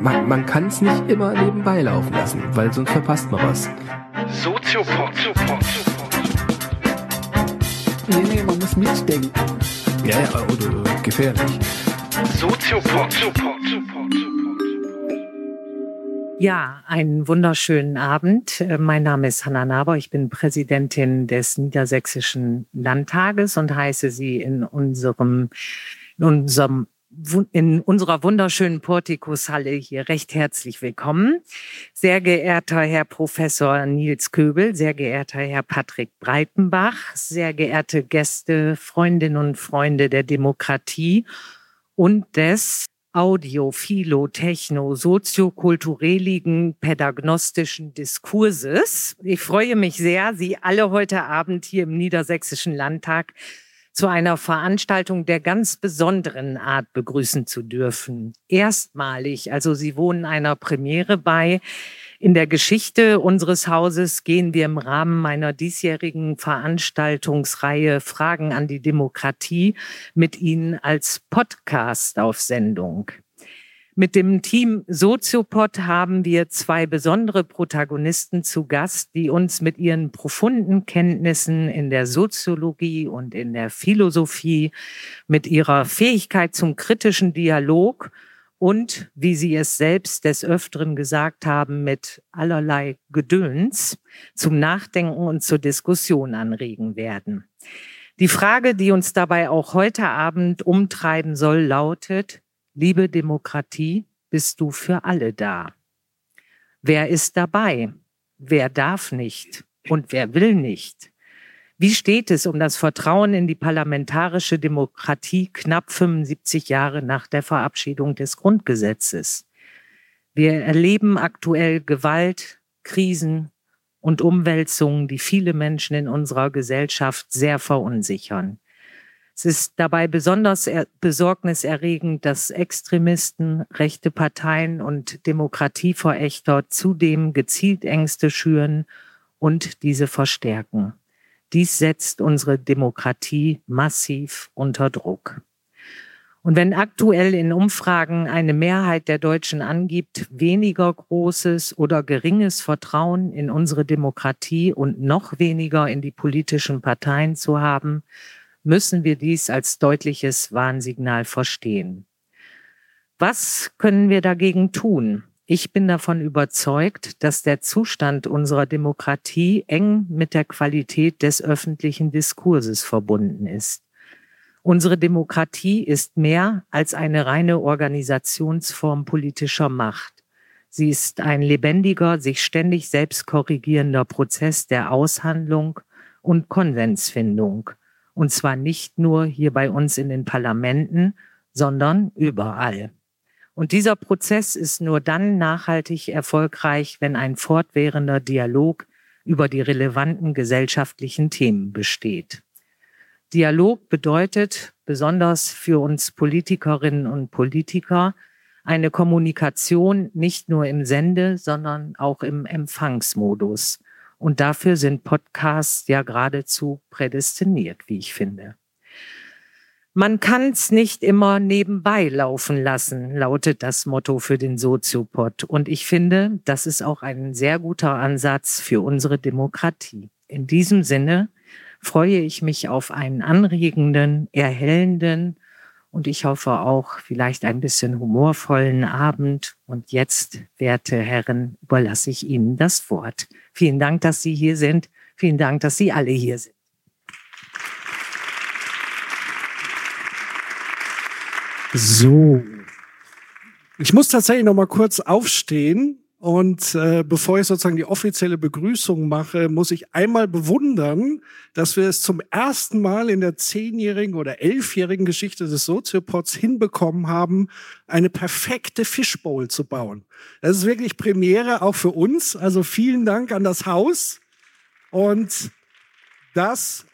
Man, man kann es nicht immer nebenbei laufen lassen, weil sonst verpasst man was. Soziopod. Nee, nee, man muss mitdenken. Ja, ja, oder gefährlich. Soziopod. Ja, einen wunderschönen Abend. Äh, Mein Name ist Hanna Naber. Ich bin Präsidentin des Niedersächsischen Landtages und heiße Sie in unserem, in unserem in unserer wunderschönen Portikushalle hier recht herzlich willkommen. Sehr geehrter Herr Professor Nils Köbel, sehr geehrter Herr Patrick Breitenbach, sehr geehrte Gäste, Freundinnen und Freunde der Demokratie und des Audio, Philo, Techno, soziokultureligen, pädagnostischen Diskurses. Ich freue mich sehr, Sie alle heute Abend hier im Niedersächsischen Landtag zu einer Veranstaltung der ganz besonderen Art begrüßen zu dürfen. Erstmalig, also Sie wohnen einer Premiere bei. In der Geschichte unseres Hauses gehen wir im Rahmen meiner diesjährigen Veranstaltungsreihe Fragen an die Demokratie mit Ihnen als Podcast auf Sendung. Mit dem Team Soziopod haben wir zwei besondere Protagonisten zu Gast, die uns mit ihren profunden Kenntnissen in der Soziologie und in der Philosophie, mit ihrer Fähigkeit zum kritischen Dialog und, wie sie es selbst des Öfteren gesagt haben, mit allerlei Gedöns zum Nachdenken und zur Diskussion anregen werden. Die Frage, die uns dabei auch heute Abend umtreiben soll, lautet, Liebe Demokratie, bist du für alle da? Wer ist dabei? Wer darf nicht? Und wer will nicht? Wie steht es um das Vertrauen in die parlamentarische Demokratie knapp 75 Jahre nach der Verabschiedung des Grundgesetzes? Wir erleben aktuell Gewalt, Krisen und Umwälzungen, die viele Menschen in unserer Gesellschaft sehr verunsichern. Es ist dabei besonders besorgniserregend, dass Extremisten, rechte Parteien und Demokratieverächter zudem gezielt Ängste schüren und diese verstärken. Dies setzt unsere Demokratie massiv unter Druck. Und wenn aktuell in Umfragen eine Mehrheit der Deutschen angibt, weniger großes oder geringes Vertrauen in unsere Demokratie und noch weniger in die politischen Parteien zu haben, müssen wir dies als deutliches Warnsignal verstehen. Was können wir dagegen tun? Ich bin davon überzeugt, dass der Zustand unserer Demokratie eng mit der Qualität des öffentlichen Diskurses verbunden ist. Unsere Demokratie ist mehr als eine reine Organisationsform politischer Macht. Sie ist ein lebendiger, sich ständig selbst korrigierender Prozess der Aushandlung und Konsensfindung und zwar nicht nur hier bei uns in den Parlamenten, sondern überall. Und dieser Prozess ist nur dann nachhaltig erfolgreich, wenn ein fortwährender Dialog über die relevanten gesellschaftlichen Themen besteht. Dialog bedeutet besonders für uns Politikerinnen und Politiker eine Kommunikation nicht nur im Sende, sondern auch im Empfangsmodus. Und dafür sind Podcasts ja geradezu prädestiniert, wie ich finde. Man kann es nicht immer nebenbei laufen lassen, lautet das Motto für den Soziopod. Und ich finde, das ist auch ein sehr guter Ansatz für unsere Demokratie. In diesem Sinne freue ich mich auf einen anregenden, erhellenden und ich hoffe auch vielleicht ein bisschen humorvollen Abend. Und jetzt, werte Herren, überlasse ich Ihnen das Wort. Vielen Dank, dass Sie hier sind. Vielen Dank, dass Sie alle hier sind. So. Ich muss tatsächlich noch mal kurz aufstehen und äh, bevor ich sozusagen die offizielle Begrüßung mache, muss ich einmal bewundern, dass wir es zum ersten Mal in der zehnjährigen oder elfjährigen Geschichte des Soziopods hinbekommen haben, eine perfekte Fishbowl zu bauen. Das ist wirklich Premiere auch für uns. Also vielen Dank an das Haus. Und das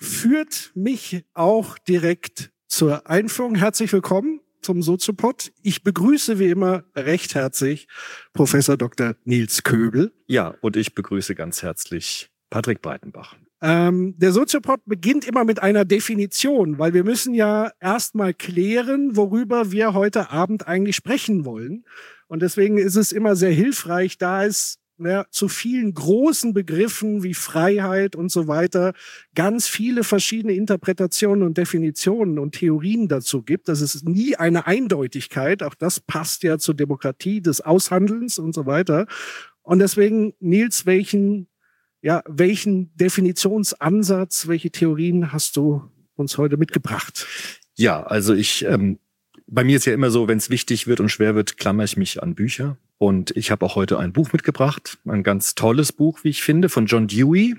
führt mich auch direkt zur Einführung. Herzlich willkommen zum Soziopod. Ich begrüße wie immer recht herzlich Professor Dr. Nils Köbel. Ja, und ich begrüße ganz herzlich Patrick Breitenbach. Ähm, der Soziopod beginnt immer mit einer Definition, weil wir müssen ja erstmal klären, worüber wir heute Abend eigentlich sprechen wollen. Und deswegen ist es immer sehr hilfreich, da es ja, zu vielen großen Begriffen wie Freiheit und so weiter ganz viele verschiedene Interpretationen und Definitionen und Theorien dazu gibt. Das ist nie eine Eindeutigkeit. Auch das passt ja zur Demokratie des Aushandelns und so weiter. Und deswegen, Nils, welchen, ja, welchen Definitionsansatz, welche Theorien hast du uns heute mitgebracht? Ja, also ich, ähm, bei mir ist ja immer so, wenn es wichtig wird und schwer wird, klammer ich mich an Bücher. Und ich habe auch heute ein Buch mitgebracht, ein ganz tolles Buch, wie ich finde, von John Dewey.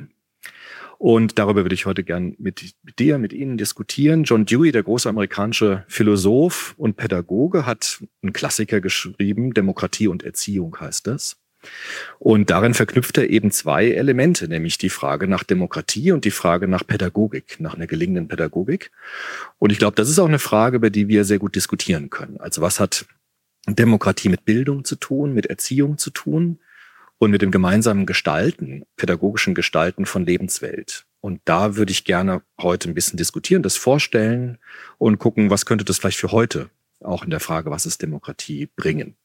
Und darüber würde ich heute gern mit, mit dir, mit Ihnen diskutieren. John Dewey, der große amerikanische Philosoph und Pädagoge, hat einen Klassiker geschrieben, Demokratie und Erziehung heißt das. Und darin verknüpft er eben zwei Elemente, nämlich die Frage nach Demokratie und die Frage nach Pädagogik, nach einer gelingenden Pädagogik. Und ich glaube, das ist auch eine Frage, über die wir sehr gut diskutieren können. Also was hat Demokratie mit Bildung zu tun, mit Erziehung zu tun und mit dem gemeinsamen Gestalten, pädagogischen Gestalten von Lebenswelt. Und da würde ich gerne heute ein bisschen diskutieren, das vorstellen und gucken, was könnte das vielleicht für heute auch in der Frage, was ist Demokratie, bringen.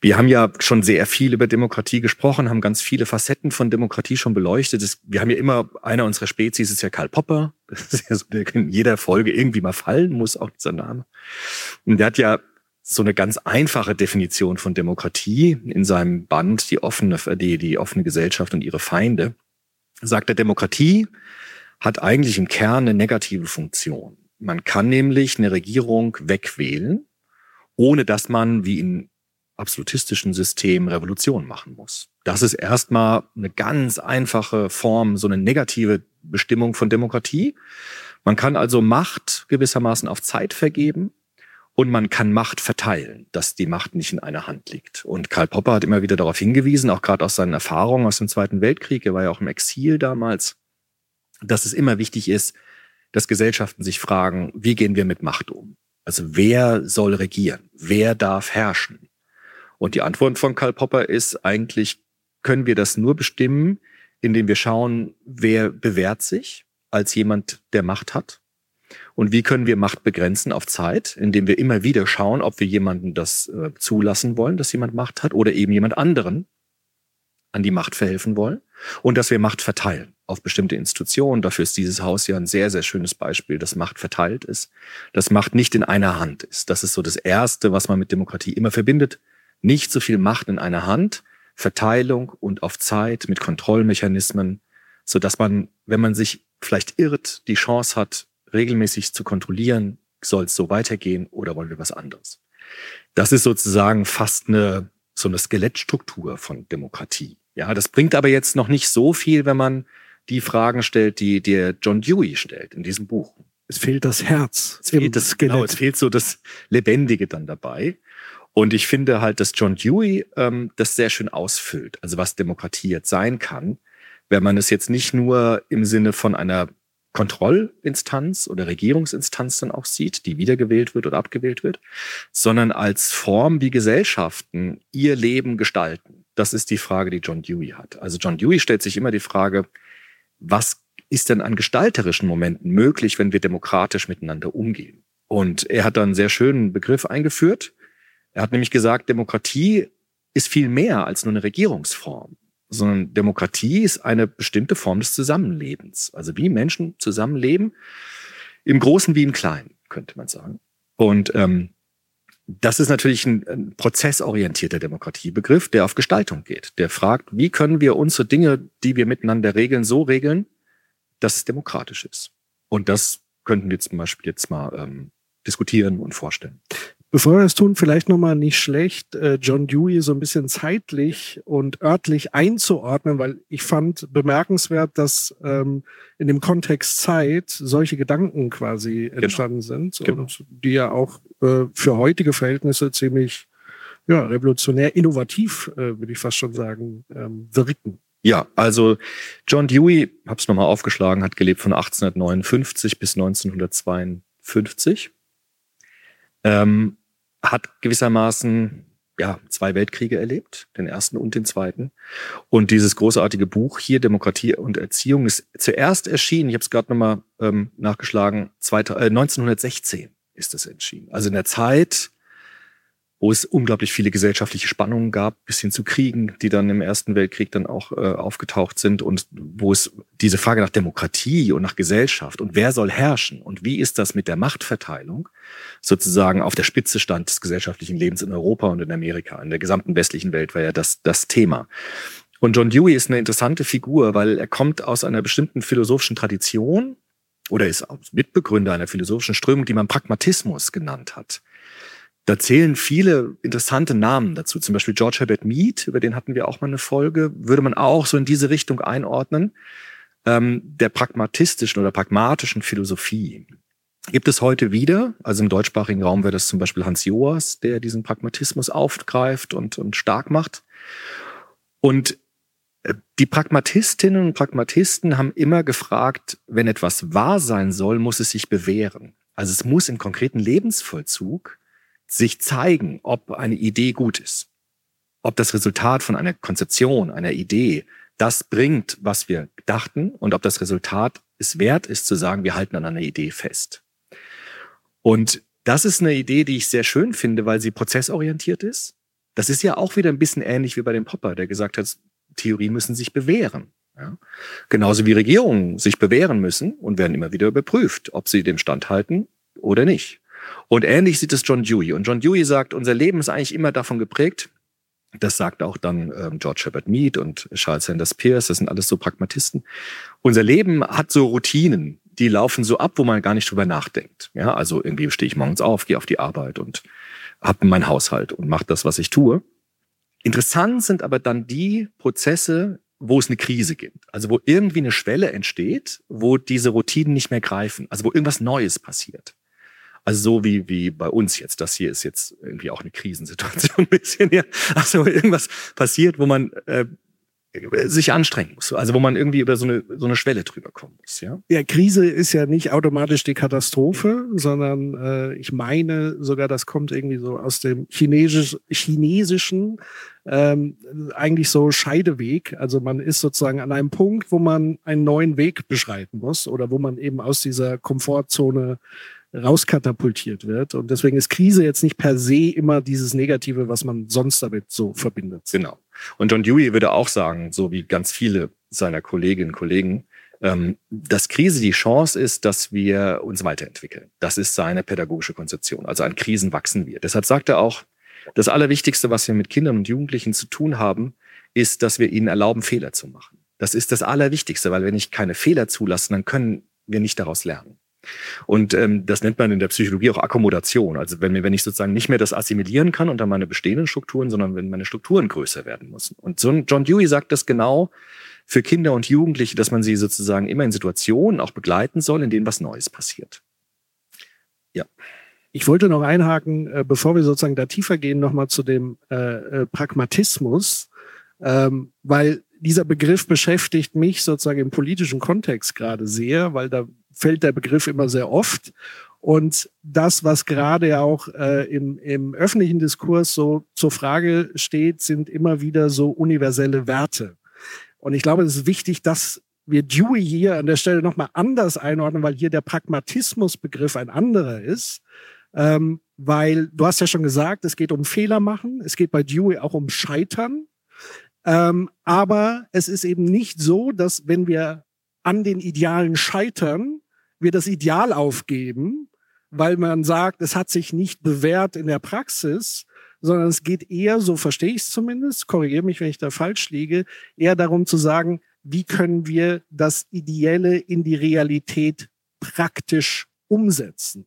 Wir haben ja schon sehr viel über Demokratie gesprochen, haben ganz viele Facetten von Demokratie schon beleuchtet. Wir haben ja immer, einer unserer Spezies ist ja Karl Popper. Das ist ja so, der in jeder Folge irgendwie mal fallen muss, auch dieser Name. Und der hat ja so eine ganz einfache Definition von Demokratie in seinem Band Die offene, die, die offene Gesellschaft und ihre Feinde. Sagt er, Demokratie hat eigentlich im Kern eine negative Funktion. Man kann nämlich eine Regierung wegwählen, ohne dass man wie in absolutistischen System Revolution machen muss. Das ist erstmal eine ganz einfache Form, so eine negative Bestimmung von Demokratie. Man kann also Macht gewissermaßen auf Zeit vergeben und man kann Macht verteilen, dass die Macht nicht in einer Hand liegt. Und Karl Popper hat immer wieder darauf hingewiesen, auch gerade aus seinen Erfahrungen aus dem Zweiten Weltkrieg, er war ja auch im Exil damals, dass es immer wichtig ist, dass Gesellschaften sich fragen, wie gehen wir mit Macht um? Also wer soll regieren? Wer darf herrschen? Und die Antwort von Karl Popper ist eigentlich, können wir das nur bestimmen, indem wir schauen, wer bewährt sich als jemand, der Macht hat und wie können wir Macht begrenzen auf Zeit, indem wir immer wieder schauen, ob wir jemanden das äh, zulassen wollen, dass jemand Macht hat oder eben jemand anderen an die Macht verhelfen wollen und dass wir Macht verteilen auf bestimmte Institutionen. Dafür ist dieses Haus ja ein sehr, sehr schönes Beispiel, dass Macht verteilt ist, dass Macht nicht in einer Hand ist. Das ist so das Erste, was man mit Demokratie immer verbindet. Nicht so viel Macht in einer Hand, Verteilung und auf Zeit mit Kontrollmechanismen, so dass man, wenn man sich vielleicht irrt, die Chance hat, regelmäßig zu kontrollieren, soll es so weitergehen oder wollen wir was anderes? Das ist sozusagen fast eine, so eine Skelettstruktur von Demokratie. Ja, das bringt aber jetzt noch nicht so viel, wenn man die Fragen stellt, die der John Dewey stellt in diesem Buch. Es fehlt das Herz. Es fehlt das, Skelett. genau, es fehlt so das Lebendige dann dabei. Und ich finde halt, dass John Dewey ähm, das sehr schön ausfüllt. Also was Demokratie jetzt sein kann, wenn man es jetzt nicht nur im Sinne von einer Kontrollinstanz oder Regierungsinstanz dann auch sieht, die wiedergewählt wird oder abgewählt wird, sondern als Form, wie Gesellschaften ihr Leben gestalten. Das ist die Frage, die John Dewey hat. Also John Dewey stellt sich immer die Frage, was ist denn an gestalterischen Momenten möglich, wenn wir demokratisch miteinander umgehen? Und er hat dann einen sehr schönen Begriff eingeführt. Er hat nämlich gesagt, Demokratie ist viel mehr als nur eine Regierungsform sondern Demokratie ist eine bestimmte Form des Zusammenlebens. Also wie Menschen zusammenleben, im Großen wie im Kleinen, könnte man sagen. Und ähm, das ist natürlich ein, ein prozessorientierter Demokratiebegriff, der auf Gestaltung geht. Der fragt, wie können wir unsere Dinge, die wir miteinander regeln, so regeln, dass es demokratisch ist. Und das könnten wir zum Beispiel jetzt mal ähm, diskutieren und vorstellen. Bevor wir das tun, vielleicht nochmal nicht schlecht, äh, John Dewey so ein bisschen zeitlich und örtlich einzuordnen, weil ich fand bemerkenswert, dass ähm, in dem Kontext Zeit solche Gedanken quasi genau. entstanden sind genau. und die ja auch äh, für heutige Verhältnisse ziemlich ja, revolutionär, innovativ, äh, würde ich fast schon sagen, ähm, wirken. Ja, also John Dewey, hab's nochmal aufgeschlagen, hat gelebt von 1859 bis 1952. Ähm, hat gewissermaßen ja, zwei Weltkriege erlebt, den ersten und den zweiten. Und dieses großartige Buch hier, Demokratie und Erziehung, ist zuerst erschienen, ich habe es gerade nochmal ähm, nachgeschlagen, äh, 1916 ist es erschienen. Also in der Zeit, wo es unglaublich viele gesellschaftliche Spannungen gab, bis hin zu Kriegen, die dann im Ersten Weltkrieg dann auch äh, aufgetaucht sind und wo es diese Frage nach Demokratie und nach Gesellschaft und wer soll herrschen und wie ist das mit der Machtverteilung sozusagen auf der Spitze stand des gesellschaftlichen Lebens in Europa und in Amerika, in der gesamten westlichen Welt war ja das, das Thema. Und John Dewey ist eine interessante Figur, weil er kommt aus einer bestimmten philosophischen Tradition oder ist Mitbegründer einer philosophischen Strömung, die man Pragmatismus genannt hat. Da zählen viele interessante Namen dazu. Zum Beispiel George Herbert Mead, über den hatten wir auch mal eine Folge, würde man auch so in diese Richtung einordnen. Ähm, der pragmatistischen oder pragmatischen Philosophie gibt es heute wieder. Also im deutschsprachigen Raum wäre das zum Beispiel Hans Joas, der diesen Pragmatismus aufgreift und, und stark macht. Und äh, die Pragmatistinnen und Pragmatisten haben immer gefragt, wenn etwas wahr sein soll, muss es sich bewähren. Also es muss im konkreten Lebensvollzug sich zeigen, ob eine Idee gut ist, ob das Resultat von einer Konzeption, einer Idee das bringt, was wir dachten und ob das Resultat es wert ist zu sagen, wir halten an einer Idee fest. Und das ist eine Idee, die ich sehr schön finde, weil sie prozessorientiert ist. Das ist ja auch wieder ein bisschen ähnlich wie bei dem Popper, der gesagt hat, Theorien müssen sich bewähren. Ja? Genauso wie Regierungen sich bewähren müssen und werden immer wieder überprüft, ob sie dem standhalten oder nicht. Und ähnlich sieht es John Dewey. Und John Dewey sagt, unser Leben ist eigentlich immer davon geprägt, das sagt auch dann ähm, George Herbert Mead und Charles Sanders Peirce, das sind alles so Pragmatisten. Unser Leben hat so Routinen, die laufen so ab, wo man gar nicht drüber nachdenkt. Ja, also irgendwie stehe ich morgens auf, gehe auf die Arbeit und habe meinen Haushalt und mache das, was ich tue. Interessant sind aber dann die Prozesse, wo es eine Krise gibt. Also wo irgendwie eine Schwelle entsteht, wo diese Routinen nicht mehr greifen. Also wo irgendwas Neues passiert. Also so wie, wie bei uns jetzt. Das hier ist jetzt irgendwie auch eine Krisensituation ein bisschen. Ja. Also irgendwas passiert, wo man äh, sich anstrengen muss. Also wo man irgendwie über so eine, so eine Schwelle drüber kommen muss. Ja, ja Krise ist ja nicht automatisch die Katastrophe, sondern äh, ich meine sogar, das kommt irgendwie so aus dem Chinesisch, chinesischen ähm, eigentlich so Scheideweg. Also man ist sozusagen an einem Punkt, wo man einen neuen Weg beschreiten muss oder wo man eben aus dieser Komfortzone rauskatapultiert wird. Und deswegen ist Krise jetzt nicht per se immer dieses Negative, was man sonst damit so verbindet. Genau. Und John Dewey würde auch sagen, so wie ganz viele seiner Kolleginnen und Kollegen, ähm, dass Krise die Chance ist, dass wir uns weiterentwickeln. Das ist seine pädagogische Konzeption. Also an Krisen wachsen wir. Deshalb sagt er auch, das Allerwichtigste, was wir mit Kindern und Jugendlichen zu tun haben, ist, dass wir ihnen erlauben, Fehler zu machen. Das ist das Allerwichtigste, weil wenn ich keine Fehler zulasse, dann können wir nicht daraus lernen. Und ähm, das nennt man in der Psychologie auch Akkommodation. Also wenn, wenn ich sozusagen nicht mehr das assimilieren kann unter meine bestehenden Strukturen, sondern wenn meine Strukturen größer werden müssen. Und so ein John Dewey sagt das genau für Kinder und Jugendliche, dass man sie sozusagen immer in Situationen auch begleiten soll, in denen was Neues passiert. Ja. Ich wollte noch einhaken, äh, bevor wir sozusagen da tiefer gehen, nochmal zu dem äh, äh, Pragmatismus, ähm, weil dieser Begriff beschäftigt mich sozusagen im politischen Kontext gerade sehr, weil da fällt der Begriff immer sehr oft. Und das, was gerade ja auch äh, im, im öffentlichen Diskurs so zur Frage steht, sind immer wieder so universelle Werte. Und ich glaube, es ist wichtig, dass wir Dewey hier an der Stelle nochmal anders einordnen, weil hier der Pragmatismusbegriff ein anderer ist. Ähm, weil du hast ja schon gesagt, es geht um Fehler machen, es geht bei Dewey auch um Scheitern. Ähm, aber es ist eben nicht so, dass wenn wir an den Idealen scheitern, wir das Ideal aufgeben, weil man sagt, es hat sich nicht bewährt in der Praxis, sondern es geht eher, so verstehe ich es zumindest, korrigiere mich, wenn ich da falsch liege, eher darum zu sagen, wie können wir das Ideelle in die Realität praktisch umsetzen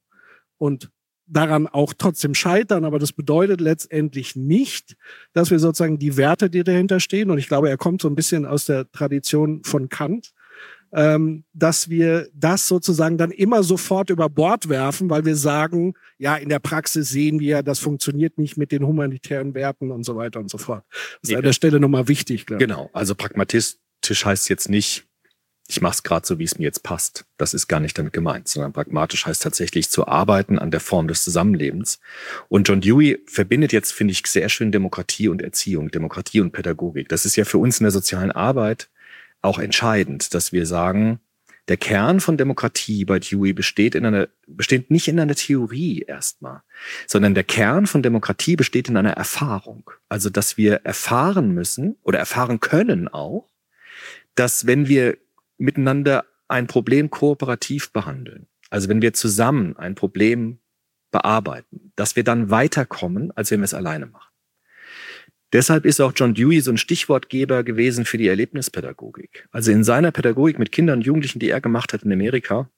und daran auch trotzdem scheitern, aber das bedeutet letztendlich nicht, dass wir sozusagen die Werte, die dahinter stehen, und ich glaube, er kommt so ein bisschen aus der Tradition von Kant, ähm, dass wir das sozusagen dann immer sofort über Bord werfen, weil wir sagen, ja, in der Praxis sehen wir, das funktioniert nicht mit den humanitären Werten und so weiter und so fort. Das ist nee, an der Stelle nochmal wichtig, glaube ich. Genau, also pragmatistisch heißt jetzt nicht, ich mache es gerade so, wie es mir jetzt passt. Das ist gar nicht damit gemeint, sondern pragmatisch heißt tatsächlich zu arbeiten an der Form des Zusammenlebens. Und John Dewey verbindet jetzt, finde ich, sehr schön Demokratie und Erziehung, Demokratie und Pädagogik. Das ist ja für uns in der sozialen Arbeit auch entscheidend, dass wir sagen, der Kern von Demokratie bei Dewey besteht in einer, besteht nicht in einer Theorie erstmal, sondern der Kern von Demokratie besteht in einer Erfahrung. Also, dass wir erfahren müssen oder erfahren können auch, dass wenn wir miteinander ein Problem kooperativ behandeln, also wenn wir zusammen ein Problem bearbeiten, dass wir dann weiterkommen, als wenn wir es alleine machen. Deshalb ist auch John Dewey so ein Stichwortgeber gewesen für die Erlebnispädagogik. Also in seiner Pädagogik mit Kindern und Jugendlichen, die er gemacht hat in Amerika,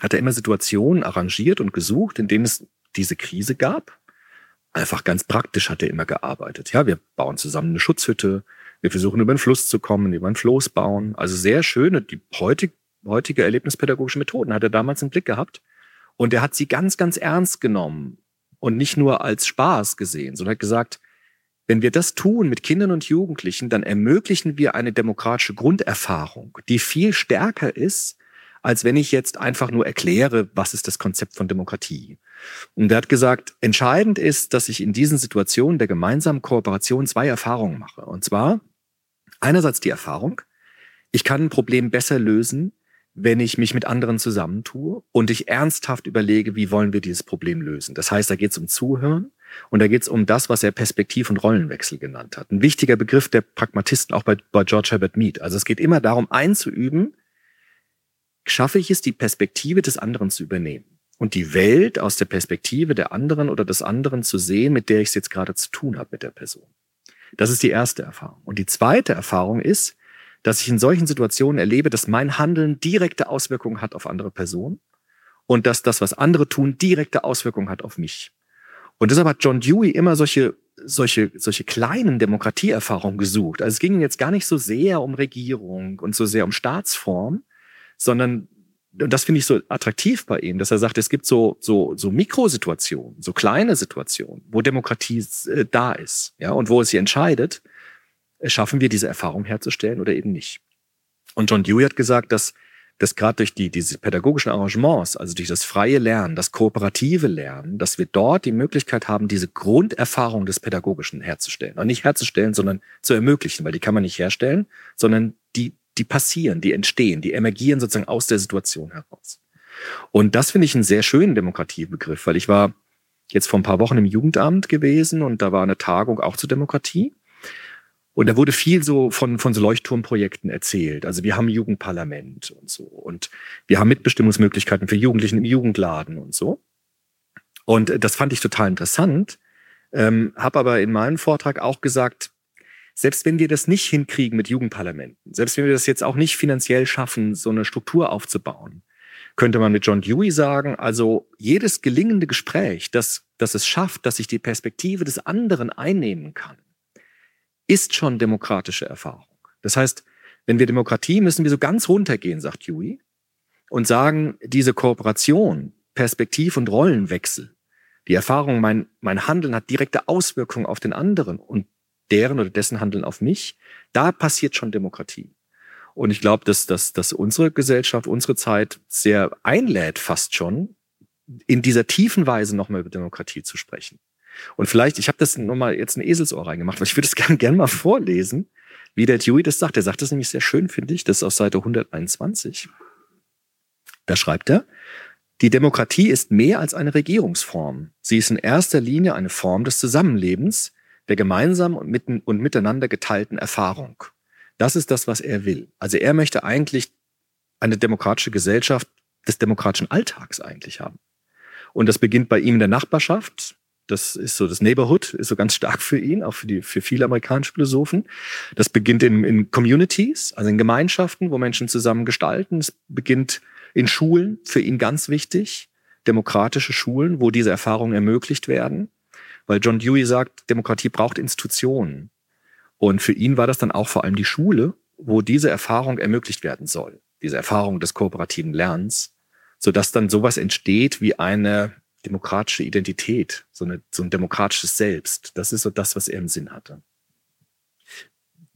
hat er immer Situationen arrangiert und gesucht, in denen es diese Krise gab. Einfach ganz praktisch hat er immer gearbeitet. Ja, wir bauen zusammen eine Schutzhütte, wir versuchen über den Fluss zu kommen, über ein Floß bauen. Also sehr schöne, die heutig, heutige erlebnispädagogische Methoden hat er damals im Blick gehabt. Und er hat sie ganz, ganz ernst genommen und nicht nur als Spaß gesehen, sondern hat gesagt, wenn wir das tun mit Kindern und Jugendlichen, dann ermöglichen wir eine demokratische Grunderfahrung, die viel stärker ist, als wenn ich jetzt einfach nur erkläre, was ist das Konzept von Demokratie. Und er hat gesagt, entscheidend ist, dass ich in diesen Situationen der gemeinsamen Kooperation zwei Erfahrungen mache. Und zwar einerseits die Erfahrung, ich kann ein Problem besser lösen, wenn ich mich mit anderen zusammentue und ich ernsthaft überlege, wie wollen wir dieses Problem lösen. Das heißt, da geht es um Zuhören und da geht es um das, was er Perspektiv- und Rollenwechsel genannt hat. Ein wichtiger Begriff der Pragmatisten auch bei, bei George Herbert Mead. Also es geht immer darum, einzuüben, schaffe ich es, die Perspektive des anderen zu übernehmen und die Welt aus der Perspektive der anderen oder des anderen zu sehen, mit der ich es jetzt gerade zu tun habe mit der Person. Das ist die erste Erfahrung. Und die zweite Erfahrung ist, dass ich in solchen Situationen erlebe, dass mein Handeln direkte Auswirkungen hat auf andere Personen und dass das, was andere tun, direkte Auswirkungen hat auf mich. Und deshalb hat John Dewey immer solche, solche, solche kleinen Demokratieerfahrungen gesucht. Also es ging jetzt gar nicht so sehr um Regierung und so sehr um Staatsform, sondern und das finde ich so attraktiv bei ihm, dass er sagt, es gibt so, so, so Mikrosituationen, so kleine Situationen, wo Demokratie äh, da ist, ja, und wo es sie entscheidet, äh, schaffen wir diese Erfahrung herzustellen oder eben nicht. Und John Dewey hat gesagt, dass, dass gerade durch die, diese pädagogischen Arrangements, also durch das freie Lernen, das kooperative Lernen, dass wir dort die Möglichkeit haben, diese Grunderfahrung des Pädagogischen herzustellen. Und nicht herzustellen, sondern zu ermöglichen, weil die kann man nicht herstellen, sondern die, die passieren, die entstehen, die emergieren sozusagen aus der Situation heraus. Und das finde ich einen sehr schönen Demokratiebegriff, weil ich war jetzt vor ein paar Wochen im Jugendamt gewesen und da war eine Tagung auch zur Demokratie. Und da wurde viel so von, von so Leuchtturmprojekten erzählt. Also wir haben Jugendparlament und so. Und wir haben Mitbestimmungsmöglichkeiten für Jugendlichen im Jugendladen und so. Und das fand ich total interessant. Ähm, habe aber in meinem Vortrag auch gesagt, selbst wenn wir das nicht hinkriegen mit Jugendparlamenten, selbst wenn wir das jetzt auch nicht finanziell schaffen, so eine Struktur aufzubauen, könnte man mit John Dewey sagen, also jedes gelingende Gespräch, das, das es schafft, dass ich die Perspektive des anderen einnehmen kann, ist schon demokratische Erfahrung. Das heißt, wenn wir Demokratie, müssen wir so ganz runtergehen, sagt Dewey, und sagen, diese Kooperation, Perspektiv- und Rollenwechsel, die Erfahrung, mein, mein Handeln hat direkte Auswirkungen auf den anderen und deren oder dessen Handeln auf mich, da passiert schon Demokratie. Und ich glaube, dass, dass, dass unsere Gesellschaft, unsere Zeit sehr einlädt, fast schon, in dieser tiefen Weise nochmal über Demokratie zu sprechen. Und vielleicht, ich habe das nochmal jetzt ein Eselsohr reingemacht, weil ich würde es gerne gern mal vorlesen, wie der Dewey das sagt. Er sagt das nämlich sehr schön, finde ich. Das ist auf Seite 121. Da schreibt er, die Demokratie ist mehr als eine Regierungsform. Sie ist in erster Linie eine Form des Zusammenlebens, der gemeinsam und, mitten und miteinander geteilten Erfahrung. Das ist das, was er will. Also er möchte eigentlich eine demokratische Gesellschaft des demokratischen Alltags eigentlich haben. Und das beginnt bei ihm in der Nachbarschaft. Das ist so, das Neighborhood ist so ganz stark für ihn, auch für die, für viele amerikanische Philosophen. Das beginnt in, in Communities, also in Gemeinschaften, wo Menschen zusammen gestalten. Es beginnt in Schulen, für ihn ganz wichtig. Demokratische Schulen, wo diese Erfahrungen ermöglicht werden. Weil John Dewey sagt, Demokratie braucht Institutionen. Und für ihn war das dann auch vor allem die Schule, wo diese Erfahrung ermöglicht werden soll. Diese Erfahrung des kooperativen Lernens, sodass dann sowas entsteht wie eine demokratische Identität, so, eine, so ein demokratisches Selbst. Das ist so das, was er im Sinn hatte.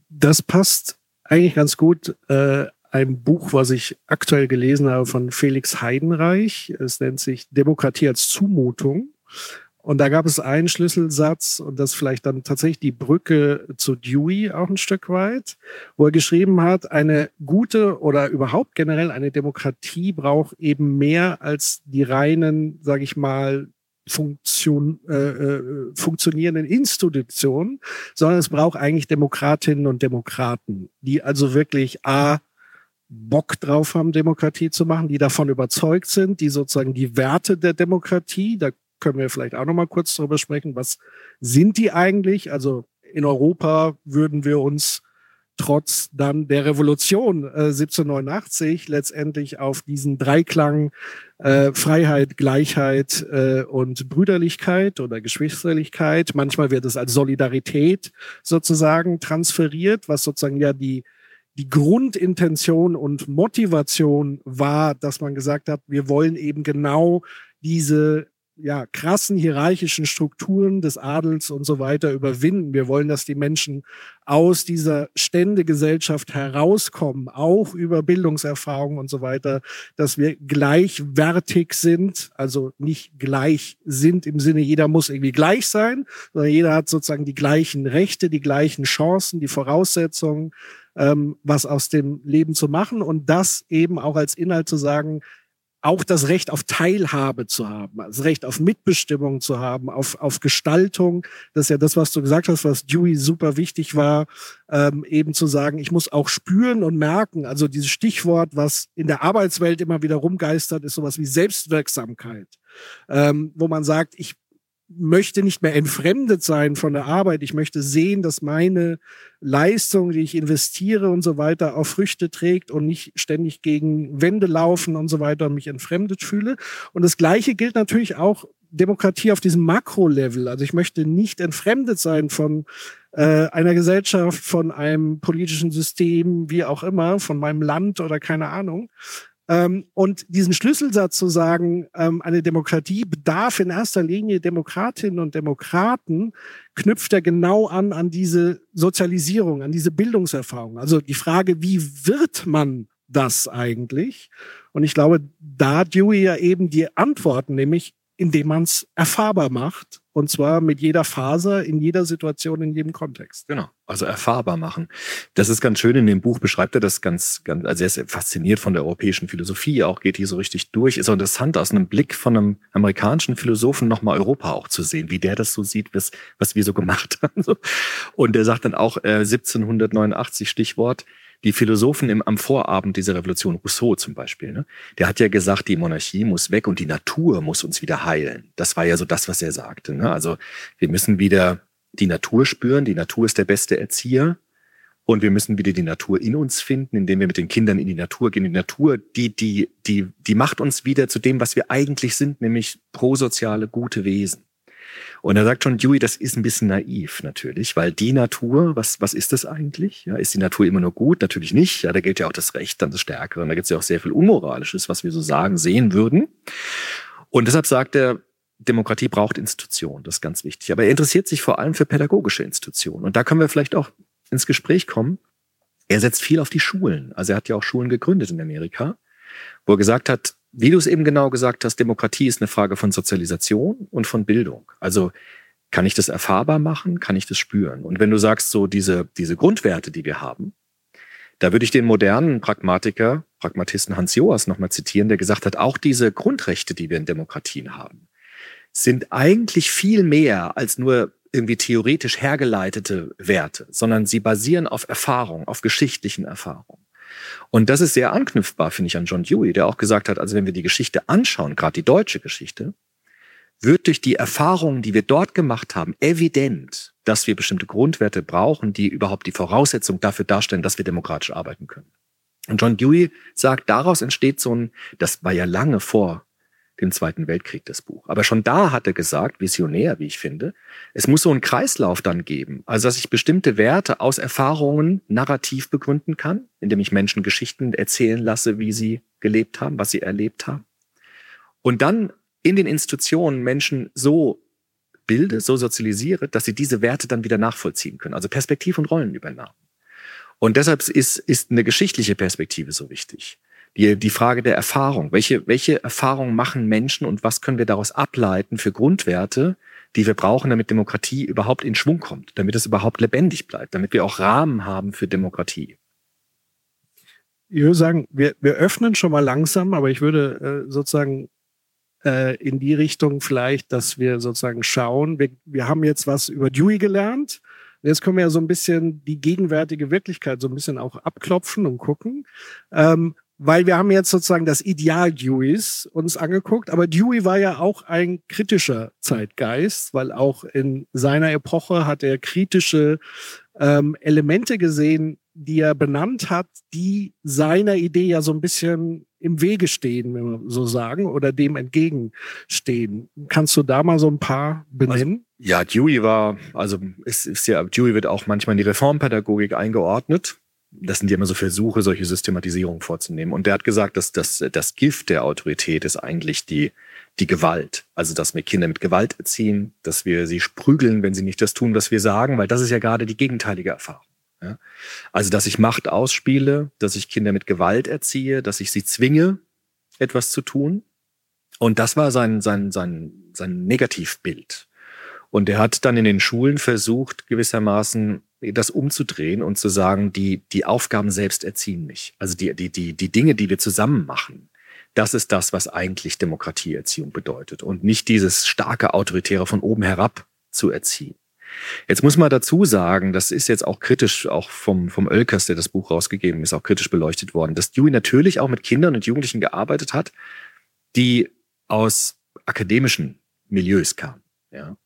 Das passt eigentlich ganz gut äh, ein Buch, was ich aktuell gelesen habe von Felix Heidenreich. Es nennt sich Demokratie als Zumutung. Und da gab es einen Schlüsselsatz und das vielleicht dann tatsächlich die Brücke zu Dewey auch ein Stück weit, wo er geschrieben hat, eine gute oder überhaupt generell eine Demokratie braucht eben mehr als die reinen, sage ich mal, Funktion, äh, äh, funktionierenden Institutionen, sondern es braucht eigentlich Demokratinnen und Demokraten, die also wirklich A, Bock drauf haben, Demokratie zu machen, die davon überzeugt sind, die sozusagen die Werte der Demokratie, da können wir vielleicht auch noch mal kurz darüber sprechen, was sind die eigentlich? Also in Europa würden wir uns trotz dann der Revolution äh, 1789 letztendlich auf diesen Dreiklang äh, Freiheit, Gleichheit äh, und Brüderlichkeit oder Geschwisterlichkeit. Manchmal wird es als Solidarität sozusagen transferiert, was sozusagen ja die die Grundintention und Motivation war, dass man gesagt hat, wir wollen eben genau diese ja, krassen hierarchischen Strukturen des Adels und so weiter überwinden. Wir wollen, dass die Menschen aus dieser Ständegesellschaft herauskommen, auch über Bildungserfahrung und so weiter, dass wir gleichwertig sind, also nicht gleich sind im Sinne, jeder muss irgendwie gleich sein, sondern jeder hat sozusagen die gleichen Rechte, die gleichen Chancen, die Voraussetzungen, ähm, was aus dem Leben zu machen und das eben auch als Inhalt zu sagen, auch das Recht auf Teilhabe zu haben, das Recht auf Mitbestimmung zu haben, auf, auf Gestaltung. Das ist ja das, was du gesagt hast, was Dewey super wichtig war, ähm, eben zu sagen, ich muss auch spüren und merken. Also dieses Stichwort, was in der Arbeitswelt immer wieder rumgeistert, ist sowas wie Selbstwirksamkeit, ähm, wo man sagt, ich möchte nicht mehr entfremdet sein von der Arbeit. Ich möchte sehen, dass meine Leistung, die ich investiere und so weiter, auch Früchte trägt und nicht ständig gegen Wände laufen und so weiter und mich entfremdet fühle. Und das Gleiche gilt natürlich auch Demokratie auf diesem Makro-Level. Also ich möchte nicht entfremdet sein von äh, einer Gesellschaft, von einem politischen System, wie auch immer, von meinem Land oder keine Ahnung, ähm, und diesen Schlüsselsatz zu sagen, ähm, eine Demokratie bedarf in erster Linie Demokratinnen und Demokraten, knüpft er genau an an diese Sozialisierung, an diese Bildungserfahrung. Also die Frage, wie wird man das eigentlich? Und ich glaube, da Dewey ja eben die Antworten, nämlich indem man es erfahrbar macht. Und zwar mit jeder Faser, in jeder Situation, in jedem Kontext. Genau. Also erfahrbar machen. Das ist ganz schön. In dem Buch beschreibt er das ganz, ganz, also er ist fasziniert von der europäischen Philosophie, auch geht hier so richtig durch. Ist auch interessant, aus einem Blick von einem amerikanischen Philosophen nochmal Europa auch zu sehen, wie der das so sieht, was, was wir so gemacht haben. Und er sagt dann auch, äh, 1789 Stichwort, die Philosophen im, am Vorabend dieser Revolution, Rousseau zum Beispiel, ne, der hat ja gesagt, die Monarchie muss weg und die Natur muss uns wieder heilen. Das war ja so das, was er sagte. Ne? Also wir müssen wieder die Natur spüren, die Natur ist der beste Erzieher. Und wir müssen wieder die Natur in uns finden, indem wir mit den Kindern in die Natur gehen. Die Natur, die, die, die, die macht uns wieder zu dem, was wir eigentlich sind, nämlich prosoziale, gute Wesen. Und da sagt schon Dewey, das ist ein bisschen naiv natürlich, weil die Natur, was, was ist das eigentlich? Ja, ist die Natur immer nur gut? Natürlich nicht. Ja, da gilt ja auch das Recht dann das Stärkere. Und da gibt es ja auch sehr viel Unmoralisches, was wir so sagen, sehen würden. Und deshalb sagt er, Demokratie braucht Institutionen, das ist ganz wichtig. Aber er interessiert sich vor allem für pädagogische Institutionen. Und da können wir vielleicht auch ins Gespräch kommen. Er setzt viel auf die Schulen. Also er hat ja auch Schulen gegründet in Amerika, wo er gesagt hat, wie du es eben genau gesagt hast, Demokratie ist eine Frage von Sozialisation und von Bildung. Also kann ich das erfahrbar machen? Kann ich das spüren? Und wenn du sagst, so diese, diese Grundwerte, die wir haben, da würde ich den modernen Pragmatiker, Pragmatisten Hans Joas nochmal zitieren, der gesagt hat, auch diese Grundrechte, die wir in Demokratien haben, sind eigentlich viel mehr als nur irgendwie theoretisch hergeleitete Werte, sondern sie basieren auf Erfahrung, auf geschichtlichen Erfahrungen. Und das ist sehr anknüpfbar, finde ich, an John Dewey, der auch gesagt hat, also wenn wir die Geschichte anschauen, gerade die deutsche Geschichte, wird durch die Erfahrungen, die wir dort gemacht haben, evident, dass wir bestimmte Grundwerte brauchen, die überhaupt die Voraussetzung dafür darstellen, dass wir demokratisch arbeiten können. Und John Dewey sagt, daraus entsteht so ein, das war ja lange vor dem Zweiten Weltkrieg, das Buch. Aber schon da hat er gesagt, visionär, wie ich finde, es muss so einen Kreislauf dann geben. Also, dass ich bestimmte Werte aus Erfahrungen narrativ begründen kann, indem ich Menschen Geschichten erzählen lasse, wie sie gelebt haben, was sie erlebt haben. Und dann in den Institutionen Menschen so bilde, so sozialisiere, dass sie diese Werte dann wieder nachvollziehen können. Also Perspektiv- und Rollenübernahme. Und deshalb ist, ist eine geschichtliche Perspektive so wichtig. Die, die Frage der Erfahrung. Welche, welche Erfahrungen machen Menschen und was können wir daraus ableiten für Grundwerte, die wir brauchen, damit Demokratie überhaupt in Schwung kommt, damit es überhaupt lebendig bleibt, damit wir auch Rahmen haben für Demokratie. Ich würde sagen, wir, wir öffnen schon mal langsam, aber ich würde äh, sozusagen äh, in die Richtung vielleicht, dass wir sozusagen schauen, wir, wir haben jetzt was über Dewey gelernt. Jetzt können wir ja so ein bisschen die gegenwärtige Wirklichkeit so ein bisschen auch abklopfen und gucken. Ähm, weil wir haben jetzt sozusagen das Ideal Deweys uns angeguckt, aber Dewey war ja auch ein kritischer Zeitgeist, weil auch in seiner Epoche hat er kritische ähm, Elemente gesehen, die er benannt hat, die seiner Idee ja so ein bisschen im Wege stehen, wenn wir so sagen, oder dem entgegenstehen. Kannst du da mal so ein paar benennen? Also, ja, Dewey war, also es ist ja, Dewey wird auch manchmal in die Reformpädagogik eingeordnet. Das sind ja immer so Versuche, solche Systematisierungen vorzunehmen. Und der hat gesagt, dass das, das Gift der Autorität ist eigentlich die, die Gewalt. Also, dass wir Kinder mit Gewalt erziehen, dass wir sie sprügeln, wenn sie nicht das tun, was wir sagen, weil das ist ja gerade die gegenteilige Erfahrung. Ja? Also, dass ich Macht ausspiele, dass ich Kinder mit Gewalt erziehe, dass ich sie zwinge, etwas zu tun. Und das war sein, sein, sein, sein Negativbild. Und er hat dann in den Schulen versucht, gewissermaßen das umzudrehen und zu sagen, die, die Aufgaben selbst erziehen mich. Also die, die, die, die Dinge, die wir zusammen machen, das ist das, was eigentlich Demokratieerziehung bedeutet und nicht dieses starke Autoritäre von oben herab zu erziehen. Jetzt muss man dazu sagen, das ist jetzt auch kritisch, auch vom, vom Oelkers, der das Buch rausgegeben ist, auch kritisch beleuchtet worden, dass Dewey natürlich auch mit Kindern und Jugendlichen gearbeitet hat, die aus akademischen Milieus kamen. Ja.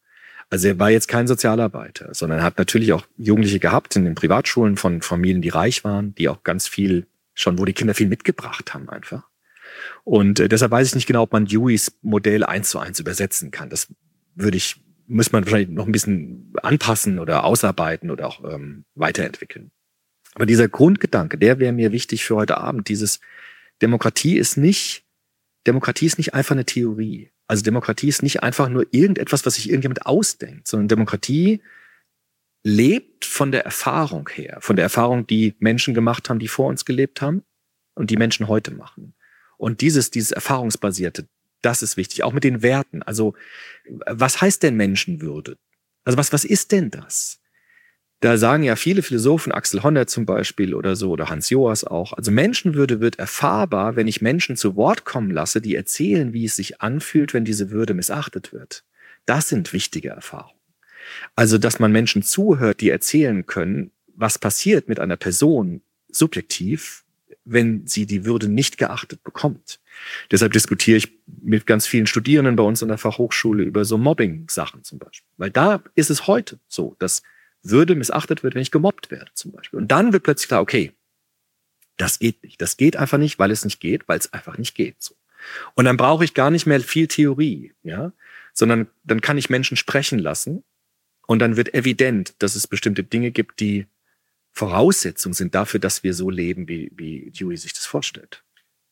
Also er war jetzt kein Sozialarbeiter, sondern er hat natürlich auch Jugendliche gehabt in den Privatschulen von Familien, die reich waren, die auch ganz viel schon, wo die Kinder viel mitgebracht haben einfach. Und äh, deshalb weiß ich nicht genau, ob man Deweys Modell eins zu eins übersetzen kann. Das würde ich muss man wahrscheinlich noch ein bisschen anpassen oder ausarbeiten oder auch ähm, weiterentwickeln. Aber dieser Grundgedanke, der wäre mir wichtig für heute Abend. Dieses Demokratie ist nicht, Demokratie ist nicht einfach eine Theorie. Also Demokratie ist nicht einfach nur irgendetwas, was sich irgendjemand ausdenkt, sondern Demokratie lebt von der Erfahrung her, von der Erfahrung, die Menschen gemacht haben, die vor uns gelebt haben und die Menschen heute machen. Und dieses, dieses erfahrungsbasierte, das ist wichtig, auch mit den Werten. Also, was heißt denn Menschenwürde? Also, was, was ist denn das? Da sagen ja viele Philosophen, Axel Honneth zum Beispiel oder so, oder Hans Joas auch, also Menschenwürde wird erfahrbar, wenn ich Menschen zu Wort kommen lasse, die erzählen, wie es sich anfühlt, wenn diese Würde missachtet wird. Das sind wichtige Erfahrungen. Also, dass man Menschen zuhört, die erzählen können, was passiert mit einer Person subjektiv, wenn sie die Würde nicht geachtet bekommt. Deshalb diskutiere ich mit ganz vielen Studierenden bei uns an der Fachhochschule über so Mobbing-Sachen zum Beispiel. Weil da ist es heute so, dass Würde missachtet wird, wenn ich gemobbt werde zum Beispiel. Und dann wird plötzlich klar, okay, das geht nicht. Das geht einfach nicht, weil es nicht geht, weil es einfach nicht geht. So. Und dann brauche ich gar nicht mehr viel Theorie, ja, sondern dann kann ich Menschen sprechen lassen und dann wird evident, dass es bestimmte Dinge gibt, die Voraussetzungen sind dafür, dass wir so leben, wie, wie Dewey sich das vorstellt.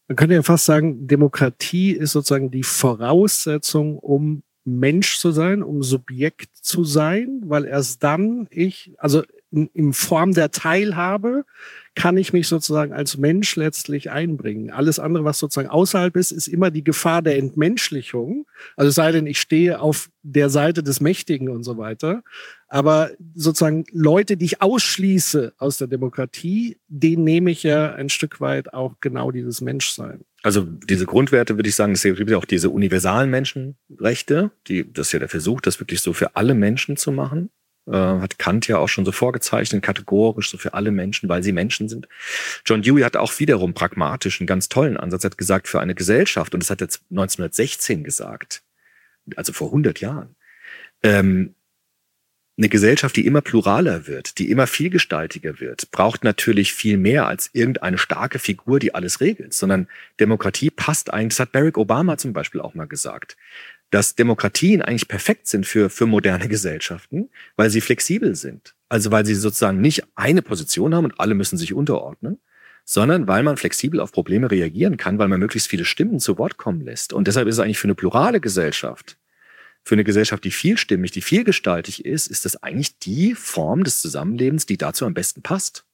Man könnte ja fast sagen, Demokratie ist sozusagen die Voraussetzung, um Mensch zu sein, um Subjekt zu sein, weil erst dann ich, also in, in Form der Teilhabe, kann ich mich sozusagen als Mensch letztlich einbringen. Alles andere, was sozusagen außerhalb ist, ist immer die Gefahr der Entmenschlichung. Also sei denn, ich stehe auf der Seite des Mächtigen und so weiter. Aber sozusagen Leute, die ich ausschließe aus der Demokratie, denen nehme ich ja ein Stück weit auch genau dieses Menschsein. Also diese Grundwerte würde ich sagen, es gibt ja auch diese universalen Menschenrechte, die, das ist ja der Versuch, das wirklich so für alle Menschen zu machen. Äh, hat Kant ja auch schon so vorgezeichnet, kategorisch, so für alle Menschen, weil sie Menschen sind. John Dewey hat auch wiederum pragmatisch einen ganz tollen Ansatz, hat gesagt, für eine Gesellschaft, und das hat er 1916 gesagt, also vor 100 Jahren, ähm, eine Gesellschaft, die immer pluraler wird, die immer vielgestaltiger wird, braucht natürlich viel mehr als irgendeine starke Figur, die alles regelt, sondern Demokratie passt eigentlich, das hat Barack Obama zum Beispiel auch mal gesagt, dass Demokratien eigentlich perfekt sind für, für moderne Gesellschaften, weil sie flexibel sind. Also weil sie sozusagen nicht eine Position haben und alle müssen sich unterordnen, sondern weil man flexibel auf Probleme reagieren kann, weil man möglichst viele Stimmen zu Wort kommen lässt. Und deshalb ist es eigentlich für eine plurale Gesellschaft für eine Gesellschaft, die vielstimmig, die vielgestaltig ist, ist das eigentlich die Form des Zusammenlebens, die dazu am besten passt.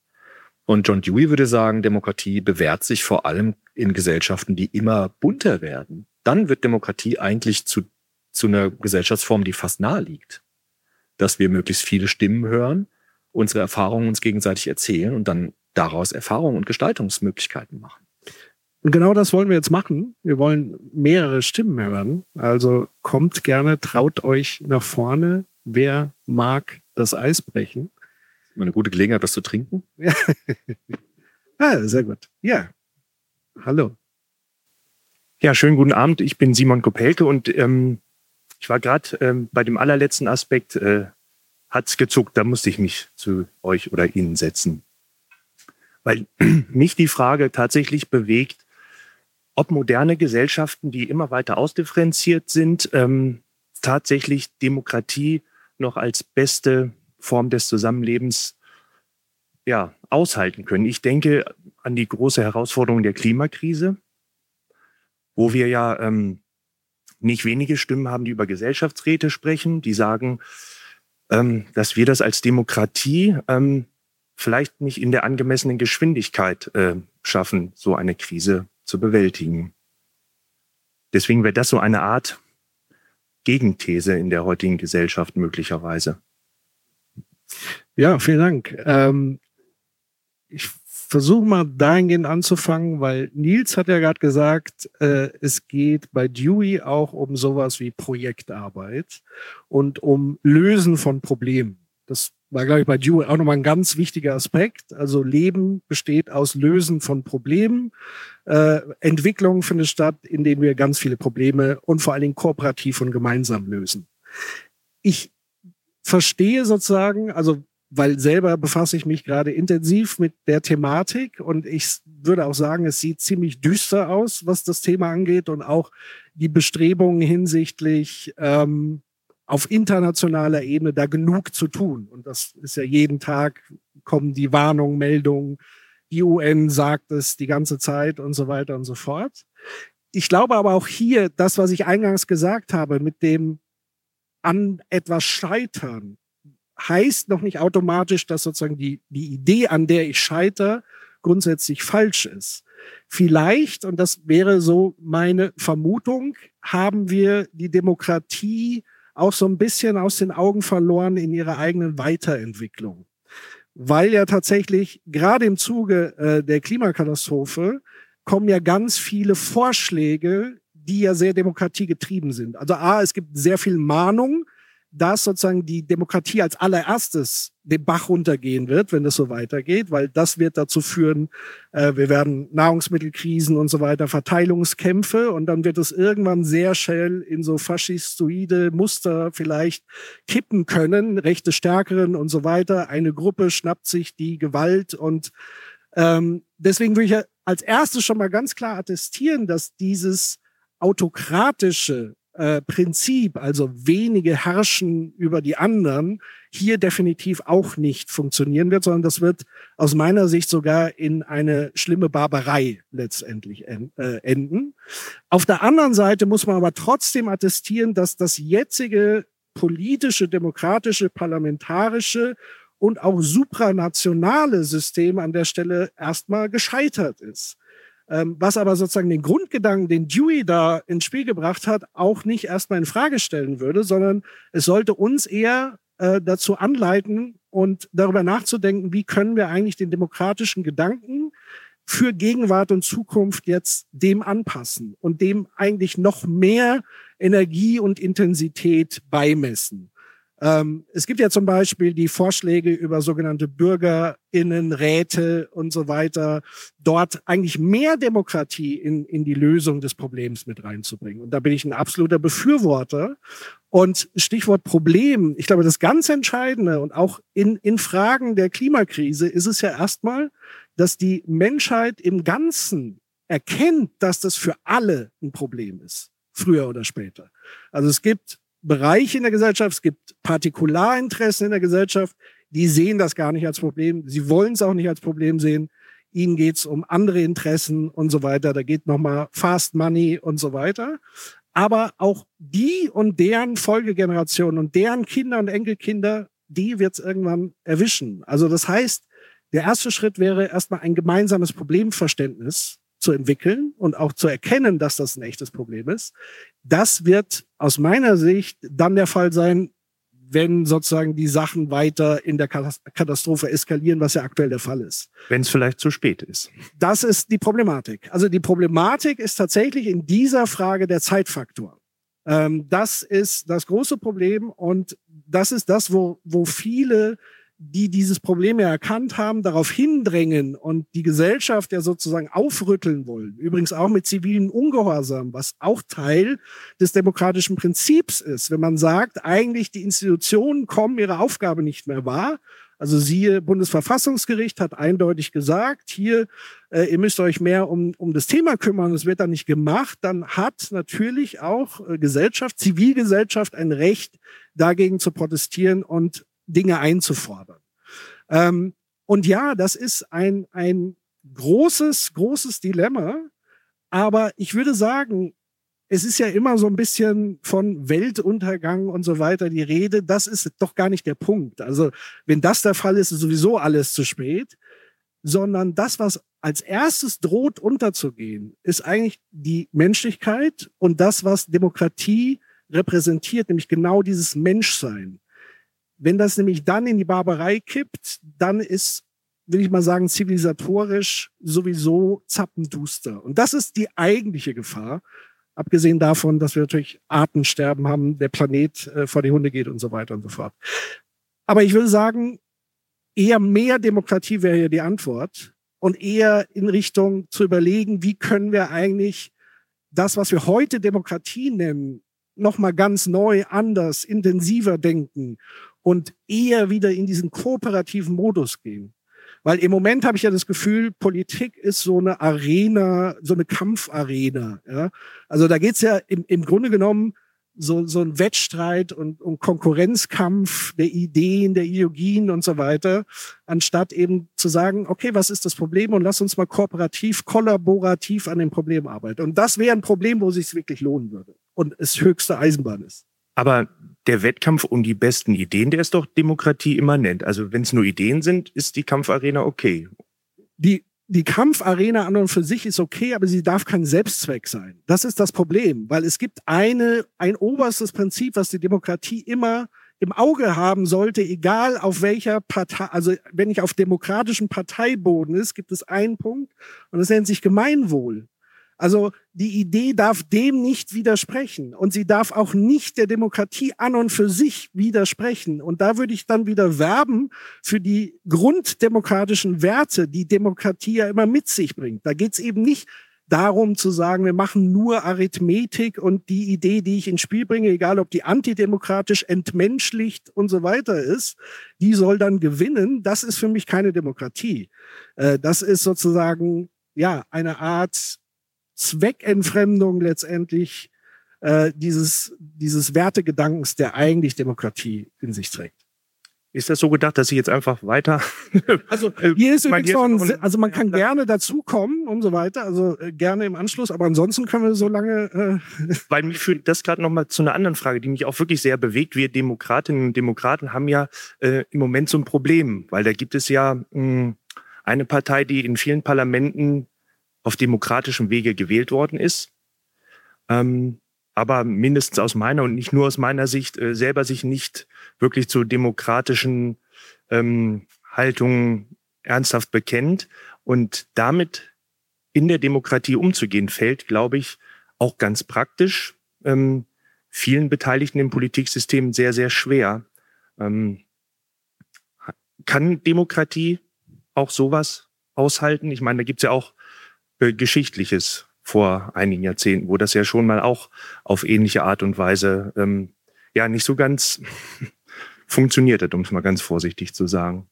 Und John Dewey würde sagen, Demokratie bewährt sich vor allem in Gesellschaften, die immer bunter werden. Dann wird Demokratie eigentlich zu, zu einer Gesellschaftsform, die fast nahe liegt. Dass wir möglichst viele Stimmen hören, unsere Erfahrungen uns gegenseitig erzählen und dann daraus Erfahrungen und Gestaltungsmöglichkeiten machen. Und genau das wollen wir jetzt machen. Wir wollen mehrere Stimmen hören. Also kommt gerne, traut euch nach vorne. Wer mag das Eis brechen? Eine gute Gelegenheit, was zu trinken. Ja. ah, sehr gut. Ja. Hallo. Ja, schönen guten Abend. Ich bin Simon Kopelke und ähm, ich war gerade ähm, bei dem allerletzten Aspekt, äh, hat's gezuckt, da musste ich mich zu euch oder Ihnen setzen. Weil mich die Frage tatsächlich bewegt, ob moderne Gesellschaften, die immer weiter ausdifferenziert sind, ähm, tatsächlich Demokratie noch als beste Form des Zusammenlebens ja, aushalten können. Ich denke an die große Herausforderung der Klimakrise, wo wir ja ähm, nicht wenige Stimmen haben, die über Gesellschaftsräte sprechen, die sagen, ähm, dass wir das als Demokratie ähm, vielleicht nicht in der angemessenen Geschwindigkeit äh, schaffen, so eine Krise zu bewältigen. Deswegen wäre das so eine Art Gegenthese in der heutigen Gesellschaft möglicherweise. Ja, vielen Dank. Ähm, ich versuche mal dahingehend anzufangen, weil Nils hat ja gerade gesagt, äh, es geht bei Dewey auch um sowas wie Projektarbeit und um Lösen von Problemen. Das war, glaube ich, bei Dewey auch nochmal ein ganz wichtiger Aspekt. Also Leben besteht aus Lösen von Problemen. Äh, Entwicklung findet statt, indem wir ganz viele Probleme und vor allen Dingen kooperativ und gemeinsam lösen. Ich verstehe sozusagen, also weil selber befasse ich mich gerade intensiv mit der Thematik und ich würde auch sagen, es sieht ziemlich düster aus, was das Thema angeht und auch die Bestrebungen hinsichtlich ähm, auf internationaler Ebene da genug zu tun. Und das ist ja jeden Tag kommen die Warnungen, Meldungen, die UN sagt es die ganze Zeit und so weiter und so fort. Ich glaube aber auch hier, das, was ich eingangs gesagt habe, mit dem an etwas scheitern, heißt noch nicht automatisch, dass sozusagen die, die Idee, an der ich scheitere, grundsätzlich falsch ist. Vielleicht, und das wäre so meine Vermutung, haben wir die Demokratie auch so ein bisschen aus den Augen verloren in ihrer eigenen Weiterentwicklung. Weil ja tatsächlich gerade im Zuge äh, der Klimakatastrophe kommen ja ganz viele Vorschläge, die ja sehr demokratiegetrieben sind. Also A, es gibt sehr viel Mahnung, dass sozusagen die Demokratie als allererstes den Bach runtergehen wird, wenn das so weitergeht, weil das wird dazu führen, äh, wir werden Nahrungsmittelkrisen und so weiter, Verteilungskämpfe und dann wird es irgendwann sehr schnell in so faschistoide Muster vielleicht kippen können, rechte Stärkeren und so weiter. Eine Gruppe schnappt sich die Gewalt und ähm, deswegen würde ich als erstes schon mal ganz klar attestieren, dass dieses autokratische äh, Prinzip, also wenige herrschen über die anderen, hier definitiv auch nicht funktionieren wird, sondern das wird aus meiner Sicht sogar in eine schlimme Barbarei letztendlich en äh, enden. Auf der anderen Seite muss man aber trotzdem attestieren, dass das jetzige politische, demokratische, parlamentarische und auch supranationale System an der Stelle erstmal gescheitert ist. Ähm, was aber sozusagen den Grundgedanken, den Dewey da ins Spiel gebracht hat, auch nicht erstmal in Frage stellen würde, sondern es sollte uns eher äh, dazu anleiten und darüber nachzudenken, wie können wir eigentlich den demokratischen Gedanken für Gegenwart und Zukunft jetzt dem anpassen und dem eigentlich noch mehr Energie und Intensität beimessen. Ähm, es gibt ja zum Beispiel die Vorschläge über sogenannte Bürgerinnenräte und so weiter, dort eigentlich mehr Demokratie in, in die Lösung des Problems mit reinzubringen. Und da bin ich ein absoluter Befürworter. Und Stichwort Problem, ich glaube, das ganz Entscheidende und auch in, in Fragen der Klimakrise ist es ja erstmal, dass die Menschheit im Ganzen erkennt, dass das für alle ein Problem ist, früher oder später. Also es gibt Bereiche in der Gesellschaft, es gibt Partikularinteressen in der Gesellschaft, die sehen das gar nicht als Problem. Sie wollen es auch nicht als Problem sehen. Ihnen geht es um andere Interessen und so weiter. Da geht nochmal Fast Money und so weiter. Aber auch die und deren Folgegenerationen und deren Kinder und Enkelkinder, die wird es irgendwann erwischen. Also das heißt, Der erste Schritt wäre erstmal ein gemeinsames Problemverständnis zu entwickeln und auch zu erkennen, dass das ein echtes Problem ist. Das wird aus meiner Sicht dann der Fall sein, wenn sozusagen die Sachen weiter in der Katastrophe eskalieren, was ja aktuell der Fall ist. Wenn es vielleicht zu spät ist. Das ist die Problematik. Also die Problematik ist tatsächlich in dieser Frage der Zeitfaktor. Ähm, das ist das große Problem und das ist das, wo, wo viele die dieses Problem ja erkannt haben, darauf hindrängen und die Gesellschaft ja sozusagen aufrütteln wollen. Übrigens auch mit zivilen Ungehorsam, was auch Teil des demokratischen Prinzips ist. Wenn man sagt, eigentlich die Institutionen kommen ihre Aufgabe nicht mehr wahr. Also siehe, Bundesverfassungsgericht hat eindeutig gesagt, hier, äh, ihr müsst euch mehr um, um das Thema kümmern, es wird dann nicht gemacht, dann hat natürlich auch äh, Gesellschaft, Zivilgesellschaft ein Recht, dagegen zu protestieren und Dinge einzufordern. Ähm, und ja, das ist ein, ein großes, großes Dilemma. Aber ich würde sagen, es ist ja immer so ein bisschen von Weltuntergang und so weiter die Rede. Das ist doch gar nicht der Punkt. Also wenn das der Fall ist, ist sowieso alles zu spät. Sondern das, was als erstes droht unterzugehen, ist eigentlich die Menschlichkeit und das, was Demokratie repräsentiert, nämlich genau dieses Menschsein. Wenn das nämlich dann in die Barbarei kippt, dann ist, will ich mal sagen, zivilisatorisch sowieso zappenduster. Und das ist die eigentliche Gefahr. Abgesehen davon, dass wir natürlich Artensterben haben, der Planet äh, vor die Hunde geht und so weiter und so fort. Aber ich würde sagen, eher mehr Demokratie wäre hier die Antwort und eher in Richtung zu überlegen, wie können wir eigentlich das, was wir heute Demokratie nennen, nochmal ganz neu, anders, intensiver denken und eher wieder in diesen kooperativen Modus gehen. Weil im Moment habe ich ja das Gefühl, Politik ist so eine Arena, so eine Kampfarena. Ja? Also da geht's ja im, im Grunde genommen so, so ein Wettstreit und, und Konkurrenzkampf der Ideen, der Ideologien und so weiter, anstatt eben zu sagen, okay, was ist das Problem und lass uns mal kooperativ, kollaborativ an dem Problem arbeiten. Und das wäre ein Problem, wo es sich wirklich lohnen würde und es höchste Eisenbahn ist. Aber der Wettkampf um die besten Ideen, der ist doch Demokratie immanent. Also wenn es nur Ideen sind, ist die Kampfarena okay. Die, die Kampfarena an und für sich ist okay, aber sie darf kein Selbstzweck sein. Das ist das Problem, weil es gibt eine, ein oberstes Prinzip, was die Demokratie immer im Auge haben sollte, egal auf welcher Partei, also wenn ich auf demokratischem Parteiboden ist, gibt es einen Punkt und das nennt sich Gemeinwohl. Also die Idee darf dem nicht widersprechen und sie darf auch nicht der Demokratie an und für sich widersprechen. Und da würde ich dann wieder werben für die grunddemokratischen Werte, die Demokratie ja immer mit sich bringt. Da geht es eben nicht darum zu sagen, wir machen nur Arithmetik und die Idee, die ich ins Spiel bringe, egal ob die antidemokratisch, entmenschlicht und so weiter ist, die soll dann gewinnen. Das ist für mich keine Demokratie. Äh, das ist sozusagen ja eine Art Zweckentfremdung letztendlich äh, dieses, dieses Wertegedankens, der eigentlich Demokratie in sich trägt. Ist das so gedacht, dass ich jetzt einfach weiter? Also hier ist übrigens noch ein, also man kann gerne dazukommen und so weiter, also äh, gerne im Anschluss, aber ansonsten können wir so lange. Äh Weil mich führt das gerade noch mal zu einer anderen Frage, die mich auch wirklich sehr bewegt. Wir Demokratinnen und Demokraten haben ja äh, im Moment so ein Problem, weil da gibt es ja mh, hm, eine Partei, die in vielen Parlamenten auf demokratischem Wege gewählt worden ist. Ähm, aber mindestens aus meiner und nicht nur aus meiner Sicht äh, selber sich nicht wirklich zu demokratischen ähm, Haltungen ernsthaft bekennt und damit in der Demokratie umzugehen fällt, glaube ich, auch ganz praktisch ähm, vielen Beteiligten im Politiksystem sehr, sehr schwer. Ähm, kann Demokratie auch sowas aushalten? Ich meine, da gibt es ja auch äh, Geschichtliches vor einigen Jahrzehnten, wo das ja schon mal auch auf ähnliche Art und Weise ähm, ja nicht so ganz funktioniert hat, um es mal ganz vorsichtig zu sagen.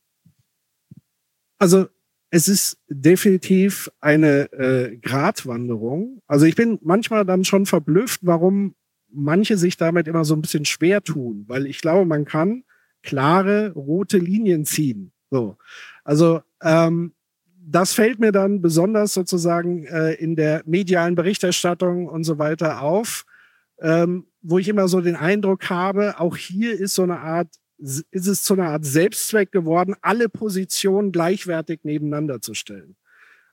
Also es ist definitiv eine äh, Gratwanderung. Also ich bin manchmal dann schon verblüfft, warum manche sich damit immer so ein bisschen schwer tun, weil ich glaube, man kann klare rote Linien ziehen. So, also ähm, das fällt mir dann besonders sozusagen äh, in der medialen Berichterstattung und so weiter auf, ähm, wo ich immer so den Eindruck habe, auch hier ist so eine Art ist es zu einer Art Selbstzweck geworden, alle Positionen gleichwertig nebeneinander zu stellen.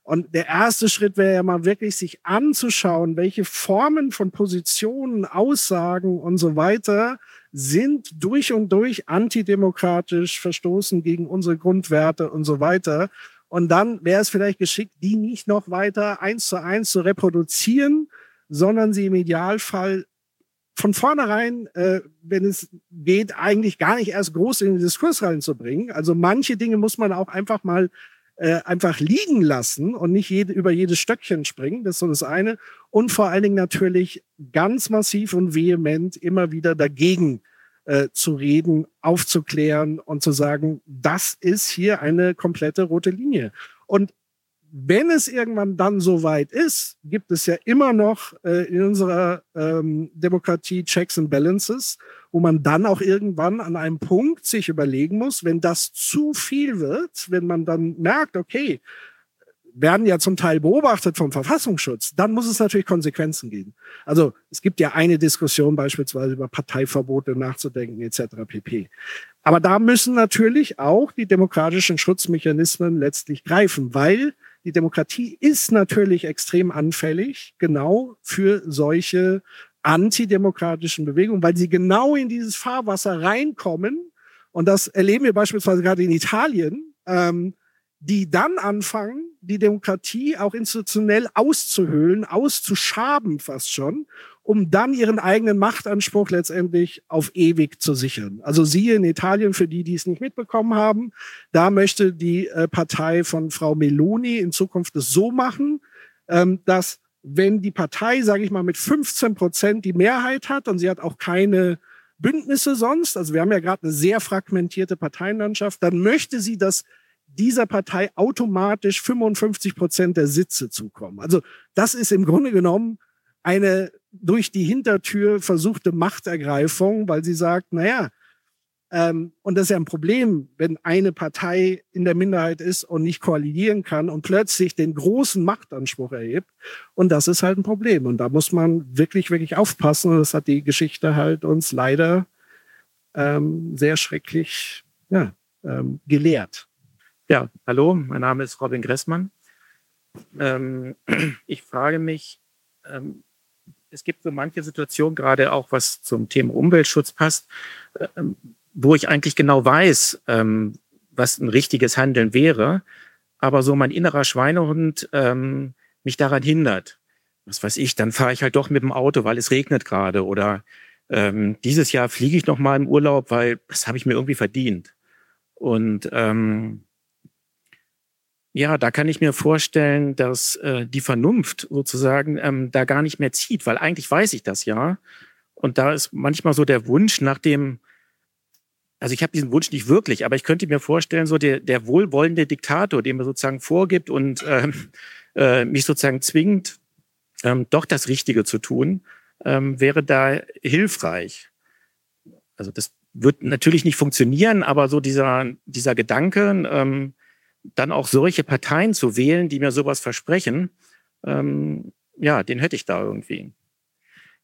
Und der erste Schritt wäre ja mal wirklich, sich anzuschauen, welche Formen von Positionen, Aussagen und so weiter sind durch und durch antidemokratisch, verstoßen gegen unsere Grundwerte und so weiter. Und dann wäre es vielleicht geschickt, die nicht noch weiter eins zu eins zu reproduzieren, sondern sie im Idealfall von vornherein, äh, wenn es geht, eigentlich gar nicht erst groß in den Diskurs reinzubringen. Also manche Dinge muss man auch einfach mal äh, einfach liegen lassen und nicht jede, über jedes Stöckchen springen. Das ist so das eine. Und vor allen Dingen natürlich ganz massiv und vehement immer wieder dagegen äh, zu reden, aufzuklären und zu sagen, das ist hier eine komplette rote Linie. Und wenn es irgendwann dann soweit ist, gibt es ja immer noch äh, in unserer ähm, Demokratie Checks and Balances, wo man dann auch irgendwann an einem Punkt sich überlegen muss, wenn das zu viel wird, wenn man dann merkt, okay, werden ja zum Teil beobachtet vom Verfassungsschutz, dann muss es natürlich Konsequenzen geben. Also es gibt ja eine Diskussion beispielsweise über Parteiverbote nachzudenken etc. pp. Aber da müssen natürlich auch die demokratischen Schutzmechanismen letztlich greifen, weil die Demokratie ist natürlich extrem anfällig, genau für solche antidemokratischen Bewegungen, weil sie genau in dieses Fahrwasser reinkommen. Und das erleben wir beispielsweise gerade in Italien, ähm, die dann anfangen, die Demokratie auch institutionell auszuhöhlen, auszuschaben fast schon um dann ihren eigenen Machtanspruch letztendlich auf ewig zu sichern. Also siehe in Italien, für die, die es nicht mitbekommen haben, da möchte die äh, Partei von Frau Meloni in Zukunft es so machen, ähm, dass wenn die Partei, sage ich mal, mit 15 Prozent die Mehrheit hat und sie hat auch keine Bündnisse sonst, also wir haben ja gerade eine sehr fragmentierte Parteienlandschaft, dann möchte sie, dass dieser Partei automatisch 55 Prozent der Sitze zukommen. Also das ist im Grunde genommen eine durch die Hintertür versuchte Machtergreifung, weil sie sagt, naja, ähm, und das ist ja ein Problem, wenn eine Partei in der Minderheit ist und nicht koalieren kann und plötzlich den großen Machtanspruch erhebt. Und das ist halt ein Problem. Und da muss man wirklich, wirklich aufpassen. Und das hat die Geschichte halt uns leider ähm, sehr schrecklich ja, ähm, gelehrt. Ja, hallo, mein Name ist Robin Gressmann. Ähm, ich frage mich, ähm, es gibt so manche Situationen, gerade auch was zum Thema Umweltschutz passt, ähm, wo ich eigentlich genau weiß, ähm, was ein richtiges Handeln wäre, aber so mein innerer Schweinehund ähm, mich daran hindert. Was weiß ich, dann fahre ich halt doch mit dem Auto, weil es regnet gerade oder ähm, dieses Jahr fliege ich noch mal im Urlaub, weil das habe ich mir irgendwie verdient. Und ähm, ja, da kann ich mir vorstellen, dass äh, die Vernunft sozusagen ähm, da gar nicht mehr zieht, weil eigentlich weiß ich das ja. Und da ist manchmal so der Wunsch nach dem, also ich habe diesen Wunsch nicht wirklich, aber ich könnte mir vorstellen, so der, der wohlwollende Diktator, der mir sozusagen vorgibt und ähm, äh, mich sozusagen zwingt, ähm, doch das Richtige zu tun, ähm, wäre da hilfreich. Also das wird natürlich nicht funktionieren, aber so dieser, dieser Gedanke, ähm, dann auch solche Parteien zu wählen, die mir sowas versprechen, ähm, ja, den hätte ich da irgendwie.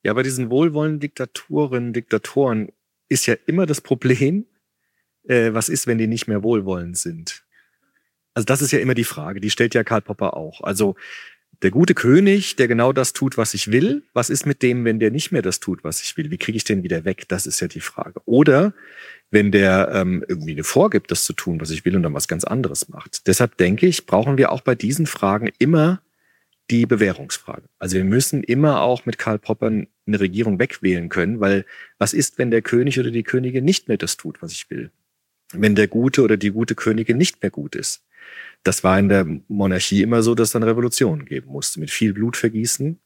Ja, bei diesen wohlwollenden Diktatoren, Diktatoren ist ja immer das Problem, äh, was ist, wenn die nicht mehr wohlwollend sind? Also das ist ja immer die Frage, die stellt ja Karl Popper auch. Also der gute König, der genau das tut, was ich will, was ist mit dem, wenn der nicht mehr das tut, was ich will? Wie kriege ich den wieder weg? Das ist ja die Frage. Oder wenn der ähm, irgendwie eine vorgibt, das zu tun, was ich will und dann was ganz anderes macht. Deshalb denke ich, brauchen wir auch bei diesen Fragen immer die Bewährungsfrage. Also wir müssen immer auch mit Karl Popper eine Regierung wegwählen können, weil was ist, wenn der König oder die Königin nicht mehr das tut, was ich will? Wenn der gute oder die gute Königin nicht mehr gut ist? Das war in der Monarchie immer so, dass es dann Revolutionen geben musste, mit viel Blutvergießen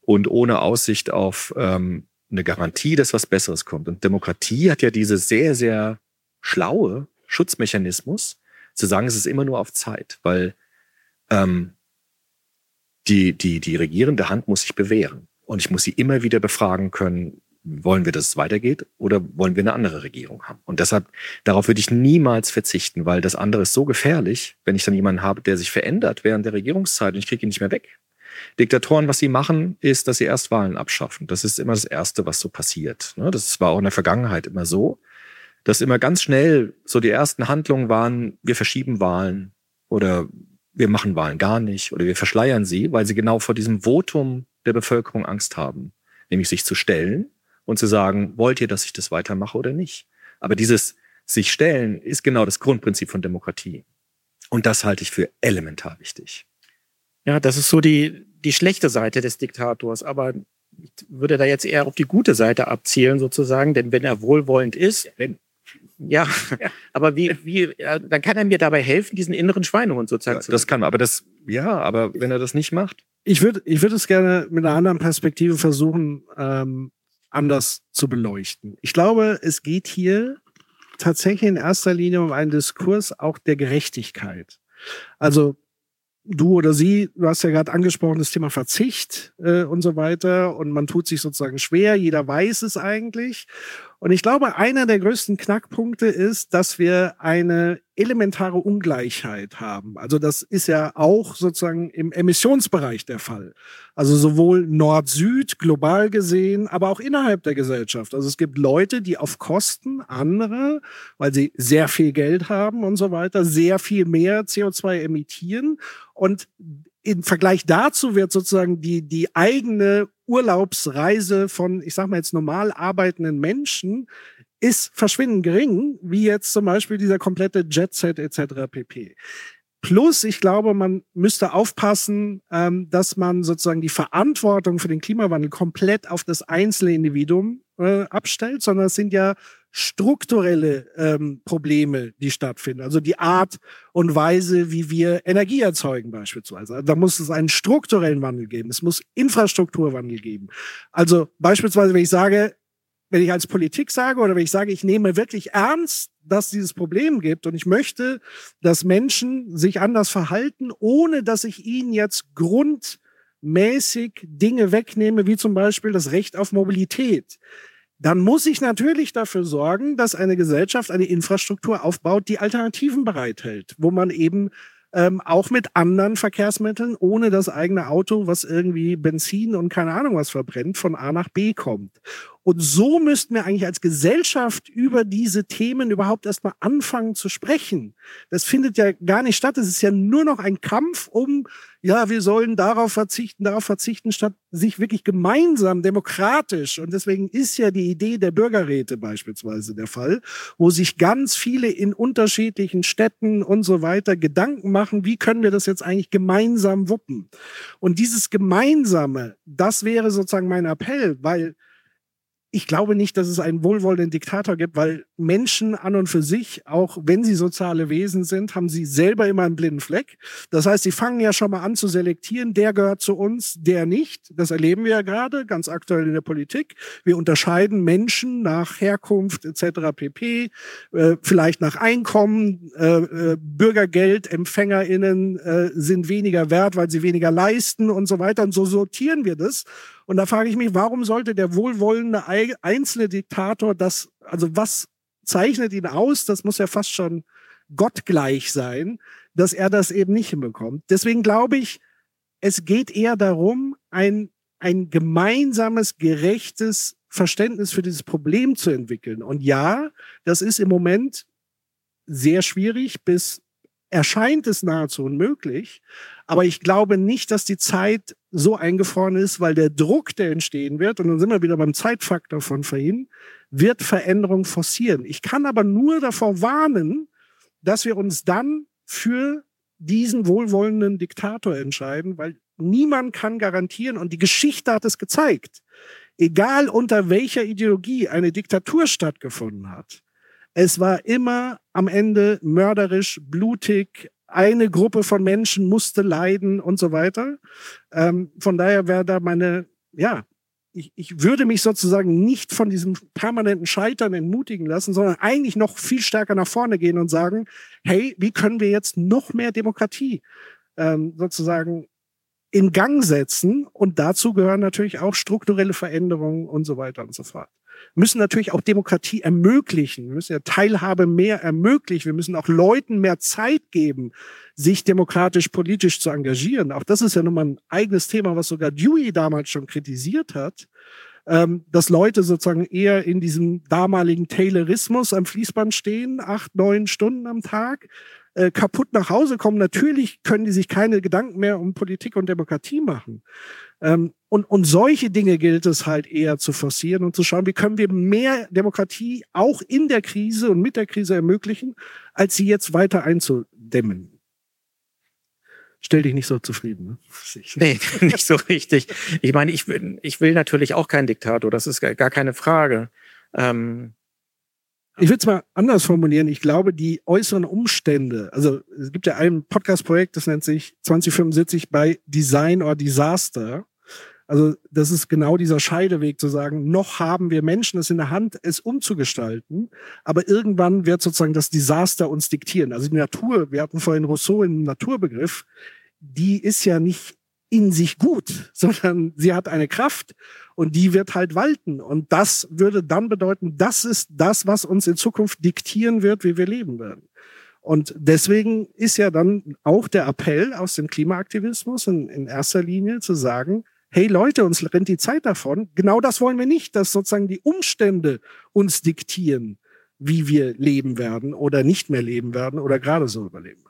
und ohne Aussicht auf ähm, eine Garantie, dass was Besseres kommt. Und Demokratie hat ja diese sehr, sehr schlaue Schutzmechanismus, zu sagen, es ist immer nur auf Zeit, weil ähm, die, die, die regierende Hand muss sich bewähren. Und ich muss sie immer wieder befragen können, wollen wir, dass es weitergeht oder wollen wir eine andere Regierung haben? Und deshalb, darauf würde ich niemals verzichten, weil das andere ist so gefährlich, wenn ich dann jemanden habe, der sich verändert während der Regierungszeit und ich kriege ihn nicht mehr weg. Diktatoren, was sie machen, ist, dass sie erst Wahlen abschaffen. Das ist immer das Erste, was so passiert. Ne? Das war auch in der Vergangenheit immer so. dass immer ganz schnell so die ersten Handlungen waren, wir verschieben Wahlen oder wir machen Wahlen gar nicht oder wir verschleiern sie, weil sie genau vor diesem Votum der Bevölkerung Angst haben, nämlich sich zu stellen und zu sagen, wollt ihr, dass ich das weitermache oder nicht? Aber dieses sich stellen ist genau das Grundprinzip von Demokratie. Und das halte ich für elementar wichtig. Ja, das ist so die, die schlechte Seite des Diktators. Aber ich würde da jetzt eher auf die gute Seite abzielen, sozusagen. Denn wenn er wohlwollend ist, wenn, ja, ja. aber wie, wie, dann kann er mir dabei helfen, diesen inneren Schweinehund sozusagen Ja, zu das kann, aber das, ja, aber wenn er das nicht macht, Ich würde ich würde es gerne mit einer anderen Perspektive versuchen, ähm, anders zu beleuchten. Ich glaube, es geht hier tatsächlich in erster Linie um einen Diskurs auch der Gerechtigkeit. Also du oder sie, du hast ja gerade angesprochen, das Thema Verzicht äh, und so weiter. Und man tut sich sozusagen schwer, jeder weiß es eigentlich. Und ich glaube, einer der größten Knackpunkte ist, dass wir eine elementare Ungleichheit haben. Also das ist ja auch sozusagen im Emissionsbereich der Fall. Also sowohl Nord-Süd global gesehen, aber auch innerhalb der Gesellschaft. Also es gibt Leute, die auf Kosten anderer, weil sie sehr viel Geld haben und so weiter, sehr viel mehr CO2 emittieren. Und im Vergleich dazu wird sozusagen die, die eigene Urlaubsreise von, ich sag mal jetzt normal arbeitenden Menschen ist verschwindend gering, wie jetzt zum Beispiel dieser komplette Jet-Set etc. pp. Plus, ich glaube, man müsste aufpassen, ähm, dass man sozusagen die Verantwortung für den Klimawandel komplett auf das einzelne Individuum äh, abstellt, sondern es sind ja strukturelle ähm, Probleme, die stattfinden. Also die Art und Weise, wie wir Energie erzeugen beispielsweise. Also da muss es einen strukturellen Wandel geben. Es muss Infrastrukturwandel geben. Also beispielsweise, wenn ich sage, wenn ich als Politik sage oder wenn ich sage, ich nehme wirklich ernst, dass dieses Problem gibt und ich möchte, dass Menschen sich anders verhalten, ohne dass ich ihnen jetzt grundmäßig Dinge wegnehme, wie zum Beispiel das Recht auf Mobilität, dann muss ich natürlich dafür sorgen, dass eine Gesellschaft eine Infrastruktur aufbaut, die Alternativen bereithält, wo man eben ähm, auch mit anderen Verkehrsmitteln ohne das eigene Auto, was irgendwie Benzin und keine Ahnung was verbrennt, von A nach B kommt. Und so müssten wir eigentlich als Gesellschaft über diese Themen überhaupt erstmal anfangen zu sprechen. Das findet ja gar nicht statt. Es ist ja nur noch ein Kampf um, ja, wir sollen darauf verzichten, darauf verzichten, statt sich wirklich gemeinsam, demokratisch. Und deswegen ist ja die Idee der Bürgerräte beispielsweise der Fall, wo sich ganz viele in unterschiedlichen Städten und so weiter Gedanken machen, wie können wir das jetzt eigentlich gemeinsam wuppen? Und dieses Gemeinsame, das wäre sozusagen mein Appell, weil ich glaube nicht, dass es einen wohlwollenden Diktator gibt, weil Menschen an und für sich, auch wenn sie soziale Wesen sind, haben sie selber immer einen blinden Fleck. Das heißt, sie fangen ja schon mal an zu selektieren, der gehört zu uns, der nicht. Das erleben wir ja gerade, ganz aktuell in der Politik. Wir unterscheiden Menschen nach Herkunft etc. pp, äh, vielleicht nach Einkommen. Äh, äh, BürgergeldempfängerInnen äh, sind weniger wert, weil sie weniger leisten und so weiter. Und so sortieren wir das. Und da frage ich mich, warum sollte der wohlwollende ei- einzelne Diktator das, also was zeichnet ihn aus? Das muss ja fast schon gottgleich sein, dass er das eben nicht hinbekommt. Deswegen glaube ich, es geht eher darum, ein, ein gemeinsames, gerechtes Verständnis für dieses Problem zu entwickeln. Und ja, das ist im Moment sehr schwierig bis erscheint es nahezu unmöglich. Aber ich glaube nicht, dass die Zeit so eingefroren ist, weil der Druck, der entstehen wird, und dann sind wir wieder beim Zeitfaktor von vorhin, wird Veränderung forcieren. Ich kann aber nur davor warnen, dass wir uns dann für diesen wohlwollenden Diktator entscheiden, weil niemand kann garantieren, und die Geschichte hat es gezeigt, egal unter welcher Ideologie eine Diktatur stattgefunden hat, es war immer am Ende mörderisch, blutig. Eine Gruppe von Menschen musste leiden und so weiter. Ähm, von daher wäre da meine, ja, ich, ich würde mich sozusagen nicht von diesem permanenten Scheitern entmutigen lassen, sondern eigentlich noch viel stärker nach vorne gehen und sagen, hey, wie können wir jetzt noch mehr Demokratie ähm, sozusagen in Gang setzen? Und dazu gehören natürlich auch strukturelle Veränderungen und so weiter und so fort müssen natürlich auch Demokratie ermöglichen. Wir müssen ja Teilhabe mehr ermöglichen. Wir müssen auch Leuten mehr Zeit geben, sich demokratisch politisch zu engagieren. Auch das ist ja nun mal ein eigenes Thema, was sogar Dewey damals schon kritisiert hat. ähm, dass Leute sozusagen eher in diesem damaligen Taylorismus am Fließband stehen, acht, neun Stunden am Tag, äh, kaputt nach Hause kommen. Natürlich können die sich keine Gedanken mehr um Politik und Demokratie machen. Ähm, und, und solche Dinge gilt es halt eher zu forcieren und zu schauen, wie können wir mehr Demokratie auch in der Krise und mit der Krise ermöglichen, als sie jetzt weiter einzudämmen. Stell dich nicht so zufrieden. Ne? Nee, nicht so richtig. Ich meine, ich will, ich will natürlich auch keinen Diktator, das ist gar keine Frage. Ähm, ich würde es mal anders formulieren. Ich glaube, die äußeren Umstände, also es gibt ja ein Podcast-Projekt, das nennt sich 2075 bei Design or Disaster. Also das ist genau dieser Scheideweg zu sagen, noch haben wir Menschen es in der Hand, es umzugestalten, aber irgendwann wird sozusagen das Desaster uns diktieren. Also die Natur, wir hatten vorhin Rousseau im Naturbegriff, die ist ja nicht in sich gut, sondern sie hat eine Kraft und die wird halt walten. Und das würde dann bedeuten, das ist das, was uns in Zukunft diktieren wird, wie wir leben werden. Und deswegen ist ja dann auch der Appell aus dem Klimaaktivismus in, in erster Linie zu sagen, hey Leute, uns rennt die Zeit davon. Genau das wollen wir nicht, dass sozusagen die Umstände uns diktieren, wie wir leben werden oder nicht mehr leben werden oder gerade so überleben.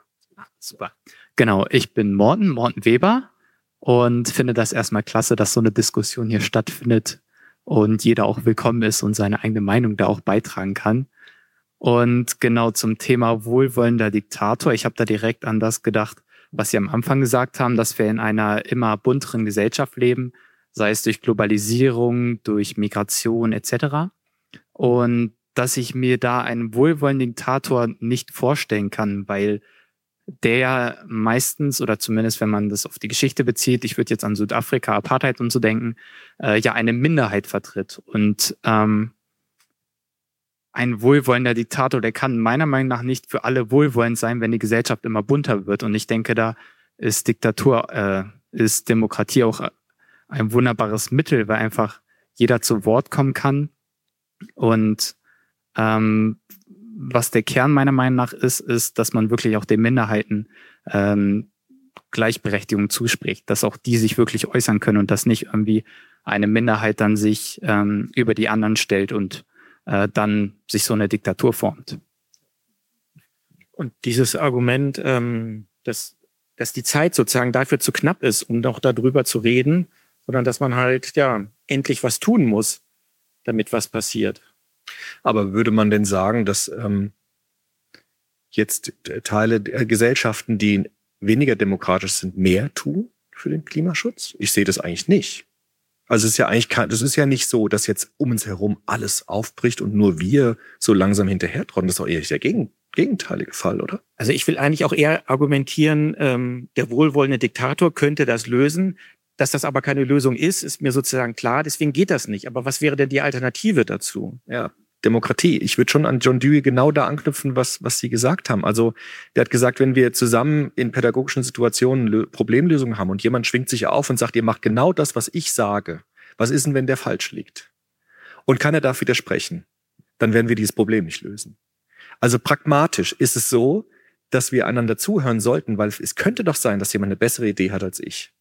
Super. Genau, ich bin Morten, Morten Weber und finde das erstmal klasse, dass so eine Diskussion hier stattfindet und jeder auch willkommen ist und seine eigene Meinung da auch beitragen kann. Und genau zum Thema wohlwollender Diktator, ich habe da direkt an das gedacht, was Sie am Anfang gesagt haben, dass wir in einer immer bunteren Gesellschaft leben, sei es durch Globalisierung, durch Migration etc. Und dass ich mir da einen wohlwollenden Diktator nicht vorstellen kann, weil der meistens, oder zumindest wenn man das auf die Geschichte bezieht, ich würde jetzt an Südafrika, Apartheid und so denken, äh, ja eine Minderheit vertritt. Und ähm, ein wohlwollender Diktator, der kann meiner Meinung nach nicht für alle wohlwollend sein, wenn die Gesellschaft immer bunter wird. Und ich denke, da ist Diktatur, äh, ist Demokratie auch ein wunderbares Mittel, weil einfach jeder zu Wort kommen kann. Und ähm, was der Kern meiner Meinung nach ist, ist, dass man wirklich auch den Minderheiten ähm, Gleichberechtigung zuspricht, dass auch die sich wirklich äußern können und dass nicht irgendwie eine Minderheit dann sich ähm, über die anderen stellt und äh, dann sich so eine Diktatur formt. Und dieses Argument, ähm, dass, dass die Zeit sozusagen dafür zu knapp ist, um noch darüber zu reden, sondern dass man halt ja endlich was tun muss, damit was passiert. Aber würde man denn sagen, dass ähm, jetzt Teile der Gesellschaften, die weniger demokratisch sind, mehr tun für den Klimaschutz? Ich sehe das eigentlich nicht. Also es ist ja eigentlich, das ist ja nicht so, dass jetzt um uns herum alles aufbricht und nur wir so langsam hinterhertrotten. Das ist doch eher der Gegen, gegenteilige Fall, oder? Also ich will eigentlich auch eher argumentieren, ähm, der wohlwollende Diktator könnte das lösen. Dass das aber keine Lösung ist, ist mir sozusagen klar. Deswegen geht das nicht. Aber was wäre denn die Alternative dazu? Ja, Demokratie. Ich würde schon an John Dewey genau da anknüpfen, was, was Sie gesagt haben. Also der hat gesagt, wenn wir zusammen in pädagogischen Situationen Problemlösungen haben und jemand schwingt sich auf und sagt, ihr macht genau das, was ich sage, was ist denn, wenn der falsch liegt? Und kann er da widersprechen? Dann werden wir dieses Problem nicht lösen. Also pragmatisch ist es so, dass wir einander zuhören sollten, weil es könnte doch sein, dass jemand eine bessere Idee hat als ich.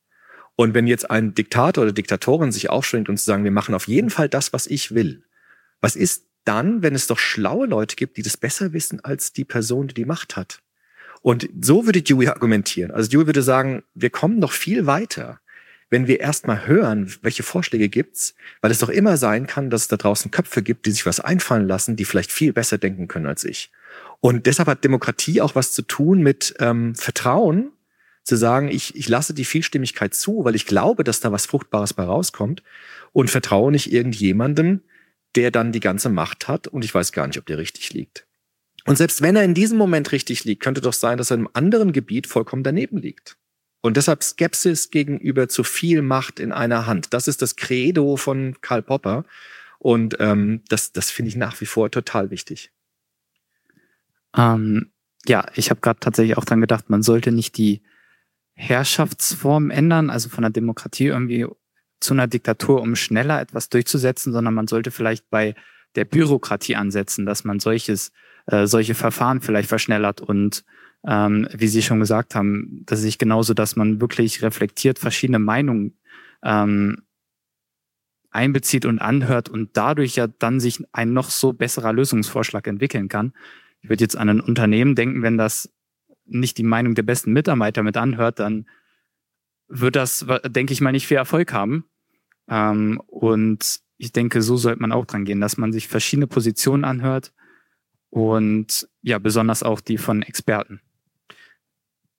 Und wenn jetzt ein Diktator oder Diktatorin sich aufschwingt und zu sagen, wir machen auf jeden Fall das, was ich will, was ist dann, wenn es doch schlaue Leute gibt, die das besser wissen als die Person, die die Macht hat. Und so würde Dewey argumentieren. Also Dewey würde sagen, wir kommen noch viel weiter, wenn wir erstmal hören, welche Vorschläge gibt's, weil es doch immer sein kann, dass es da draußen Köpfe gibt, die sich was einfallen lassen, die vielleicht viel besser denken können als ich. Und deshalb hat Demokratie auch was zu tun mit ähm, Vertrauen, zu sagen, ich, ich lasse die Vielstimmigkeit zu, weil ich glaube, dass da was Fruchtbares bei rauskommt und vertraue nicht irgendjemandem, der dann die ganze Macht hat und ich weiß gar nicht, ob der richtig liegt. Und selbst wenn er in diesem Moment richtig liegt, könnte doch sein, dass er in einem anderen Gebiet vollkommen daneben liegt. Und deshalb Skepsis gegenüber zu viel Macht in einer Hand. Das ist das Credo von Karl Popper. Und ähm, das, das finde ich nach wie vor total wichtig. Ähm, ja, ich habe gerade tatsächlich auch dran gedacht, man sollte nicht die Herrschaftsform ändern, also von der Demokratie irgendwie zu einer Diktatur, um schneller etwas durchzusetzen, sondern man sollte vielleicht bei der Bürokratie ansetzen, dass man solches, äh, solche Verfahren vielleicht verschnellert und ähm, wie Sie schon gesagt haben, dass ich genauso, dass man wirklich reflektiert verschiedene Meinungen ähm, einbezieht und anhört und dadurch ja dann sich ein noch so besserer Lösungsvorschlag entwickeln kann. Ich würde jetzt an ein Unternehmen denken, wenn das nicht die Meinung der besten Mitarbeiter mit anhört, dann wird das, denke ich mal, nicht viel Erfolg haben. Ähm, und ich denke, so sollte man auch dran gehen, dass man sich verschiedene Positionen anhört und ja, besonders auch die von Experten.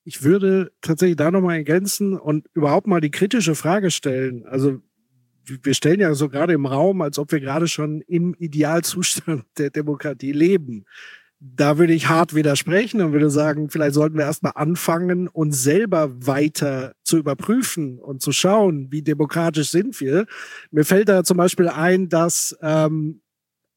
Ich würde tatsächlich da nochmal ergänzen und überhaupt mal die kritische Frage stellen. Also wir stellen ja so gerade im Raum, als ob wir gerade schon im Idealzustand der Demokratie leben da würde ich hart widersprechen und würde sagen, vielleicht sollten wir erstmal anfangen, uns selber weiter zu überprüfen und zu schauen, wie demokratisch sind wir. Mir fällt da zum Beispiel ein, dass ähm,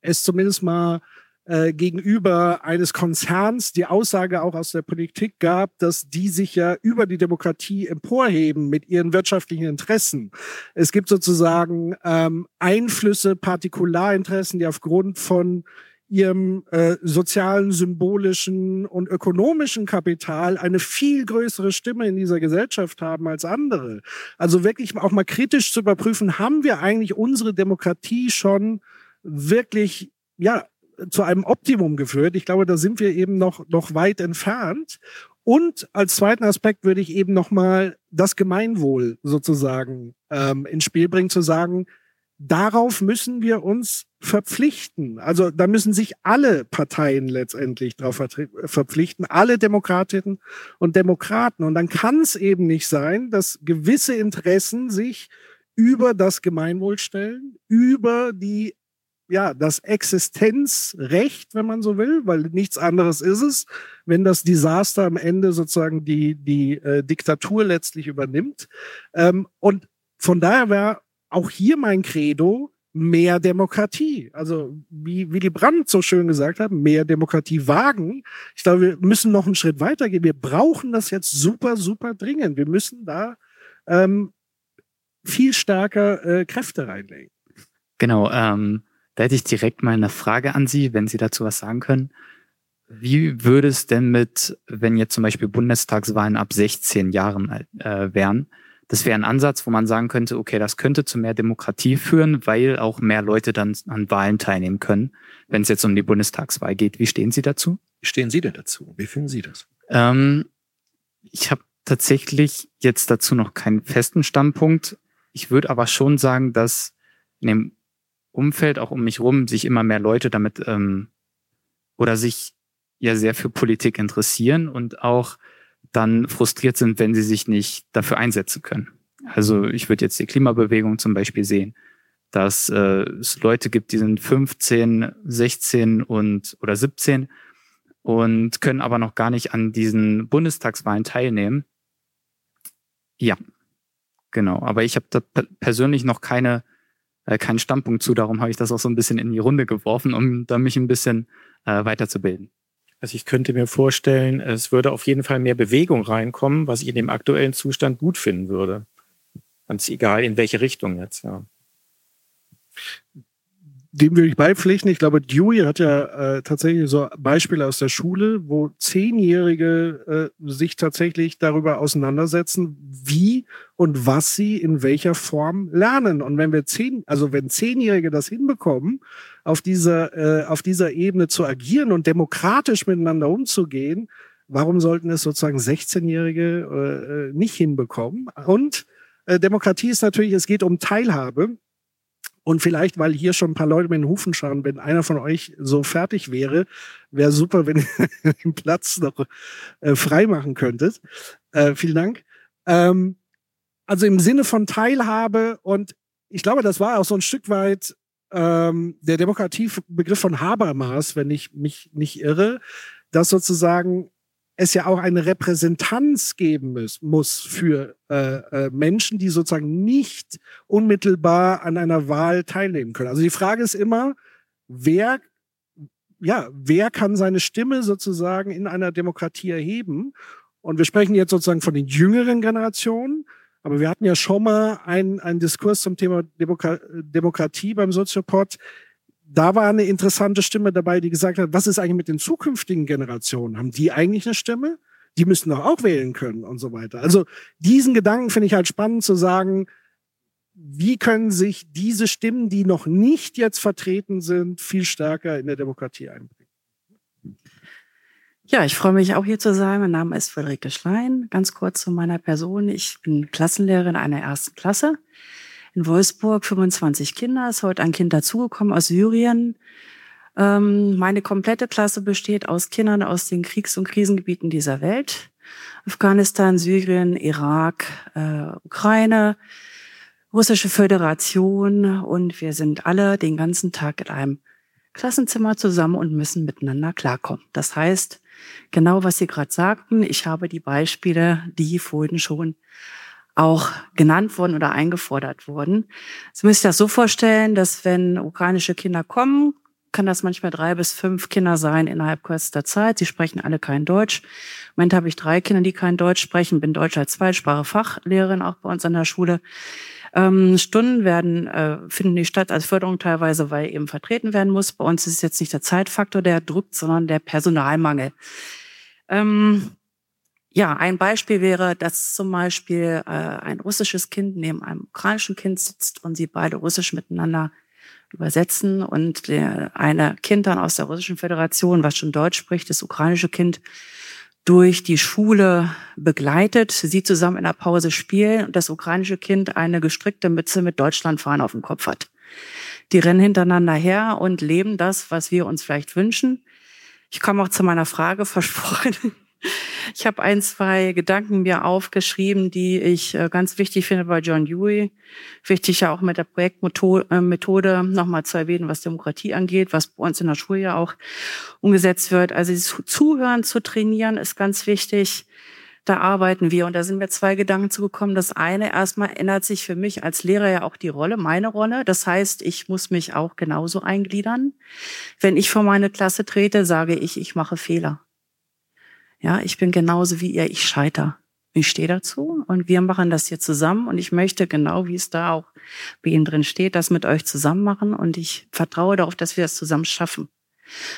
es zumindest mal äh, gegenüber eines Konzerns die Aussage auch aus der Politik gab, dass die sich ja über die Demokratie emporheben mit ihren wirtschaftlichen Interessen. Es gibt sozusagen ähm, Einflüsse, Partikularinteressen, die aufgrund von ihrem äh, sozialen, symbolischen und ökonomischen Kapital eine viel größere Stimme in dieser Gesellschaft haben als andere. Also wirklich auch mal kritisch zu überprüfen, haben wir eigentlich unsere Demokratie schon wirklich, ja, zu einem Optimum geführt. Ich glaube, da sind wir eben noch, noch weit entfernt. Und als zweiten Aspekt würde ich eben nochmal das Gemeinwohl sozusagen ähm, ins Spiel bringen, zu sagen, darauf müssen wir uns verpflichten. Also da müssen sich alle Parteien letztendlich darauf verpflichten, alle Demokratinnen und Demokraten. Und dann kann es eben nicht sein, dass gewisse Interessen sich über das Gemeinwohl stellen, über die ja, das Existenzrecht, wenn man so will, weil nichts anderes ist es, wenn das Desaster am Ende sozusagen die, die äh, Diktatur letztlich übernimmt. Ähm, und von daher wäre auch hier mein Credo, mehr Demokratie. Also wie Willy Brandt so schön gesagt hat, mehr Demokratie wagen. Ich glaube, wir müssen noch einen Schritt weitergehen. Wir brauchen das jetzt super, super dringend. Wir müssen da ähm, viel stärker äh, Kräfte reinlegen. Genau, ähm, da hätte ich direkt mal eine Frage an Sie, wenn Sie dazu was sagen können. Wie würde es denn mit, wenn jetzt zum Beispiel Bundestagswahlen ab 16 Jahren äh, wären, das wäre ein Ansatz, wo man sagen könnte, okay, das könnte zu mehr Demokratie führen, weil auch mehr Leute dann an Wahlen teilnehmen können, wenn es jetzt um die Bundestagswahl geht. Wie stehen Sie dazu? Wie stehen Sie denn dazu? Wie finden Sie das? Ähm, ich habe tatsächlich jetzt dazu noch keinen festen Standpunkt. Ich würde aber schon sagen, dass in dem Umfeld auch um mich rum sich immer mehr Leute damit ähm, oder sich ja sehr für Politik interessieren und auch dann frustriert sind, wenn sie sich nicht dafür einsetzen können. Also ich würde jetzt die Klimabewegung zum Beispiel sehen, dass äh, es Leute gibt, die sind 15, 16 und oder 17 und können aber noch gar nicht an diesen Bundestagswahlen teilnehmen. Ja, genau. Aber ich habe da persönlich noch keine äh, keinen Standpunkt zu. Darum habe ich das auch so ein bisschen in die Runde geworfen, um da mich ein bisschen äh, weiterzubilden. Also ich könnte mir vorstellen, es würde auf jeden Fall mehr Bewegung reinkommen, was ich in dem aktuellen Zustand gut finden würde. Ganz egal, in welche Richtung jetzt, ja dem würde ich beipflichten. Ich glaube, Dewey hat ja äh, tatsächlich so Beispiele aus der Schule, wo Zehnjährige äh, sich tatsächlich darüber auseinandersetzen, wie und was sie in welcher Form lernen. Und wenn wir zehn, also wenn Zehnjährige das hinbekommen, auf dieser, äh, auf dieser Ebene zu agieren und demokratisch miteinander umzugehen, warum sollten es sozusagen 16-Jährige äh, nicht hinbekommen? Und äh, Demokratie ist natürlich, es geht um Teilhabe. Und vielleicht, weil hier schon ein paar Leute mit den Hufen schauen, wenn einer von euch so fertig wäre, wäre super, wenn ihr den Platz noch äh, frei machen könntet. Äh, vielen Dank. Ähm, also im Sinne von Teilhabe und ich glaube, das war auch so ein Stück weit ähm, der Demokratiebegriff von Habermas, wenn ich mich nicht irre, dass sozusagen es ja auch eine Repräsentanz geben muss, muss für äh, äh, Menschen, die sozusagen nicht unmittelbar an einer Wahl teilnehmen können. Also die Frage ist immer, wer, ja, wer kann seine Stimme sozusagen in einer Demokratie erheben? Und wir sprechen jetzt sozusagen von den jüngeren Generationen, aber wir hatten ja schon mal einen, einen Diskurs zum Thema Demokra Demokratie beim Soziopod da war eine interessante Stimme dabei, die gesagt hat, was ist eigentlich mit den zukünftigen Generationen? Haben die eigentlich eine Stimme? Die müssen doch auch wählen können und so weiter. Also diesen Gedanken finde ich halt spannend zu sagen, wie können sich diese Stimmen, die noch nicht jetzt vertreten sind, viel stärker in der Demokratie einbringen? Ja, ich freue mich auch hier zu sein. Mein Name ist Friederike Schlein. Ganz kurz zu meiner Person. Ich bin Klassenlehrerin einer ersten Klasse in Wolfsburg. 25 Kinder. Ist heute ein Kind dazugekommen aus Syrien. Ähm, meine komplette Klasse besteht aus Kindern aus den Kriegs- und Krisengebieten dieser Welt. Afghanistan, Syrien, Irak, äh, Ukraine, Russische Föderation und wir sind alle den ganzen Tag in einem Klassenzimmer zusammen und müssen miteinander klarkommen. Das heißt, genau was Sie gerade sagten, ich habe die Beispiele, die vorhin schon auch genannt wurden oder eingefordert wurden. Sie müssen sich das so vorstellen, dass wenn ukrainische Kinder kommen, kann das manchmal drei bis fünf Kinder sein innerhalb kürzester Zeit. Sie sprechen alle kein Deutsch. Im Moment habe ich drei Kinder, die kein Deutsch sprechen, bin Deutsch als Zweitsprache Fachlehrerin auch bei uns an der Schule. Ähm, Stunden werden, äh, finden nicht statt als Förderung teilweise, weil eben vertreten werden muss. Bei uns ist es jetzt nicht der Zeitfaktor, der drückt, sondern der Personalmangel. Ähm, ja, ein Beispiel wäre, dass zum Beispiel äh, ein russisches Kind neben einem ukrainischen Kind sitzt und sie beide russisch miteinander übersetzen und der eine Kind dann aus der russischen Föderation, was schon Deutsch spricht, das ukrainische Kind durch die Schule begleitet, sie zusammen in der Pause spielen und das ukrainische Kind eine gestrickte Mütze mit Deutschlandfahnen auf dem Kopf hat. Die rennen hintereinander her und leben das, was wir uns vielleicht wünschen. Ich komme auch zu meiner Frage versprochen. Ich habe ein, zwei Gedanken mir aufgeschrieben, die ich äh, ganz wichtig finde bei John Dewey. Wichtig ja auch mit der Projektmethode äh, nochmal zu erwähnen, was Demokratie angeht, was bei uns in der Schule ja auch umgesetzt wird. Also das Zuhören zu trainieren ist ganz wichtig. Da arbeiten wir und da sind mir zwei Gedanken zugekommen. Das eine, erstmal ändert sich für mich als Lehrer ja auch die Rolle, meine Rolle. Das heißt, ich muss mich auch genauso eingliedern. Wenn ich vor meine Klasse trete, sage ich, ich mache Fehler. Ja, ich bin genauso wie ihr, ich scheiter. Ich stehe dazu und wir machen das hier zusammen und ich möchte genau, wie es da auch bei Ihnen drin steht, das mit euch zusammen machen und ich vertraue darauf, dass wir das zusammen schaffen.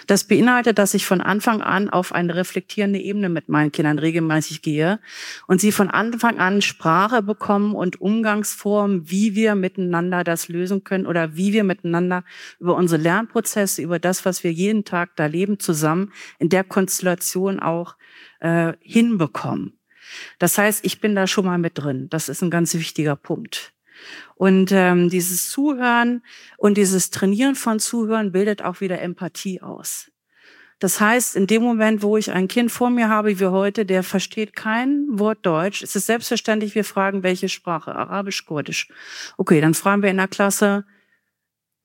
Das beinhaltet, dass ich von Anfang an auf eine reflektierende Ebene mit meinen Kindern regelmäßig gehe und sie von Anfang an Sprache bekommen und Umgangsformen, wie wir miteinander das lösen können oder wie wir miteinander über unsere Lernprozesse, über das, was wir jeden Tag da leben, zusammen in der Konstellation auch äh, hinbekommen. Das heißt, ich bin da schon mal mit drin. Das ist ein ganz wichtiger Punkt. Und ähm, dieses Zuhören und dieses Trainieren von Zuhören bildet auch wieder Empathie aus. Das heißt, in dem Moment, wo ich ein Kind vor mir habe, wie heute, der versteht kein Wort Deutsch, ist es selbstverständlich, wir fragen, welche Sprache? Arabisch, Kurdisch. Okay, dann fragen wir in der Klasse,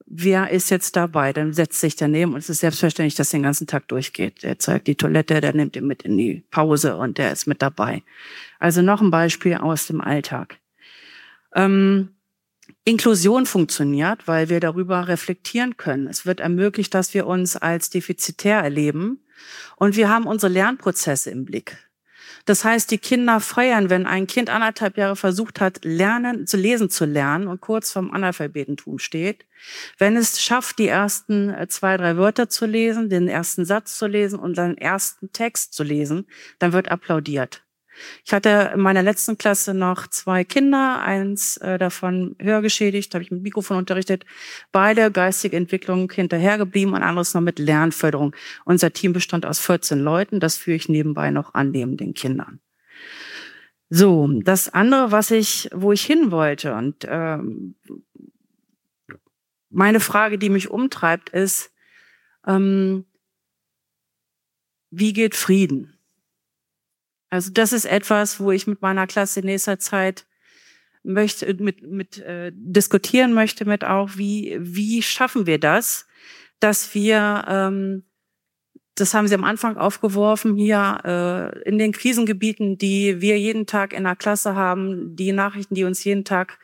wer ist jetzt dabei? Dann setzt sich daneben und es ist selbstverständlich, dass den ganzen Tag durchgeht. Der zeigt die Toilette, der nimmt ihn mit in die Pause und der ist mit dabei. Also noch ein Beispiel aus dem Alltag. Ähm, Inklusion funktioniert, weil wir darüber reflektieren können. Es wird ermöglicht, dass wir uns als defizitär erleben und wir haben unsere Lernprozesse im Blick. Das heißt, die Kinder feiern, wenn ein Kind anderthalb Jahre versucht hat, lernen, zu lesen zu lernen und kurz vorm Analphabetentum steht. Wenn es schafft, die ersten äh, zwei, drei Wörter zu lesen, den ersten Satz zu lesen und seinen ersten Text zu lesen, dann wird applaudiert. Ich hatte in meiner letzten Klasse noch zwei Kinder, eins äh, davon hörgeschädigt, habe ich mit Mikrofon unterrichtet, beide geistige Entwicklung hinterhergeblieben und anderes noch mit Lernförderung. Unser Team bestand aus 14 Leuten, das führe ich nebenbei noch an neben den Kindern. So, das andere, was ich, wo ich hin wollte und ähm, meine Frage, die mich umtreibt, ist, ähm, wie geht Frieden? Also das ist etwas, wo ich mit meiner Klasse in nächster Zeit möchte, mit, mit äh, diskutieren möchte mit auch, wie, wie schaffen wir das, dass wir, ähm, das haben Sie am Anfang aufgeworfen, hier äh, in den Krisengebieten, die wir jeden Tag in der Klasse haben, die Nachrichten, die uns jeden Tag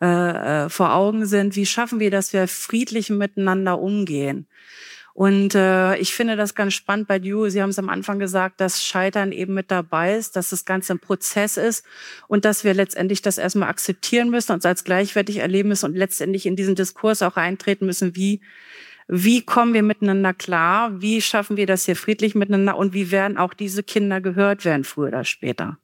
äh, äh vor Augen sind, wie schaffen wir, dass wir friedlich miteinander umgehen? Und äh, ich finde das ganz spannend bei Duo. Sie haben es am Anfang gesagt, dass Scheitern eben mit dabei ist, dass das Ganze ein Prozess ist und dass wir letztendlich das erstmal akzeptieren müssen, uns als gleichwertig erleben müssen und letztendlich in diesen Diskurs auch eintreten müssen, wie wie kommen wir miteinander klar? Wie schaffen wir das hier friedlich miteinander? Und wie werden auch diese Kinder gehört werden, früher oder später?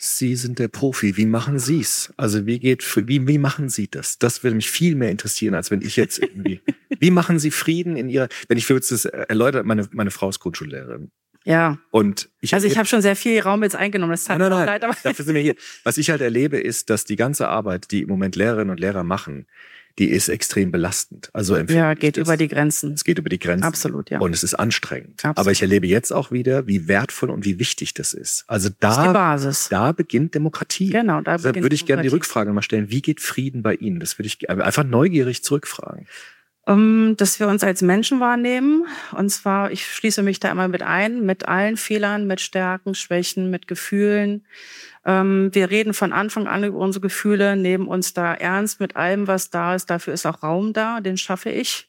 Sie sind der Profi. Wie machen Sie's? Also wie geht, wie, wie machen Sie das? Das würde mich viel mehr interessieren, als wenn ich jetzt irgendwie, wie machen Sie Frieden in Ihrer, wenn ich jetzt das erläutern, meine, meine Frau ist Grundschullehrerin. Ja. Und ich Also ich habe schon sehr viel Raum jetzt eingenommen. Das tat Nein, mir nein, nein. leid, aber Dafür sind wir hier. Was ich halt erlebe, ist, dass die ganze Arbeit, die im Moment Lehrerinnen und Lehrer machen, die ist extrem belastend. Also ja, geht über die Grenzen. Es geht über die Grenzen. Absolut, ja. Und es ist anstrengend. Absolut. Aber ich erlebe jetzt auch wieder, wie wertvoll und wie wichtig das ist. Also Das ist die da, Basis. da beginnt Demokratie. Genau, da Deshalb beginnt würde ich gerne die. Rückfrage mal stellen. Wie geht Frieden bei Ihnen? Das würde ich einfach neugierig zurückfragen. Ähm, dass wir uns als Menschen wahrnehmen. Und zwar, ich schließe mich da immer mit ein, mit allen Fehlern, mit Stärken, Schwächen, mit Gefühlen. Ähm, wir reden von Anfang an über unsere Gefühle, nehmen uns da ernst mit allem, was da ist. Dafür ist auch Raum da, den schaffe ich.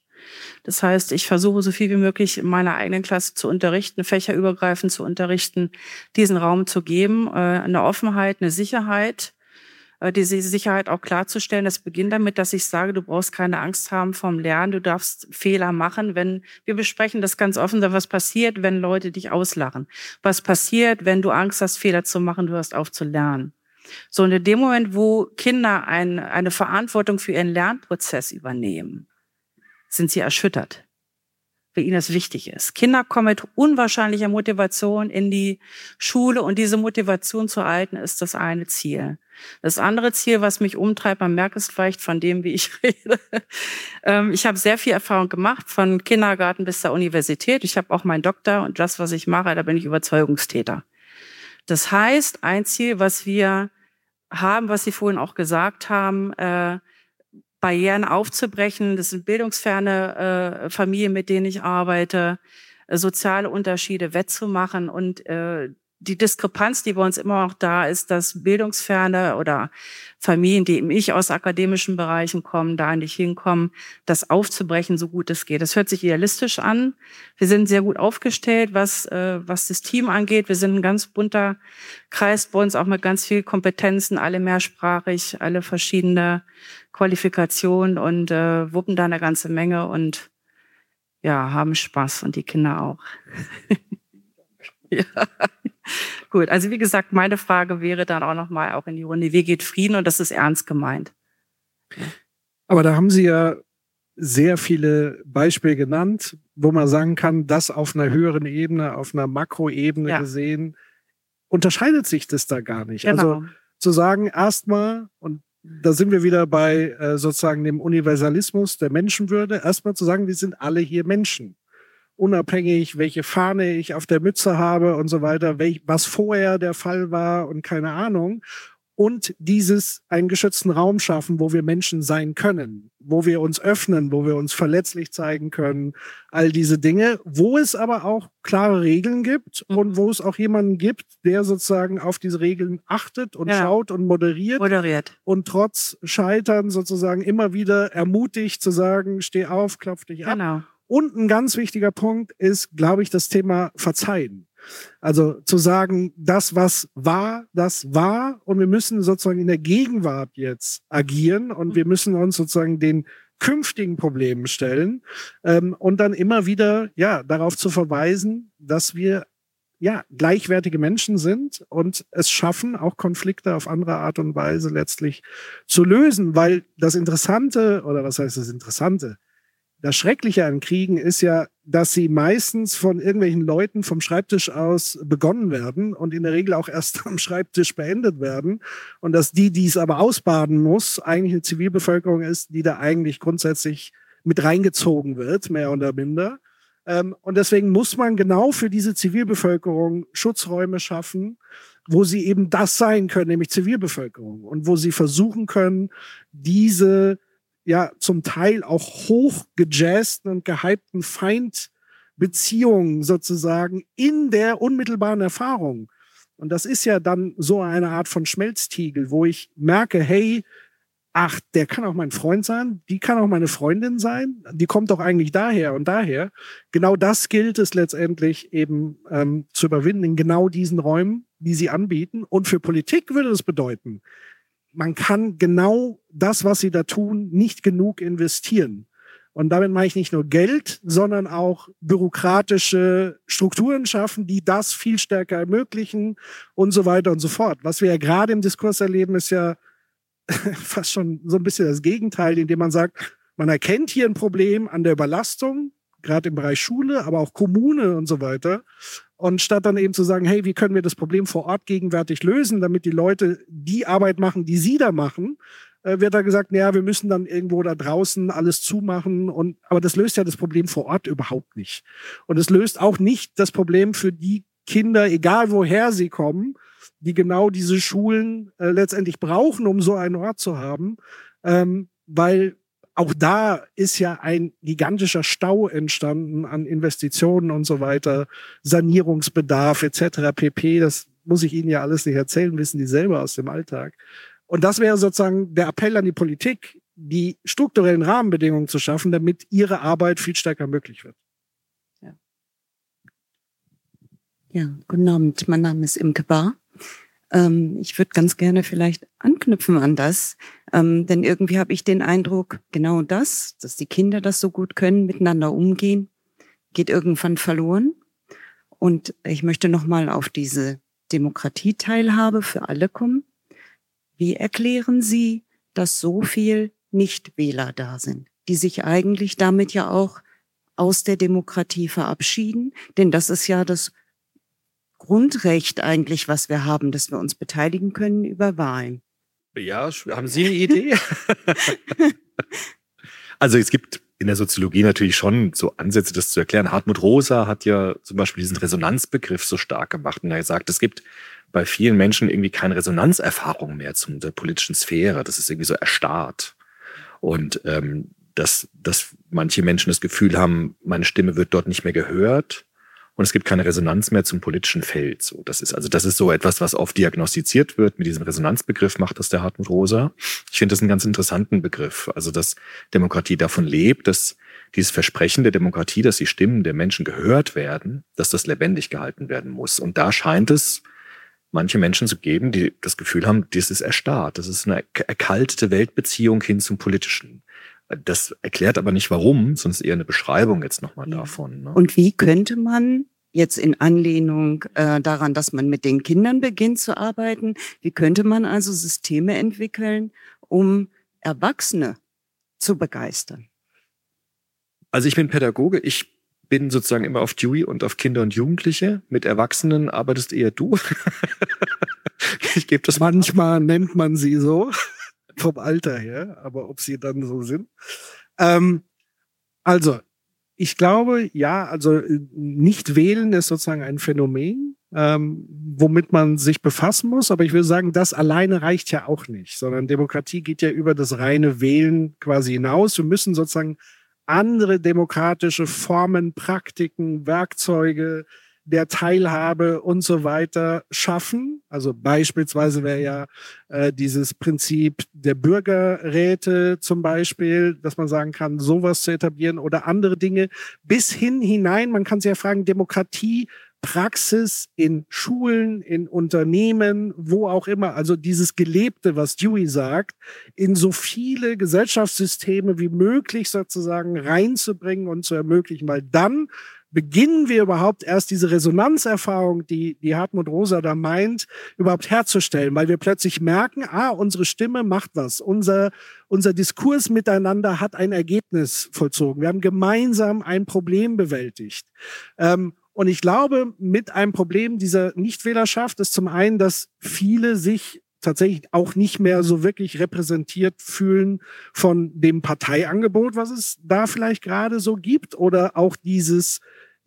Das heißt, ich versuche so viel wie möglich in meiner eigenen Klasse zu unterrichten, fächerübergreifend zu unterrichten, diesen Raum zu geben, äh, eine Offenheit, eine Sicherheit, diese Sicherheit auch klarzustellen. Das beginnt damit, dass ich sage, du brauchst keine Angst haben vom Lernen, du darfst Fehler machen. Wenn wir besprechen das ganz offen, was passiert, wenn Leute dich auslachen? Was passiert, wenn du Angst hast, Fehler zu machen, du hörst auf zu lernen? So, und in dem Moment, wo Kinder ein, eine Verantwortung für ihren Lernprozess übernehmen, sind sie erschüttert, weil ihnen das wichtig ist. Kinder kommen mit unwahrscheinlicher Motivation in die Schule und diese Motivation zu halten, ist das eine Ziel. Das andere Ziel, was mich umtreibt, man merkt es vielleicht von dem, wie ich rede. Ähm, ich habe sehr viel Erfahrung gemacht, von Kindergarten bis zur Universität. Ich habe auch meinen Doktor und das, was ich mache, da bin ich Überzeugungstäter. Das heißt, ein Ziel, was wir haben, was Sie vorhin auch gesagt haben, äh, Barrieren aufzubrechen. Das sind bildungsferne äh, Familien, mit denen ich arbeite, äh, soziale Unterschiede wettzumachen und äh, die Diskrepanz, die bei uns immer noch da ist, dass bildungsferne oder Familien, die eben nicht aus akademischen Bereichen kommen, da nicht hinkommen, das aufzubrechen, so gut es geht. Das hört sich idealistisch an. Wir sind sehr gut aufgestellt, was, äh, was das Team angeht. Wir sind ein ganz bunter Kreis bei uns, auch mit ganz viel Kompetenzen, alle mehrsprachig, alle verschiedene Qualifikationen und äh, wuppen da eine ganze Menge und ja, haben Spaß und die Kinder auch. ja. Gut, also wie gesagt, meine Frage wäre dann auch nochmal auch in die Runde, wie geht Frieden? Und das ist ernst gemeint. Aber da haben Sie ja sehr viele Beispiele genannt, wo man sagen kann, das auf einer höheren Ebene, auf einer Makroebene Ja. gesehen, unterscheidet sich das da gar nicht. Genau. Also zu sagen, erstmal, und da sind wir wieder bei äh, sozusagen dem Universalismus der Menschenwürde, erstmal zu sagen, wir sind alle hier Menschen. Unabhängig, welche Fahne ich auf der Mütze habe und so weiter, welch, was vorher der Fall war und keine Ahnung. Und dieses einen geschützten Raum schaffen, wo wir Menschen sein können, wo wir uns öffnen, wo wir uns verletzlich zeigen können, all diese Dinge, wo es aber auch klare Regeln gibt und wo es auch jemanden gibt, der sozusagen auf diese Regeln achtet und Ja. schaut und moderiert Moderiert. und trotz Scheitern sozusagen immer wieder ermutigt zu sagen, steh auf, klopf dich ab. Und ein ganz wichtiger Punkt ist, glaube ich, das Thema Verzeihen. Also zu sagen, das, was war, das war und wir müssen sozusagen in der Gegenwart jetzt agieren und wir müssen uns sozusagen den künftigen Problemen stellen ähm, und dann immer wieder ja darauf zu verweisen, dass wir ja gleichwertige Menschen sind und es schaffen, auch Konflikte auf andere Art und Weise letztlich zu lösen, weil das Interessante oder was heißt das Interessante? Das Schreckliche an Kriegen ist ja, dass sie meistens von irgendwelchen Leuten vom Schreibtisch aus begonnen werden und in der Regel auch erst am Schreibtisch beendet werden. Und dass die, die es aber ausbaden muss, eigentlich eine Zivilbevölkerung ist, die da eigentlich grundsätzlich mit reingezogen wird, mehr oder minder. Ähm, und deswegen muss man genau für diese Zivilbevölkerung Schutzräume schaffen, wo sie eben das sein können, nämlich Zivilbevölkerung. Und wo sie versuchen können, diese ja zum Teil auch hochgejazzten und gehypten Feindbeziehungen sozusagen in der unmittelbaren Erfahrung. Und das ist ja dann so eine Art von Schmelztiegel, wo ich merke, hey, ach, der kann auch mein Freund sein, die kann auch meine Freundin sein, die kommt doch eigentlich daher und daher. Genau das gilt es letztendlich eben ähm, zu überwinden in genau diesen Räumen, die sie anbieten. Und für Politik würde das bedeuten, man kann genau das, was sie da tun, nicht genug investieren. Und damit meine ich nicht nur Geld, sondern auch bürokratische Strukturen schaffen, die das viel stärker ermöglichen und so weiter und so fort. Was wir ja gerade im Diskurs erleben, ist ja fast schon so ein bisschen das Gegenteil, indem man sagt, man erkennt hier ein Problem an der Überlastung, gerade im Bereich Schule, aber auch Kommune und so weiter. Und statt dann eben zu sagen, hey, wie können wir das Problem vor Ort gegenwärtig lösen, damit die Leute die Arbeit machen, die sie da machen, äh, wird da gesagt, naja, wir müssen dann irgendwo da draußen alles zumachen. Und, aber das löst ja das Problem vor Ort überhaupt nicht. Und es löst auch nicht das Problem für die Kinder, egal woher sie kommen, die genau diese Schulen äh, letztendlich brauchen, um so einen Ort zu haben. Ähm, weil auch da ist ja ein gigantischer Stau entstanden an Investitionen und so weiter, Sanierungsbedarf etc. pp. Das muss ich Ihnen ja alles nicht erzählen, wissen die selber aus dem Alltag. Und das wäre sozusagen der Appell an die Politik, die strukturellen Rahmenbedingungen zu schaffen, damit ihre Arbeit viel stärker möglich wird. Ja, ja guten Abend. Mein Name ist Imke Bar. Ähm, ich würde ganz gerne vielleicht anknüpfen an das, ähm, denn irgendwie habe ich den Eindruck, genau das, dass die Kinder das so gut können, miteinander umgehen, geht irgendwann verloren. Und ich möchte nochmal auf diese Demokratieteilhabe für alle kommen. Wie erklären Sie, dass so viel Nichtwähler da sind, die sich eigentlich damit ja auch aus der Demokratie verabschieden? Denn das ist ja das Grundrecht eigentlich, was wir haben, dass wir uns beteiligen können über Wahlen. Ja, haben Sie eine Idee? also es gibt in der Soziologie natürlich schon so Ansätze, das zu erklären. Hartmut Rosa hat ja zum Beispiel diesen Resonanzbegriff so stark gemacht und er sagt, es gibt bei vielen Menschen irgendwie keine Resonanzerfahrung mehr zu der politischen Sphäre. Das ist irgendwie so erstarrt. Und ähm, dass, dass manche Menschen das Gefühl haben, meine Stimme wird dort nicht mehr gehört und es gibt keine Resonanz mehr zum politischen Feld. So, das ist also das ist so etwas, was oft diagnostiziert wird. Mit diesem Resonanzbegriff macht das der Hartmut Rosa. Ich finde das einen ganz interessanten Begriff. Also dass Demokratie davon lebt, dass dieses Versprechen der Demokratie, dass die Stimmen der Menschen gehört werden, dass das lebendig gehalten werden muss. Und da scheint es manche Menschen zu geben, die das Gefühl haben, das ist erstarrt. Das ist eine erkaltete Weltbeziehung hin zum Politischen. Das erklärt aber nicht warum, sonst eher eine Beschreibung jetzt nochmal davon. Ne? Und wie könnte man jetzt in Anlehnung äh, daran, dass man mit den Kindern beginnt zu arbeiten, wie könnte man also Systeme entwickeln, um Erwachsene zu begeistern? Also ich bin Pädagoge, ich bin sozusagen immer auf Dewey und auf Kinder und Jugendliche. Mit Erwachsenen arbeitest eher du. ich gebe das manchmal nennt man sie so vom Alter her, aber ob sie dann so sind. Ähm, also ich glaube, ja, also nicht wählen ist sozusagen ein Phänomen, ähm, womit man sich befassen muss. Aber ich würde sagen, das alleine reicht ja auch nicht, sondern Demokratie geht ja über das reine Wählen quasi hinaus. Wir müssen sozusagen andere demokratische Formen, Praktiken, Werkzeuge der Teilhabe und so weiter schaffen. Also beispielsweise wäre ja äh, dieses Prinzip der Bürgerräte zum Beispiel, dass man sagen kann, sowas zu etablieren oder andere Dinge bis hin hinein. Man kann sich ja fragen, Demokratie Praxis in Schulen, in Unternehmen, wo auch immer, also dieses Gelebte, was Dewey sagt, in so viele Gesellschaftssysteme wie möglich sozusagen reinzubringen und zu ermöglichen, weil dann beginnen wir überhaupt erst diese Resonanzerfahrung, die, die Hartmut Rosa da meint, überhaupt herzustellen, weil wir plötzlich merken, ah, unsere Stimme macht was, unser, unser Diskurs miteinander hat ein Ergebnis vollzogen. Wir haben gemeinsam ein Problem bewältigt. Ähm, und ich glaube, mit einem Problem dieser Nichtwählerschaft ist zum einen, dass viele sich tatsächlich auch nicht mehr so wirklich repräsentiert fühlen von dem Parteiangebot, was es da vielleicht gerade so gibt, oder auch dieses,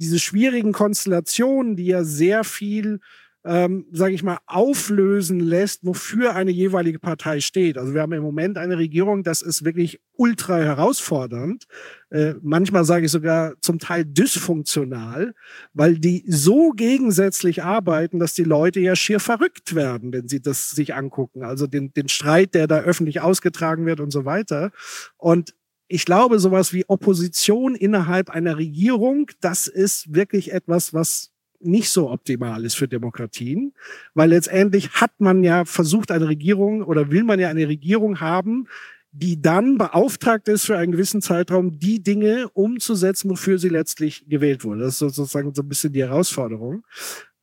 diese schwierigen Konstellationen, die ja sehr viel ähm, sage ich mal, auflösen lässt, wofür eine jeweilige Partei steht. Also wir haben im Moment eine Regierung, das ist wirklich ultra herausfordernd. Äh, manchmal sage ich sogar zum Teil dysfunktional, weil die so gegensätzlich arbeiten, dass die Leute ja schier verrückt werden, wenn sie das sich angucken. Also den, den Streit, der da öffentlich ausgetragen wird und so weiter. Und ich glaube, sowas wie Opposition innerhalb einer Regierung, das ist wirklich etwas, was nicht so optimal ist für Demokratien, weil letztendlich hat man ja versucht, eine Regierung oder will man ja eine Regierung haben, die dann beauftragt ist für einen gewissen Zeitraum, die Dinge umzusetzen, wofür sie letztlich gewählt wurde. Das ist sozusagen so ein bisschen die Herausforderung.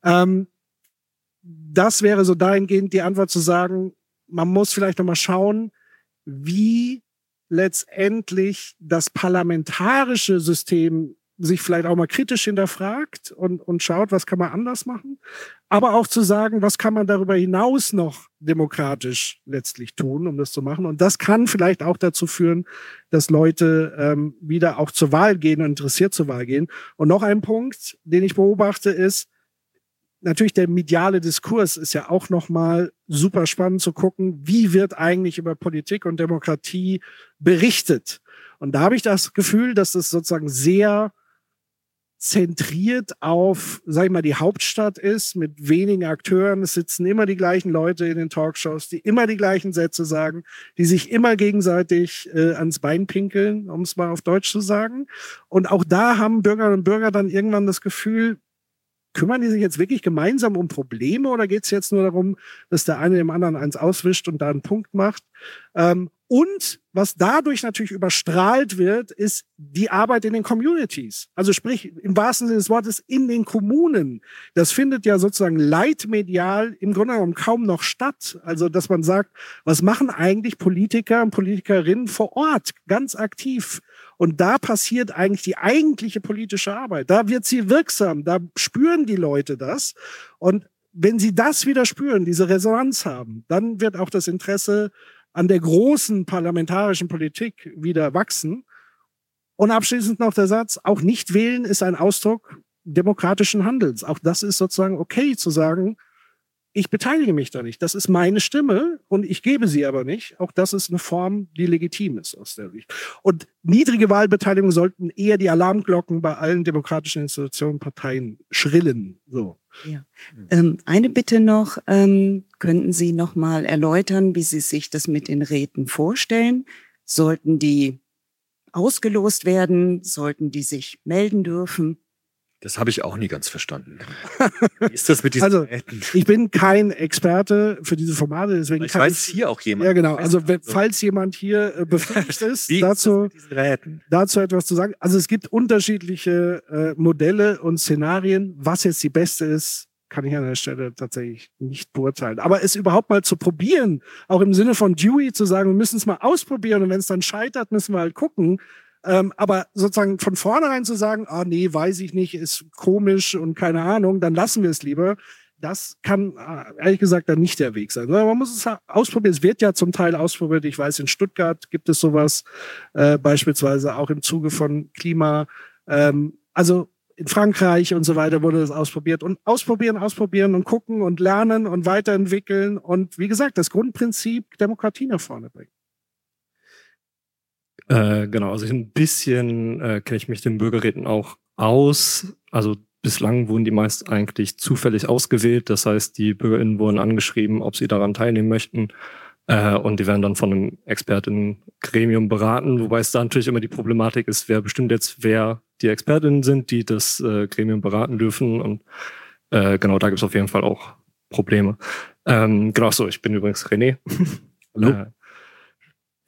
Ähm, das wäre so dahingehend die Antwort zu sagen, man muss vielleicht nochmal schauen, wie letztendlich das parlamentarische System sich vielleicht auch mal kritisch hinterfragt und, und schaut, was kann man anders machen, aber auch zu sagen, was kann man darüber hinaus noch demokratisch letztlich tun, um das zu machen. Und das kann vielleicht auch dazu führen, dass Leute ähm, wieder auch zur Wahl gehen und interessiert zur Wahl gehen. Und noch ein Punkt, den ich beobachte, ist, natürlich der mediale Diskurs ist ja auch nochmal super spannend zu gucken, wie wird eigentlich über Politik und Demokratie berichtet. Und da habe ich das Gefühl, dass es sozusagen sehr zentriert auf, sag ich mal, die Hauptstadt ist, mit wenigen Akteuren. Es sitzen immer die gleichen Leute in den Talkshows, die immer die gleichen Sätze sagen, die sich immer gegenseitig äh, ans Bein pinkeln, um es mal auf Deutsch zu sagen. Und auch da haben Bürgerinnen und Bürger dann irgendwann das Gefühl, kümmern die sich jetzt wirklich gemeinsam um Probleme oder geht es jetzt nur darum, dass der eine dem anderen eins auswischt und da einen Punkt macht? Ähm, und was dadurch natürlich überstrahlt wird, ist die Arbeit in den Communities. Also sprich, im wahrsten Sinne des Wortes, in den Kommunen. Das findet ja sozusagen leitmedial im Grunde genommen kaum noch statt. Also, dass man sagt, was machen eigentlich Politiker und Politikerinnen vor Ort ganz aktiv? Und da passiert eigentlich die eigentliche politische Arbeit. Da wird sie wirksam. Da spüren die Leute das. Und wenn sie das wieder spüren, diese Resonanz haben, dann wird auch das Interesse an der großen parlamentarischen Politik wieder wachsen. Und abschließend noch der Satz, auch nicht wählen ist ein Ausdruck demokratischen Handelns. Auch das ist sozusagen okay zu sagen, ich beteilige mich da nicht. Das ist meine Stimme und ich gebe sie aber nicht. Auch das ist eine Form, die legitim ist aus der Sicht. Und niedrige Wahlbeteiligung sollten eher die Alarmglocken bei allen demokratischen Institutionen, Parteien schrillen. So. Ja. Ähm, eine Bitte noch, ähm, könnten Sie noch mal erläutern, wie Sie sich das mit den Räten vorstellen? Sollten die ausgelost werden? Sollten die sich melden dürfen? Das habe ich auch nie ganz verstanden. Wie ist das mit diesen Also, Räten? ich bin kein Experte für diese Formate, deswegen Ich kann weiß hier auch jemand. Ja, genau. Also, wenn, falls jemand hier äh, befähigt ist, ist dazu, Räten? dazu etwas zu sagen. Also, es gibt unterschiedliche äh, Modelle und Szenarien. Was jetzt die beste ist, kann ich an der Stelle tatsächlich nicht beurteilen. Aber es überhaupt mal zu probieren, auch im Sinne von Dewey zu sagen, wir müssen es mal ausprobieren und wenn es dann scheitert, müssen wir halt gucken. Ähm, aber sozusagen von vornherein zu sagen, ah nee, weiß ich nicht, ist komisch und keine Ahnung, dann lassen wir es lieber. Das kann äh, ehrlich gesagt dann nicht der Weg sein. Man muss es ausprobieren. Es wird ja zum Teil ausprobiert. Ich weiß, in Stuttgart gibt es sowas, äh, beispielsweise auch im Zuge von Klima. Ähm, also in Frankreich und so weiter wurde das ausprobiert. Und ausprobieren, ausprobieren und gucken und lernen und weiterentwickeln. Und wie gesagt, das Grundprinzip Demokratie nach vorne bringen. Äh, genau, also ein bisschen äh, kenne ich mich den Bürgerräten auch aus. Also bislang wurden die meist eigentlich zufällig ausgewählt. Das heißt, die BürgerInnen wurden angeschrieben, ob sie daran teilnehmen möchten. Äh, und die werden dann von einem Expertinnengremium beraten, wobei es da natürlich immer die Problematik ist, wer bestimmt jetzt, wer die Expertinnen sind, die das äh, Gremium beraten dürfen. Und äh, genau, da gibt es auf jeden Fall auch Probleme. Ähm, genau so, ich bin übrigens René. Hallo.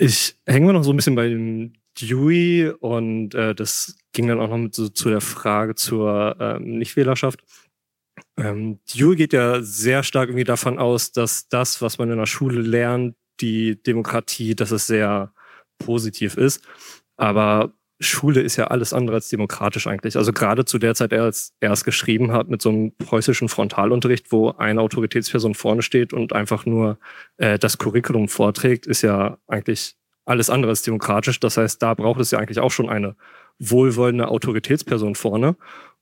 Ich hänge mir noch so ein bisschen bei dem Dewey und äh, das ging dann auch noch mit so zu der Frage zur ähm, Nichtwählerschaft. Ähm, Dewey geht ja sehr stark irgendwie davon aus, dass das, was man in der Schule lernt, die Demokratie, dass es sehr positiv ist. Aber Schule ist ja alles andere als demokratisch eigentlich. Also gerade zu der Zeit, als er es geschrieben hat, mit so einem preußischen Frontalunterricht, wo eine Autoritätsperson vorne steht und einfach nur äh, das Curriculum vorträgt, ist ja eigentlich alles andere als demokratisch. Das heißt, da braucht es ja eigentlich auch schon eine wohlwollende Autoritätsperson vorne.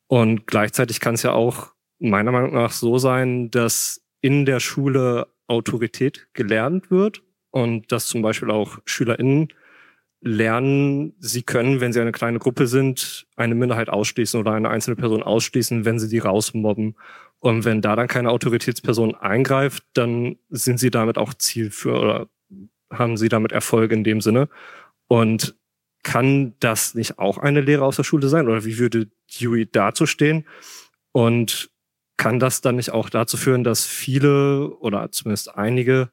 Und gleichzeitig kann es ja auch meiner Meinung nach so sein, dass in der Schule Autorität gelernt wird und dass zum Beispiel auch SchülerInnen lernen, sie können, wenn sie eine kleine Gruppe sind, eine Minderheit ausschließen oder eine einzelne Person ausschließen, wenn sie die rausmobben. Und wenn da dann keine Autoritätsperson eingreift, dann sind sie damit auch Ziel für oder haben sie damit Erfolg in dem Sinne. Und kann das nicht auch eine Lehre aus der Schule sein? Oder wie würde Dewey dazu stehen? Und kann das dann nicht auch dazu führen, dass viele oder zumindest einige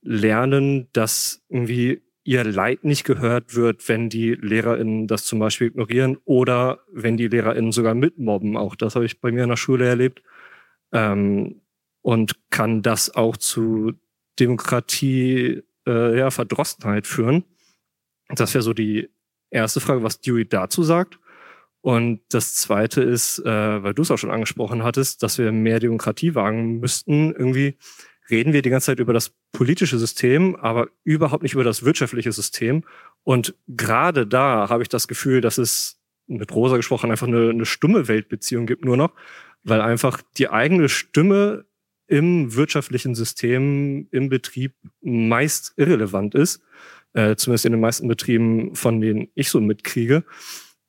lernen, dass irgendwie ihr Leid nicht gehört wird, wenn die LehrerInnen das zum Beispiel ignorieren oder wenn die LehrerInnen sogar mitmobben. Auch das habe ich bei mir in der Schule erlebt. Ähm, und kann das auch zu Demokratie, äh, ja, Verdrossenheit führen. Das wäre so die erste Frage, was Dewey dazu sagt. Und das zweite ist, äh, weil du es auch schon angesprochen hattest, dass wir mehr Demokratie wagen müssten. Irgendwie reden wir die ganze Zeit über das politische System, aber überhaupt nicht über das wirtschaftliche System. Und gerade da habe ich das Gefühl, dass es mit Rosa gesprochen einfach eine, eine stumme Weltbeziehung gibt nur noch, weil einfach die eigene Stimme im wirtschaftlichen System, im Betrieb meist irrelevant ist. Äh, zumindest in den meisten Betrieben, von denen ich so mitkriege.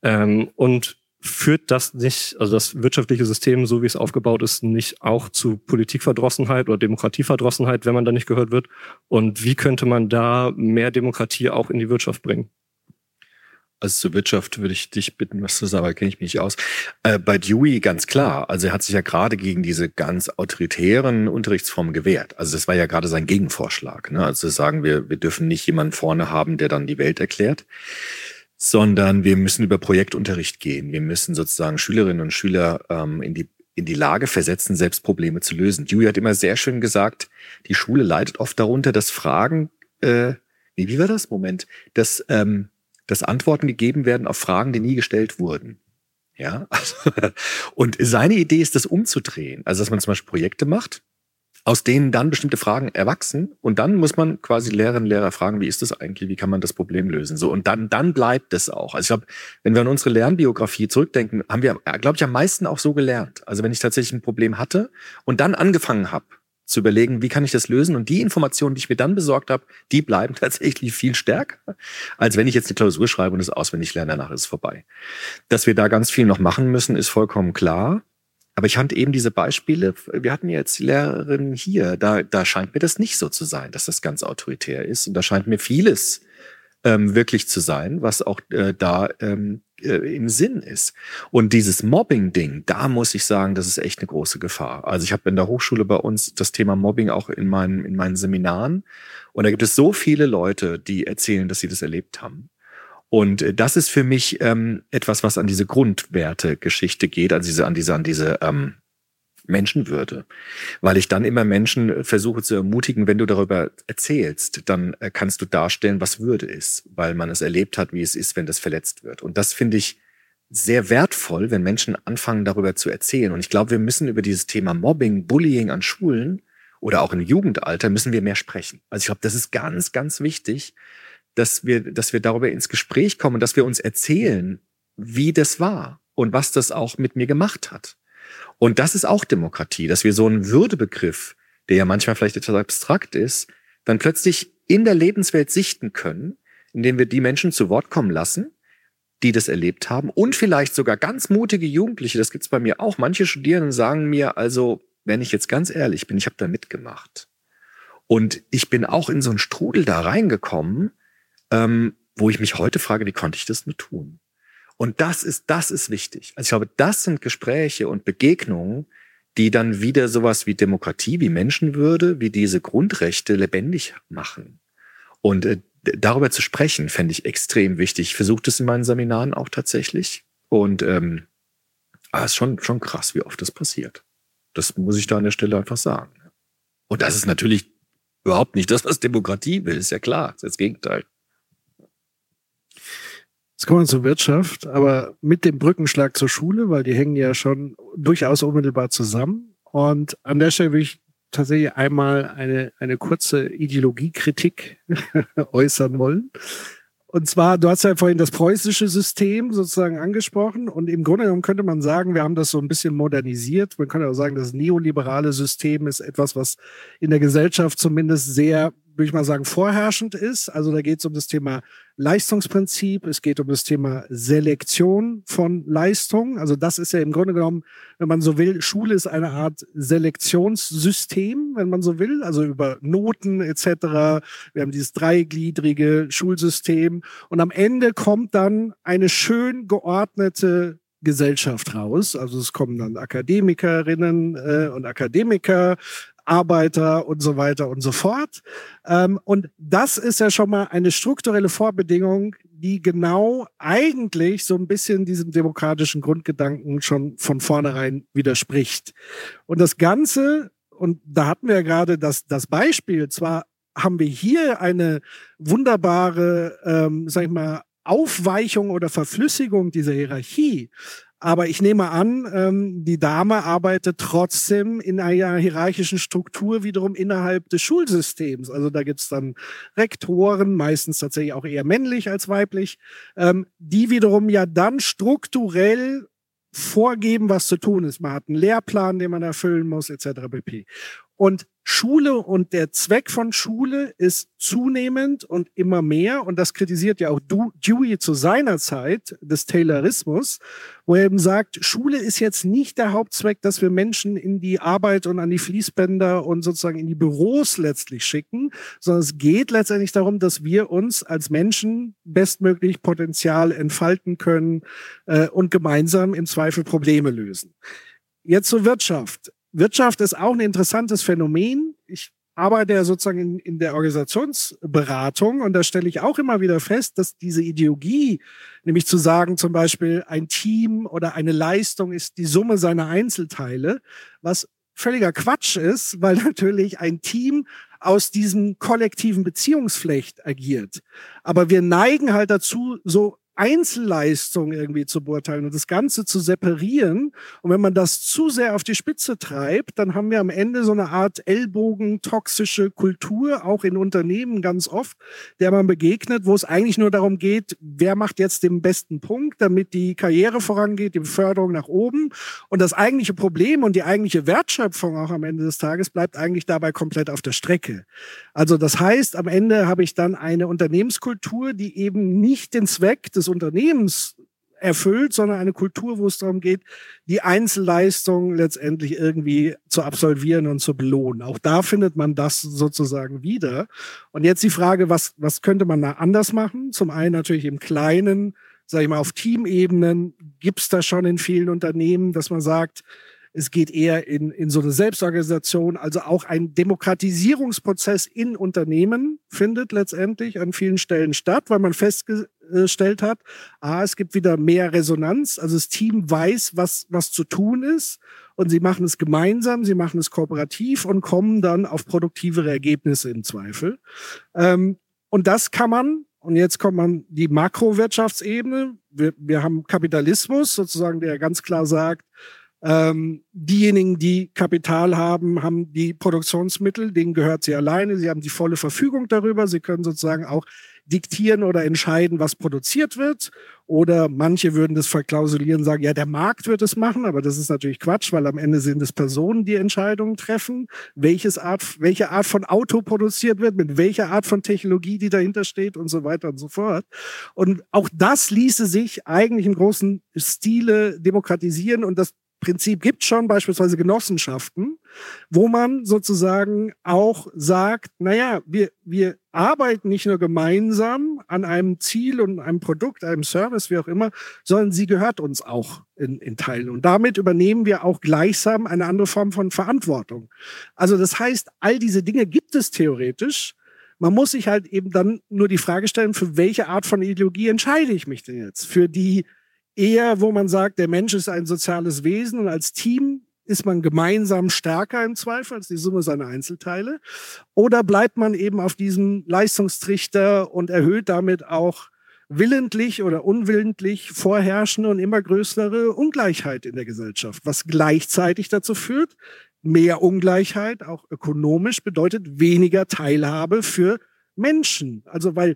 Ähm, und führt das nicht, also das wirtschaftliche System, so wie es aufgebaut ist, nicht auch zu Politikverdrossenheit oder Demokratieverdrossenheit, wenn man da nicht gehört wird? Und wie könnte man da mehr Demokratie auch in die Wirtschaft bringen? Also zur Wirtschaft würde ich dich bitten, was zu sagen, aber kenne ich mich nicht aus. Äh, bei Dewey ganz klar. Also er hat sich ja gerade gegen diese ganz autoritären Unterrichtsformen gewehrt. Also das war ja gerade sein Gegenvorschlag. Ne? Also sagen wir, wir dürfen nicht jemanden vorne haben, der dann die Welt erklärt, sondern wir müssen über Projektunterricht gehen. Wir müssen sozusagen Schülerinnen und Schüler ähm, in die in die Lage versetzen, selbst Probleme zu lösen. Dewey hat immer sehr schön gesagt, die Schule leidet oft darunter, dass Fragen, äh, wie, wie war das? Moment, dass ähm, dass Antworten gegeben werden auf Fragen, die nie gestellt wurden. Ja, also, und seine Idee ist, das umzudrehen. Also, dass man zum Beispiel Projekte macht, aus denen dann bestimmte Fragen erwachsen und dann muss man quasi Lehrerinnen und Lehrer fragen, wie ist das eigentlich, wie kann man das Problem lösen? So und dann dann bleibt es auch. Also ich glaube, wenn wir an unsere Lernbiografie zurückdenken, haben wir, glaube ich, am meisten auch so gelernt. Also wenn ich tatsächlich ein Problem hatte und dann angefangen habe, zu überlegen, wie kann ich das lösen? Und die Informationen, die ich mir dann besorgt habe, die bleiben tatsächlich viel stärker, als wenn ich jetzt eine Klausur schreibe und es auswendig lerne, danach ist es vorbei. Dass wir da ganz viel noch machen müssen, ist vollkommen klar. Aber ich fand eben diese Beispiele, wir hatten jetzt die Lehrerin hier, da, da scheint mir das nicht so zu sein, dass das ganz autoritär ist. Und da scheint mir vieles ähm, wirklich zu sein, was auch äh, da ähm, äh, im Sinn ist. Und dieses Mobbing-Ding, da muss ich sagen, das ist echt eine große Gefahr. Also ich habe in der Hochschule bei uns das Thema Mobbing auch in meinen, in meinen Seminaren. Und da gibt es so viele Leute, die erzählen, dass sie das erlebt haben. Und äh, das ist für mich ähm, etwas, was an diese Grundwerte-Geschichte geht, also diese, an diese, an diese ähm, Menschenwürde. Weil ich dann immer Menschen äh, versuche zu ermutigen, wenn du darüber erzählst, dann äh, kannst du darstellen, was Würde ist, weil man es erlebt hat, wie es ist, wenn das verletzt wird. Und das finde ich sehr wertvoll, wenn Menschen anfangen, darüber zu erzählen. Und ich glaube, wir müssen über dieses Thema Mobbing, Bullying an Schulen oder auch im Jugendalter müssen wir mehr sprechen. Also ich glaube, das ist ganz, ganz wichtig, dass wir, dass wir darüber ins Gespräch kommen, dass wir uns erzählen, wie das war und was das auch mit mir gemacht hat. Und das ist auch Demokratie, dass wir so einen Würdebegriff, der ja manchmal vielleicht etwas abstrakt ist, dann plötzlich in der Lebenswelt sichten können, indem wir die Menschen zu Wort kommen lassen, die das erlebt haben und vielleicht sogar ganz mutige Jugendliche, das gibt's bei mir auch. Manche Studierenden sagen mir also, wenn ich jetzt ganz ehrlich bin, ich habe da mitgemacht. Und ich bin auch in so einen Strudel da reingekommen, ähm, wo ich mich heute frage, wie konnte ich das nur tun? Und das ist, das ist wichtig. Also ich glaube, das sind Gespräche und Begegnungen, die dann wieder sowas wie Demokratie, wie Menschenwürde, wie diese Grundrechte lebendig machen. Und äh, darüber zu sprechen, fände ich extrem wichtig. Ich versuche das in meinen Seminaren auch tatsächlich. Und ähm, es ist schon, schon krass, wie oft das passiert. Das muss ich da an der Stelle einfach sagen. Und das ist natürlich überhaupt nicht das, was Demokratie will, ist ja klar. Das ist das Gegenteil. Jetzt kommen wir zur Wirtschaft, aber mit dem Brückenschlag zur Schule, weil die hängen ja schon durchaus unmittelbar zusammen. Und an der Stelle will ich tatsächlich einmal eine, eine kurze Ideologiekritik äußern wollen. Und zwar, du hast ja vorhin das preußische System sozusagen angesprochen und im Grunde genommen könnte man sagen, wir haben das so ein bisschen modernisiert. Man könnte auch sagen, das neoliberale System ist etwas, was in der Gesellschaft zumindest sehr würde ich mal sagen, vorherrschend ist. Also da geht es um das Thema Leistungsprinzip, es geht um das Thema Selektion von Leistung. Also das ist ja im Grunde genommen, wenn man so will, Schule ist eine Art Selektionssystem, wenn man so will, also über Noten etc. Wir haben dieses dreigliedrige Schulsystem und am Ende kommt dann eine schön geordnete Gesellschaft raus. Also es kommen dann Akademikerinnen äh, und Akademiker Arbeiter und so weiter und so fort. Ähm, und das ist ja schon mal eine strukturelle Vorbedingung, die genau eigentlich so ein bisschen diesem demokratischen Grundgedanken schon von vornherein widerspricht. Und das Ganze, und da hatten wir ja gerade das, das Beispiel, zwar haben wir hier eine wunderbare, ähm, sag ich mal, Aufweichung oder Verflüssigung dieser Hierarchie. Aber ich nehme an, ähm, die Dame arbeitet trotzdem in einer hierarchischen Struktur wiederum innerhalb des Schulsystems. Also da gibt's dann Rektoren, meistens tatsächlich auch eher männlich als weiblich, ähm, die wiederum ja dann strukturell vorgeben, was zu tun ist. Man hat einen Lehrplan, den man erfüllen muss, etc. pp. Und Schule und der Zweck von Schule ist zunehmend und immer mehr, und das kritisiert ja auch Dewey zu seiner Zeit des Taylorismus, wo er eben sagt, Schule ist jetzt nicht der Hauptzweck, dass wir Menschen in die Arbeit und an die Fließbänder und sozusagen in die Büros letztlich schicken, sondern es geht letztendlich darum, dass wir uns als Menschen bestmöglich Potenzial entfalten können äh, und gemeinsam im Zweifel Probleme lösen. Jetzt zur Wirtschaft. Wirtschaft ist auch ein interessantes Phänomen. Ich arbeite ja sozusagen in, in der Organisationsberatung und da stelle ich auch immer wieder fest, dass diese Ideologie, nämlich zu sagen, zum Beispiel ein Team oder eine Leistung ist die Summe seiner Einzelteile, was völliger Quatsch ist, weil natürlich ein Team aus diesem kollektiven Beziehungsflecht agiert. Aber wir neigen halt dazu, so Einzelleistung irgendwie zu beurteilen und das Ganze zu separieren. Und wenn man das zu sehr auf die Spitze treibt, dann haben wir am Ende so eine Art Ellbogen-toxische Kultur, auch in Unternehmen ganz oft, der man begegnet, wo es eigentlich nur darum geht, wer macht jetzt den besten Punkt, damit die Karriere vorangeht, die Beförderung nach oben. Und das eigentliche Problem und die eigentliche Wertschöpfung auch am Ende des Tages bleibt eigentlich dabei komplett auf der Strecke. Also das heißt, am Ende habe ich dann eine Unternehmenskultur, die eben nicht den Zweck des Unternehmens erfüllt, sondern eine Kultur, wo es darum geht, die Einzelleistung letztendlich irgendwie zu absolvieren und zu belohnen. Auch da findet man das sozusagen wieder. Und jetzt die Frage, was, was könnte man da anders machen? Zum einen natürlich im Kleinen, sage ich mal, auf Teamebenen gibt es da schon in vielen Unternehmen, dass man sagt, es geht eher in, in so eine Selbstorganisation, also auch ein Demokratisierungsprozess in Unternehmen findet letztendlich an vielen Stellen statt, weil man festgestellt hat, ah, es gibt wieder mehr Resonanz, also das Team weiß, was, was zu tun ist und sie machen es gemeinsam, sie machen es kooperativ und kommen dann auf produktivere Ergebnisse im Zweifel. Ähm, und das kann man und jetzt kommt man die Makrowirtschaftsebene. Wir, wir haben Kapitalismus sozusagen, der ganz klar sagt, ähm, diejenigen, die Kapital haben, haben die Produktionsmittel, denen gehört sie alleine. Sie haben die volle Verfügung darüber. Sie können sozusagen auch diktieren oder entscheiden, was produziert wird. Oder manche würden das verklausulieren, sagen, ja, der Markt wird es machen, aber das ist natürlich Quatsch, weil am Ende sind es Personen, die Entscheidungen treffen, welches Art, welche Art von Auto produziert wird, mit welcher Art von Technologie, die dahinter steht und so weiter und so fort. Und auch das ließe sich eigentlich im großen Stile demokratisieren und das Prinzip gibt schon beispielsweise Genossenschaften, wo man sozusagen auch sagt, naja, wir, wir arbeiten nicht nur gemeinsam an einem Ziel und einem Produkt, einem Service, wie auch immer, sondern sie gehört uns auch in, in Teilen. Und damit übernehmen wir auch gleichsam eine andere Form von Verantwortung. Also das heißt, all diese Dinge gibt es theoretisch. Man muss sich halt eben dann nur die Frage stellen, für welche Art von Ideologie entscheide ich mich denn jetzt? Für die eher, wo man sagt, der Mensch ist ein soziales Wesen und als Team ist man gemeinsam stärker im Zweifel als die Summe seiner Einzelteile? Oder bleibt man eben auf diesem Leistungstrichter und erhöht damit auch willentlich oder unwillentlich vorherrschende und immer größere Ungleichheit in der Gesellschaft, was gleichzeitig dazu führt, mehr Ungleichheit, auch ökonomisch, bedeutet weniger Teilhabe für Menschen. Also weil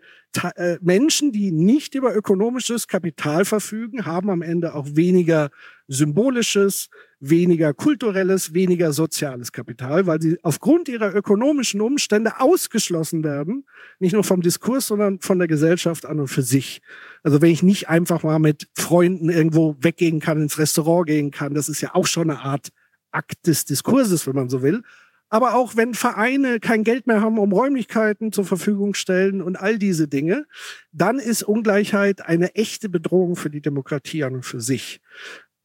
äh, Menschen, die nicht über ökonomisches Kapital verfügen, haben am Ende auch weniger symbolisches, weniger kulturelles, weniger soziales Kapital, weil sie aufgrund ihrer ökonomischen Umstände ausgeschlossen werden, nicht nur vom Diskurs, sondern von der Gesellschaft an und für sich. Also wenn ich nicht einfach mal mit Freunden irgendwo weggehen kann, ins Restaurant gehen kann, das ist ja auch schon eine Art Akt des Diskurses, wenn man so will aber auch wenn Vereine kein Geld mehr haben, um Räumlichkeiten zur Verfügung stellen und all diese Dinge, dann ist Ungleichheit eine echte Bedrohung für die Demokratie an und für sich.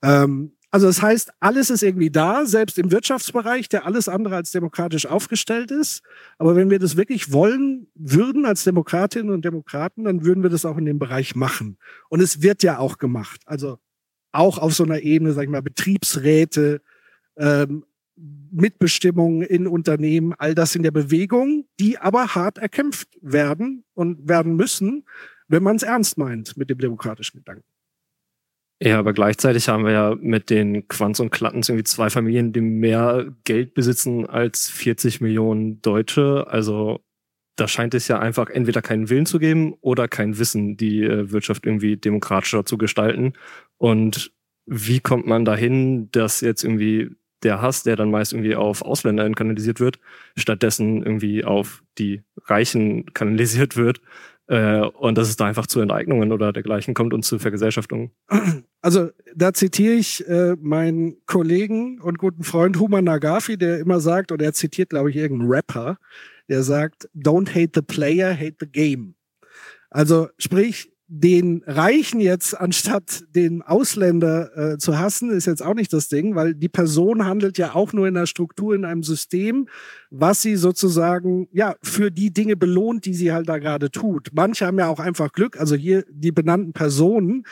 Ähm, Also das heißt, alles ist irgendwie da, selbst im Wirtschaftsbereich, der alles andere als demokratisch aufgestellt ist. Aber wenn wir das wirklich wollen würden als Demokratinnen und Demokraten, dann würden wir das auch in dem Bereich machen. Und es wird ja auch gemacht. Also auch auf so einer Ebene, sag ich mal, Betriebsräte, ähm, Mitbestimmung in Unternehmen, all das in der Bewegung, die aber hart erkämpft werden und werden müssen, wenn man es ernst meint mit dem demokratischen Gedanken. Ja, aber gleichzeitig haben wir ja mit den Quants und Klattens irgendwie zwei Familien, die mehr Geld besitzen als 40 Millionen Deutsche. Also da scheint es ja einfach entweder keinen Willen zu geben oder kein Wissen, die äh, Wirtschaft irgendwie demokratischer zu gestalten. Und wie kommt man dahin, dass jetzt irgendwie der Hass, der dann meist irgendwie auf Ausländer kanalisiert wird, stattdessen irgendwie auf die Reichen kanalisiert wird äh, und dass es da einfach zu Enteignungen oder dergleichen kommt und zu Vergesellschaftungen. Also da zitiere ich äh, meinen Kollegen und guten Freund Human Nagafi, der immer sagt, und er zitiert, glaube ich, irgendeinen Rapper, der sagt, don't hate the player, hate the game. Also sprich, den Reichen jetzt anstatt den Ausländer äh, zu hassen, ist jetzt auch nicht das Ding, weil die Person handelt ja auch nur in einer Struktur, in einem System, was sie sozusagen ja für die Dinge belohnt, die sie halt da gerade tut. Manche haben ja auch einfach Glück, also hier die benannten Personen,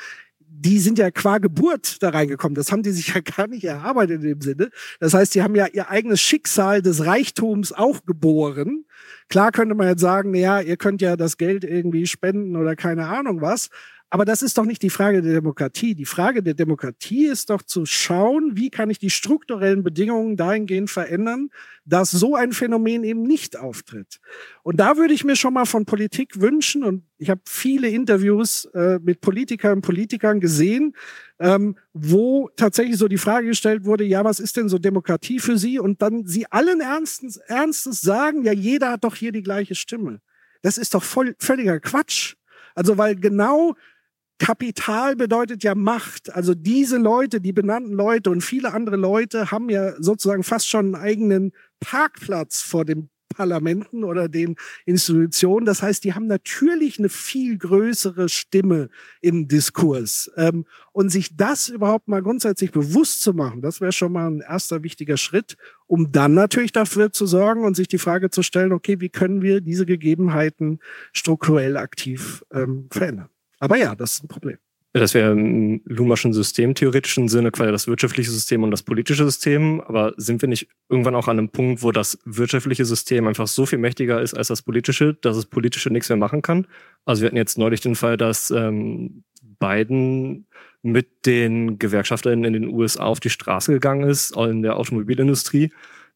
die sind ja qua Geburt da reingekommen. Das haben die sich ja gar nicht erarbeitet in dem Sinne. Das heißt, die haben ja ihr eigenes Schicksal des Reichtums auch geboren. Klar könnte man jetzt sagen, ja, ihr könnt ja das Geld irgendwie spenden oder keine Ahnung was. Aber das ist doch nicht die Frage der Demokratie. Die Frage der Demokratie ist doch zu schauen, wie kann ich die strukturellen Bedingungen dahingehend verändern, dass so ein Phänomen eben nicht auftritt. Und da würde ich mir schon mal von Politik wünschen, und ich habe viele Interviews äh, mit Politikern und Politikern gesehen, ähm, wo tatsächlich so die Frage gestellt wurde, ja, was ist denn so Demokratie für Sie? Und dann Sie allen Ernstens, Ernstes sagen, ja, jeder hat doch hier die gleiche Stimme. Das ist doch voll, völliger Quatsch. Also weil genau Kapital bedeutet ja Macht. Also diese Leute, die benannten Leute und viele andere Leute haben ja sozusagen fast schon einen eigenen Parkplatz vor dem Parlamenten oder den Institutionen. Das heißt, die haben natürlich eine viel größere Stimme im Diskurs. Ähm, und sich das überhaupt mal grundsätzlich bewusst zu machen, das wäre schon mal ein erster wichtiger Schritt, um dann natürlich dafür zu sorgen und sich die Frage zu stellen, okay, wie können wir diese Gegebenheiten strukturell aktiv ähm, verändern? Aber ja, das ist ein Problem. Das wäre im Luhmerschen systemtheoretischen Sinne quasi das wirtschaftliche System und das politische System. Aber sind wir nicht irgendwann auch an einem Punkt, wo das wirtschaftliche System einfach so viel mächtiger ist als das politische, dass das politische nichts mehr machen kann? Also wir hatten jetzt neulich den Fall, dass ähm, Biden mit den Gewerkschafterinnen in den USA auf die Straße gegangen ist, in der Automobilindustrie,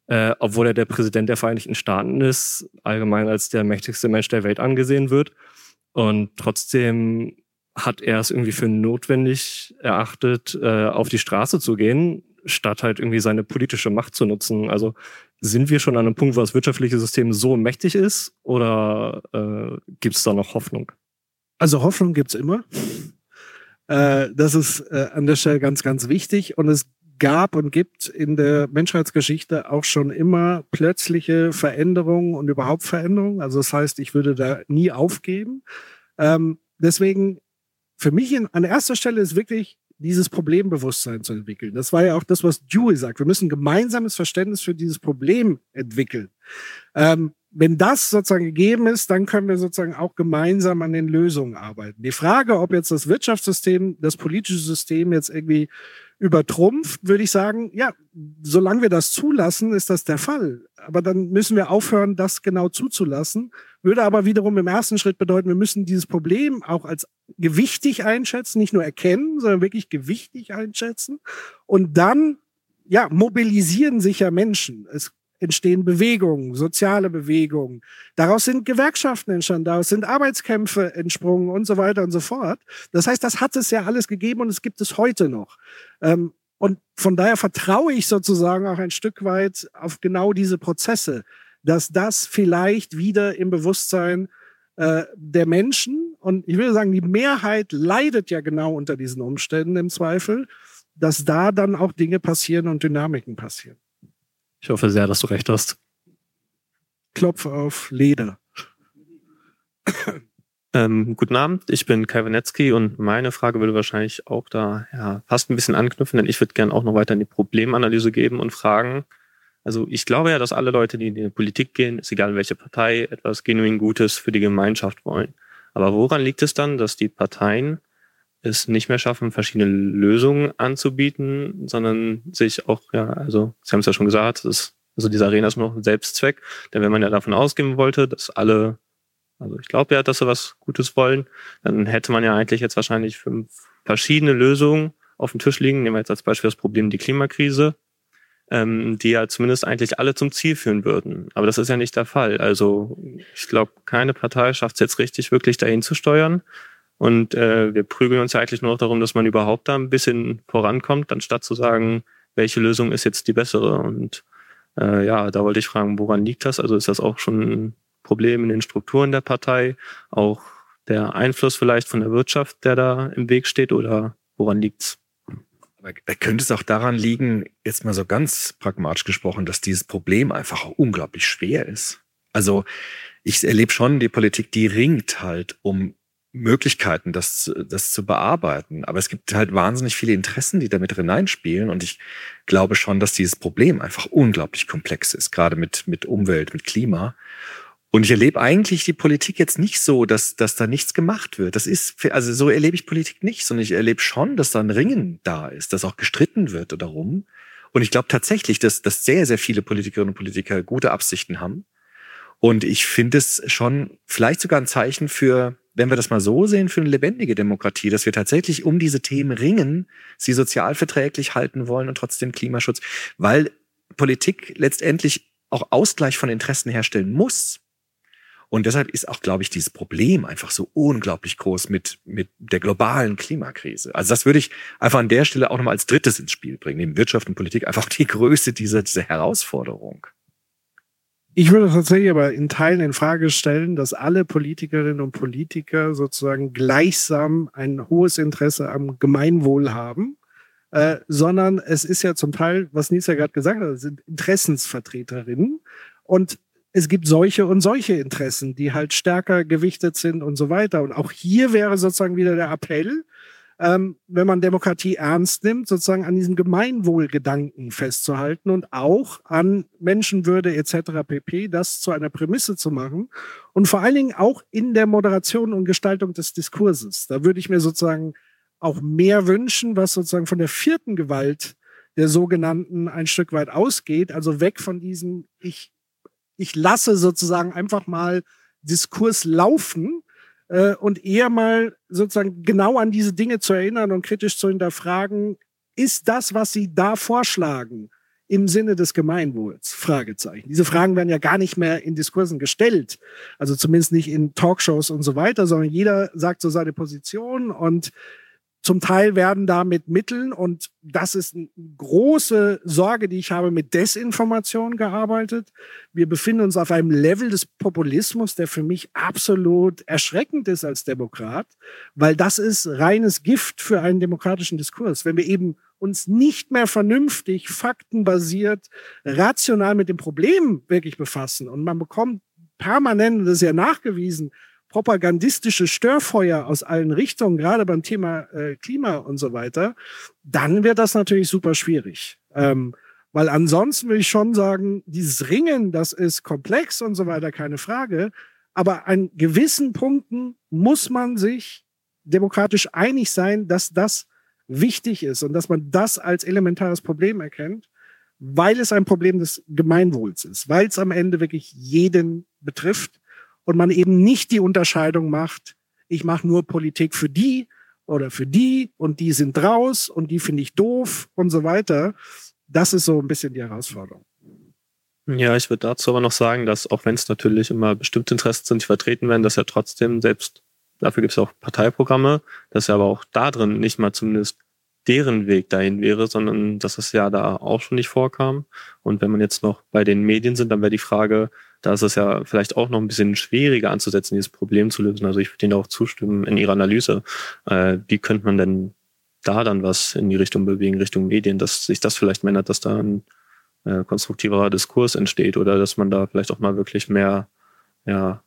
äh, obwohl er der Präsident der Vereinigten Staaten ist, allgemein als der mächtigste Mensch der Welt angesehen wird. Und trotzdem hat er es irgendwie für notwendig erachtet, äh, auf die Straße zu gehen, statt halt irgendwie seine politische Macht zu nutzen. Also sind wir schon an einem Punkt, wo das wirtschaftliche System so mächtig ist oder äh, gibt es da noch Hoffnung? Also Hoffnung gibt's immer. Äh, das ist äh, an der Stelle ganz, ganz wichtig. Und es gab und gibt in der Menschheitsgeschichte auch schon immer plötzliche Veränderungen und überhaupt Veränderungen. Also das heißt, ich würde da nie aufgeben. Ähm, deswegen für mich in, an erster Stelle ist wirklich dieses Problembewusstsein zu entwickeln. Das war ja auch das, was Dewey sagt. Wir müssen gemeinsames Verständnis für dieses Problem entwickeln. Ähm, wenn das sozusagen gegeben ist, dann können wir sozusagen auch gemeinsam an den Lösungen arbeiten. Die Frage, ob jetzt das Wirtschaftssystem, das politische System jetzt irgendwie übertrumpft, würde ich sagen, ja, solange wir das zulassen, ist das der Fall. Aber dann müssen wir aufhören, das genau zuzulassen. Würde aber wiederum im ersten Schritt bedeuten, wir müssen dieses Problem auch als gewichtig einschätzen, nicht nur erkennen, sondern wirklich gewichtig einschätzen. Und dann, ja, mobilisieren sich ja Menschen. Es entstehen Bewegungen, soziale Bewegungen. Daraus sind Gewerkschaften entstanden, daraus sind Arbeitskämpfe entsprungen und so weiter und so fort. Das heißt, das hat es ja alles gegeben und es gibt es heute noch. Ähm, und von daher vertraue ich sozusagen auch ein Stück weit auf genau diese Prozesse, dass das vielleicht wieder im Bewusstsein äh, der Menschen, und ich würde sagen, die Mehrheit leidet ja genau unter diesen Umständen im Zweifel, dass da dann auch Dinge passieren und Dynamiken passieren. Ich hoffe sehr, dass du recht hast. Klopf auf Leder. Ähm, guten Abend, ich bin Kai Wanetzki und meine Frage würde wahrscheinlich auch da ja, fast ein bisschen anknüpfen, denn ich würde gerne auch noch weiter in die Problemanalyse geben und fragen, also ich glaube ja, dass alle Leute, die in die Politik gehen, ist egal welche Partei, etwas genuin Gutes für die Gemeinschaft wollen. Aber woran liegt es dann, dass die Parteien es nicht mehr schaffen, verschiedene Lösungen anzubieten, sondern sich auch, ja, also Sie haben es ja schon gesagt, ist, also diese Arena ist noch ein Selbstzweck, denn wenn man ja davon ausgehen wollte, dass alle also ich glaube ja, dass sie was Gutes wollen. Dann hätte man ja eigentlich jetzt wahrscheinlich fünf verschiedene Lösungen auf dem Tisch liegen. Nehmen wir jetzt als Beispiel das Problem die Klimakrise, ähm, die ja zumindest eigentlich alle zum Ziel führen würden. Aber das ist ja nicht der Fall. Also ich glaube, keine Partei schafft es jetzt richtig, wirklich dahin zu steuern. Und äh, wir prügeln uns ja eigentlich nur noch darum, dass man überhaupt da ein bisschen vorankommt, anstatt zu sagen, welche Lösung ist jetzt die bessere. Und äh, ja, da wollte ich fragen, woran liegt das? Also ist das auch schon Problem in den Strukturen der Partei, auch der Einfluss vielleicht von der Wirtschaft, der da im Weg steht oder woran liegt's? Aber könnte es auch daran liegen, jetzt mal so ganz pragmatisch gesprochen, dass dieses Problem einfach unglaublich schwer ist. Also ich erlebe schon, die Politik, die ringt halt um Möglichkeiten, das, das zu bearbeiten. Aber es gibt halt wahnsinnig viele Interessen, die damit hineinspielen. Und ich glaube schon, dass dieses Problem einfach unglaublich komplex ist, gerade mit, mit Umwelt, mit Klima. Und ich erlebe eigentlich die Politik jetzt nicht so, dass, dass da nichts gemacht wird. Das ist, also so erlebe ich Politik nicht, sondern ich erlebe schon, dass da ein Ringen da ist, dass auch gestritten wird darum. Und ich glaube tatsächlich, dass, dass sehr, sehr viele Politikerinnen und Politiker gute Absichten haben. Und ich finde es schon vielleicht sogar ein Zeichen für, wenn wir das mal so sehen, für eine lebendige Demokratie, dass wir tatsächlich um diese Themen ringen, sie sozial verträglich halten wollen und trotzdem Klimaschutz, weil Politik letztendlich auch Ausgleich von Interessen herstellen muss. Und deshalb ist auch, glaube ich, dieses Problem einfach so unglaublich groß mit, mit der globalen Klimakrise. Also das würde ich einfach an der Stelle auch nochmal als drittes ins Spiel bringen, neben Wirtschaft und Politik, einfach die Größe dieser, dieser Herausforderung. Ich würde tatsächlich aber in Teilen in Frage stellen, dass alle Politikerinnen und Politiker sozusagen gleichsam ein hohes Interesse am Gemeinwohl haben. Äh, sondern es ist ja zum Teil, was Nils ja gerade gesagt hat, sind Interessensvertreterinnen. Und es gibt solche und solche Interessen, die halt stärker gewichtet sind und so weiter. Und auch hier wäre sozusagen wieder der Appell, ähm, wenn man Demokratie ernst nimmt, sozusagen an diesem Gemeinwohlgedanken festzuhalten und auch an Menschenwürde etc. pp. das zu einer Prämisse zu machen und vor allen Dingen auch in der Moderation und Gestaltung des Diskurses. Da würde ich mir sozusagen auch mehr wünschen, was sozusagen von der vierten Gewalt der sogenannten ein Stück weit ausgeht, also weg von diesem ich ich lasse sozusagen einfach mal Diskurs laufen äh, und eher mal sozusagen genau an diese Dinge zu erinnern und kritisch zu hinterfragen, ist das, was Sie da vorschlagen, im Sinne des Gemeinwohls? Fragezeichen. Diese Fragen werden ja gar nicht mehr in Diskursen gestellt. Also zumindest nicht in Talkshows und so weiter, sondern jeder sagt so seine Position und zum Teil werden da mit Mitteln, und das ist eine große Sorge, die ich habe, mit Desinformation gearbeitet. Wir befinden uns auf einem Level des Populismus, der für mich absolut erschreckend ist als Demokrat, weil das ist reines Gift für einen demokratischen Diskurs. Wenn wir eben uns nicht mehr vernünftig, faktenbasiert, rational mit dem Problem wirklich befassen und man bekommt permanent, das ist ja nachgewiesen, propagandistische Störfeuer aus allen Richtungen, gerade beim Thema äh, Klima und so weiter, dann wird das natürlich super schwierig. Ähm, weil ansonsten will ich schon sagen, dieses Ringen, das ist komplex und so weiter, keine Frage. Aber an gewissen Punkten muss man sich demokratisch einig sein, dass das wichtig ist und dass man das als elementares Problem erkennt, weil es ein Problem des Gemeinwohls ist, weil es am Ende wirklich jeden betrifft und man eben nicht die Unterscheidung macht, ich mache nur Politik für die oder für die und die sind raus und die finde ich doof und so weiter. Das ist so ein bisschen die Herausforderung. Ja, ich würde dazu aber noch sagen, dass auch wenn es natürlich immer bestimmte Interessen sind, die vertreten werden, dass ja trotzdem selbst, dafür gibt es auch Parteiprogramme, dass ja aber auch da drin nicht mal zumindest deren Weg dahin wäre, sondern dass es ja da auch schon nicht vorkam. Und wenn man jetzt noch bei den Medien sind, dann wäre die Frage, da ist es ja vielleicht auch noch ein bisschen schwieriger anzusetzen, dieses Problem zu lösen. Also ich würde Ihnen auch zustimmen in Ihrer Analyse. Äh, wie könnte man denn da dann was in die Richtung bewegen, Richtung Medien, dass sich das vielleicht ändert, dass da ein äh, konstruktiverer Diskurs entsteht oder dass man da vielleicht auch mal wirklich mehr ja,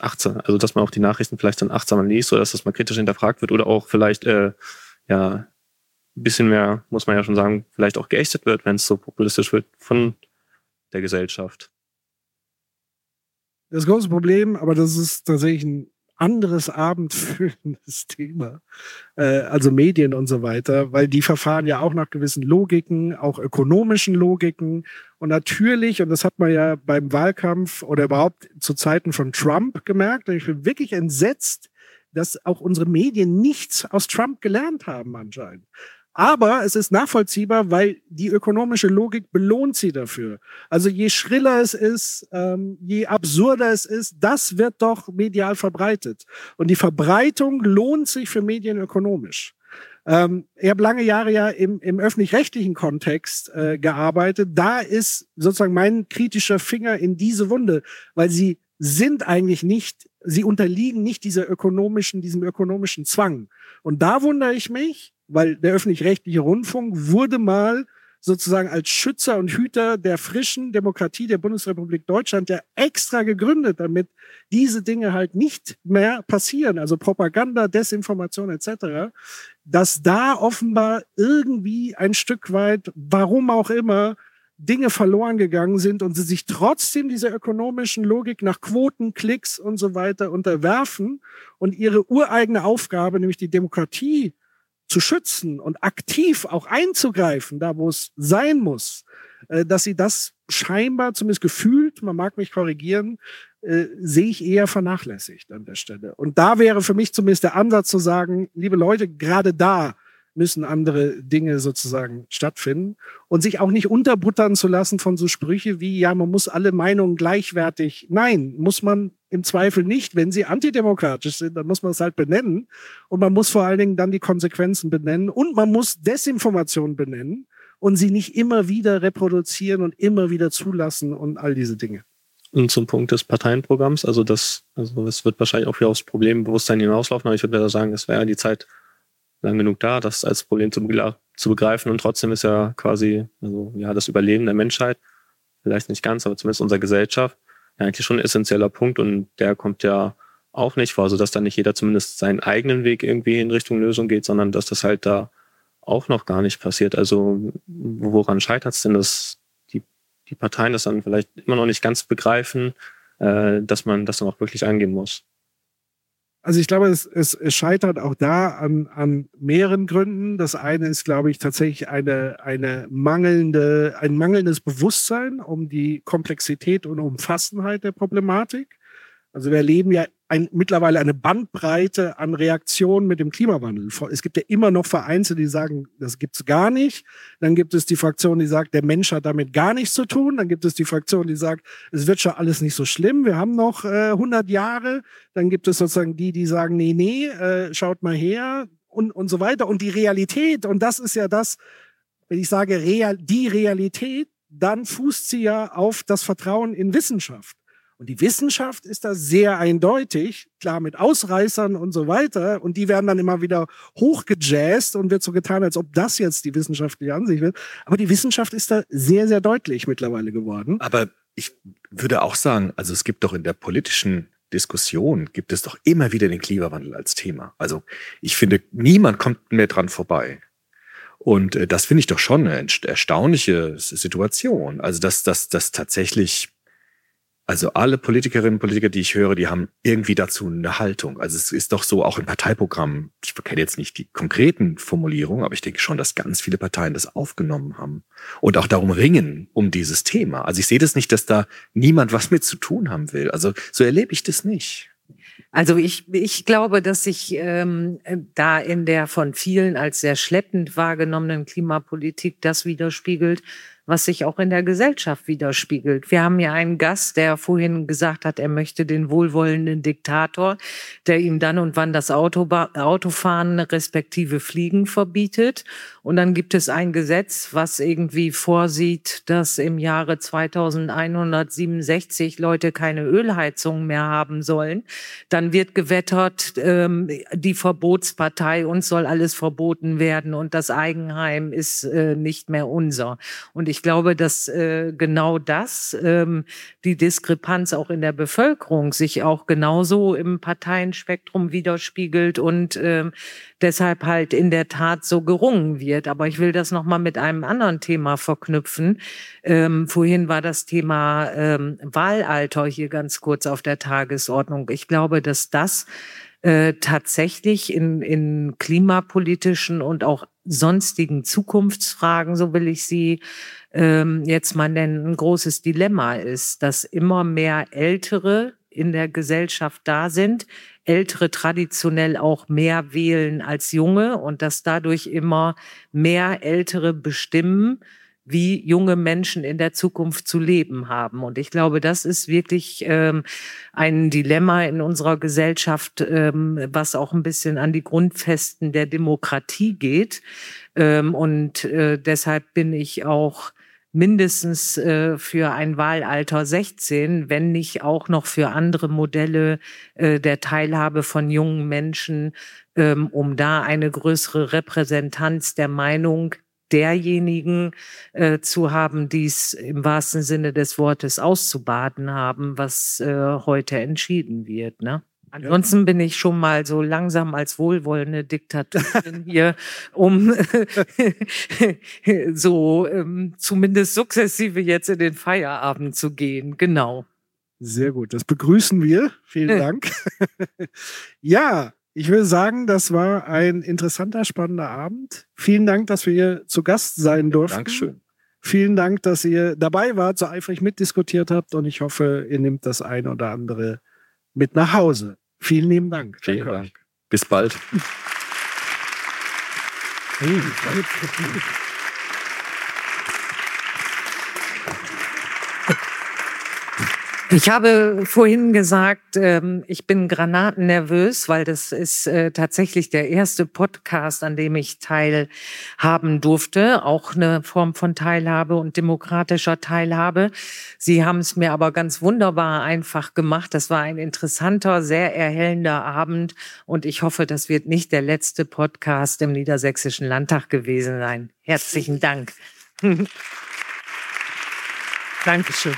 achtsam, also dass man auch die Nachrichten vielleicht dann achtsamer liest oder dass das mal kritisch hinterfragt wird oder auch vielleicht äh, ja ein bisschen mehr, muss man ja schon sagen, vielleicht auch geächtet wird, wenn es so populistisch wird von der Gesellschaft. Das große Problem, aber das ist tatsächlich ein anderes abendfüllendes Thema, äh, also Medien und so weiter, weil die verfahren ja auch nach gewissen Logiken, auch ökonomischen Logiken. Und natürlich, und das hat man ja beim Wahlkampf oder überhaupt zu Zeiten von Trump gemerkt, und ich bin wirklich entsetzt, dass auch unsere Medien nichts aus Trump gelernt haben anscheinend. Aber es ist nachvollziehbar, weil die ökonomische Logik belohnt sie dafür. Also je schriller es ist, ähm, je absurder es ist, das wird doch medial verbreitet. Und die Verbreitung lohnt sich für Medien ökonomisch. Ähm, ich habe lange Jahre ja im, im öffentlich-rechtlichen Kontext äh, gearbeitet. Da ist sozusagen mein kritischer Finger in diese Wunde, weil sie sind eigentlich nicht, sie unterliegen nicht dieser ökonomischen, diesem ökonomischen Zwang. Und da wundere ich mich, weil der öffentlich-rechtliche Rundfunk wurde mal sozusagen als Schützer und Hüter der frischen Demokratie der Bundesrepublik Deutschland ja extra gegründet, damit diese Dinge halt nicht mehr passieren, also Propaganda, Desinformation etc., dass da offenbar irgendwie ein Stück weit, warum auch immer, Dinge verloren gegangen sind und sie sich trotzdem dieser ökonomischen Logik nach Quoten, Klicks und so weiter unterwerfen und ihre ureigene Aufgabe, nämlich die Demokratie zu schützen und aktiv auch einzugreifen, da wo es sein muss, äh, dass sie das scheinbar, zumindest gefühlt, man mag mich korrigieren, äh, sehe ich eher vernachlässigt an der Stelle. Und da wäre für mich zumindest der Ansatz zu sagen, liebe Leute, gerade da müssen andere Dinge sozusagen stattfinden und sich auch nicht unterbuttern zu lassen von so Sprüche wie, ja, man muss alle Meinungen gleichwertig. Nein, muss man im Zweifel nicht. Wenn sie antidemokratisch sind, dann muss man es halt benennen. Und man muss vor allen Dingen dann die Konsequenzen benennen. Und man muss Desinformation benennen und sie nicht immer wieder reproduzieren und immer wieder zulassen und all diese Dinge. Und zum Punkt des Parteienprogramms, also das, also es wird wahrscheinlich auch wieder aufs Problembewusstsein hinauslaufen, aber ich würde sagen, es wäre ja die Zeit lang genug da, das als Problem zu, zu begreifen und trotzdem ist ja quasi, also ja, das Überleben der Menschheit, vielleicht nicht ganz, aber zumindest unserer Gesellschaft, ja eigentlich schon ein essentieller Punkt und der kommt ja auch nicht vor, also dass da nicht jeder zumindest seinen eigenen Weg irgendwie in Richtung Lösung geht, sondern dass das halt da auch noch gar nicht passiert. Also woran scheitert es denn, dass die, die Parteien das dann vielleicht immer noch nicht ganz begreifen, äh, dass man das dann auch wirklich angehen muss? Also ich glaube, es, es, es scheitert auch da an, an mehreren Gründen. Das eine ist, glaube ich, tatsächlich eine, eine mangelnde, ein mangelndes Bewusstsein um die Komplexität und Umfassenheit der Problematik. Also wir erleben ja ein, mittlerweile eine Bandbreite an Reaktionen mit dem Klimawandel. Es gibt ja immer noch Vereine, die sagen, das gibt's gar nicht. Dann gibt es die Fraktion, die sagt, der Mensch hat damit gar nichts zu tun. Dann gibt es die Fraktion, die sagt, es wird schon alles nicht so schlimm. Wir haben noch äh, 100 Jahre. Dann gibt es sozusagen die, die sagen, nee, nee, äh, schaut mal her und, und so weiter. Und die Realität, und das ist ja das, wenn ich sage, real, die Realität, dann fußt sie ja auf das Vertrauen in Wissenschaft. Und die Wissenschaft ist da sehr eindeutig, klar mit Ausreißern und so weiter. Und die werden dann immer wieder hochgejazzt und wird so getan, als ob das jetzt die wissenschaftliche Ansicht wird. Aber die Wissenschaft ist da sehr, sehr deutlich mittlerweile geworden. Aber ich würde auch sagen, also es gibt doch in der politischen Diskussion gibt es doch immer wieder den Klimawandel als Thema. Also ich finde, niemand kommt mehr dran vorbei. Und äh, das finde ich doch schon eine erstaunliche Situation. Also dass das dass tatsächlich also alle Politikerinnen und Politiker, die ich höre, die haben irgendwie dazu eine Haltung. Also es ist doch so auch im Parteiprogramm. Ich kenne jetzt nicht die konkreten Formulierungen, aber ich denke schon, dass ganz viele Parteien das aufgenommen haben und auch darum ringen um dieses Thema. Also ich sehe das nicht, dass da niemand was mit zu tun haben will. Also so erlebe ich das nicht. Also ich, ich glaube, dass sich ähm, da in der von vielen als sehr schleppend wahrgenommenen Klimapolitik das widerspiegelt, was sich auch in der Gesellschaft widerspiegelt. Wir haben ja einen Gast, der vorhin gesagt hat, er möchte den wohlwollenden Diktator, der ihm dann und wann das Autoba Autofahren respektive Fliegen verbietet. Und dann gibt es ein Gesetz, was irgendwie vorsieht, dass im Jahre 2167 Leute keine Ölheizung mehr haben sollen. Dann wird gewettert, ähm, die Verbotspartei, uns soll alles verboten werden und das Eigenheim ist äh, nicht mehr unser. Und ich ich glaube, dass äh, genau das, ähm, die Diskrepanz auch in der Bevölkerung sich auch genauso im Parteienspektrum widerspiegelt und ähm, deshalb halt in der Tat so gerungen wird. Aber ich will das nochmal mit einem anderen Thema verknüpfen. Ähm, vorhin war das Thema ähm, Wahlalter hier ganz kurz auf der Tagesordnung. Ich glaube, dass das äh, tatsächlich in, in klimapolitischen und auch sonstigen Zukunftsfragen, so will ich sie ähm, jetzt mal nennen, ein großes Dilemma ist, dass immer mehr Ältere in der Gesellschaft da sind, Ältere traditionell auch mehr wählen als Junge und dass dadurch immer mehr Ältere bestimmen, wie junge Menschen in der Zukunft zu leben haben. Und ich glaube, das ist wirklich ähm, ein Dilemma in unserer Gesellschaft, ähm, was auch ein bisschen an die Grundfesten der Demokratie geht. Ähm, und äh, deshalb bin ich auch mindestens äh, für ein Wahlalter 16, wenn nicht auch noch für andere Modelle äh, der Teilhabe von jungen Menschen, ähm, um da eine größere Repräsentanz der Meinung derjenigen äh, zu haben, die es im wahrsten Sinne des Wortes auszubaden haben, was äh, heute entschieden wird. Ne? Ansonsten bin ich schon mal so langsam als wohlwollende Diktatorin hier, um so ähm, zumindest sukzessive jetzt in den Feierabend zu gehen. Genau. Sehr gut, das begrüßen wir. Vielen Dank. ja, ich würde sagen, das war ein interessanter, spannender Abend. Vielen Dank, dass wir hier zu Gast sein durften. Dankeschön. Vielen Dank, dass ihr dabei wart, so eifrig mitdiskutiert habt und ich hoffe, ihr nehmt das eine oder andere mit nach Hause. Vielen lieben Dank. Vielen Danke Dank. Bis bald. Ich habe vorhin gesagt, ähm, ich bin granatennervös, weil das ist äh, tatsächlich der erste Podcast, an dem ich teilhaben durfte. Auch eine Form von Teilhabe und demokratischer Teilhabe. Sie haben es mir aber ganz wunderbar einfach gemacht. Das war ein interessanter, sehr erhellender Abend und ich hoffe, das wird nicht der letzte Podcast im Niedersächsischen Landtag gewesen sein. Herzlichen Dank. Dankeschön.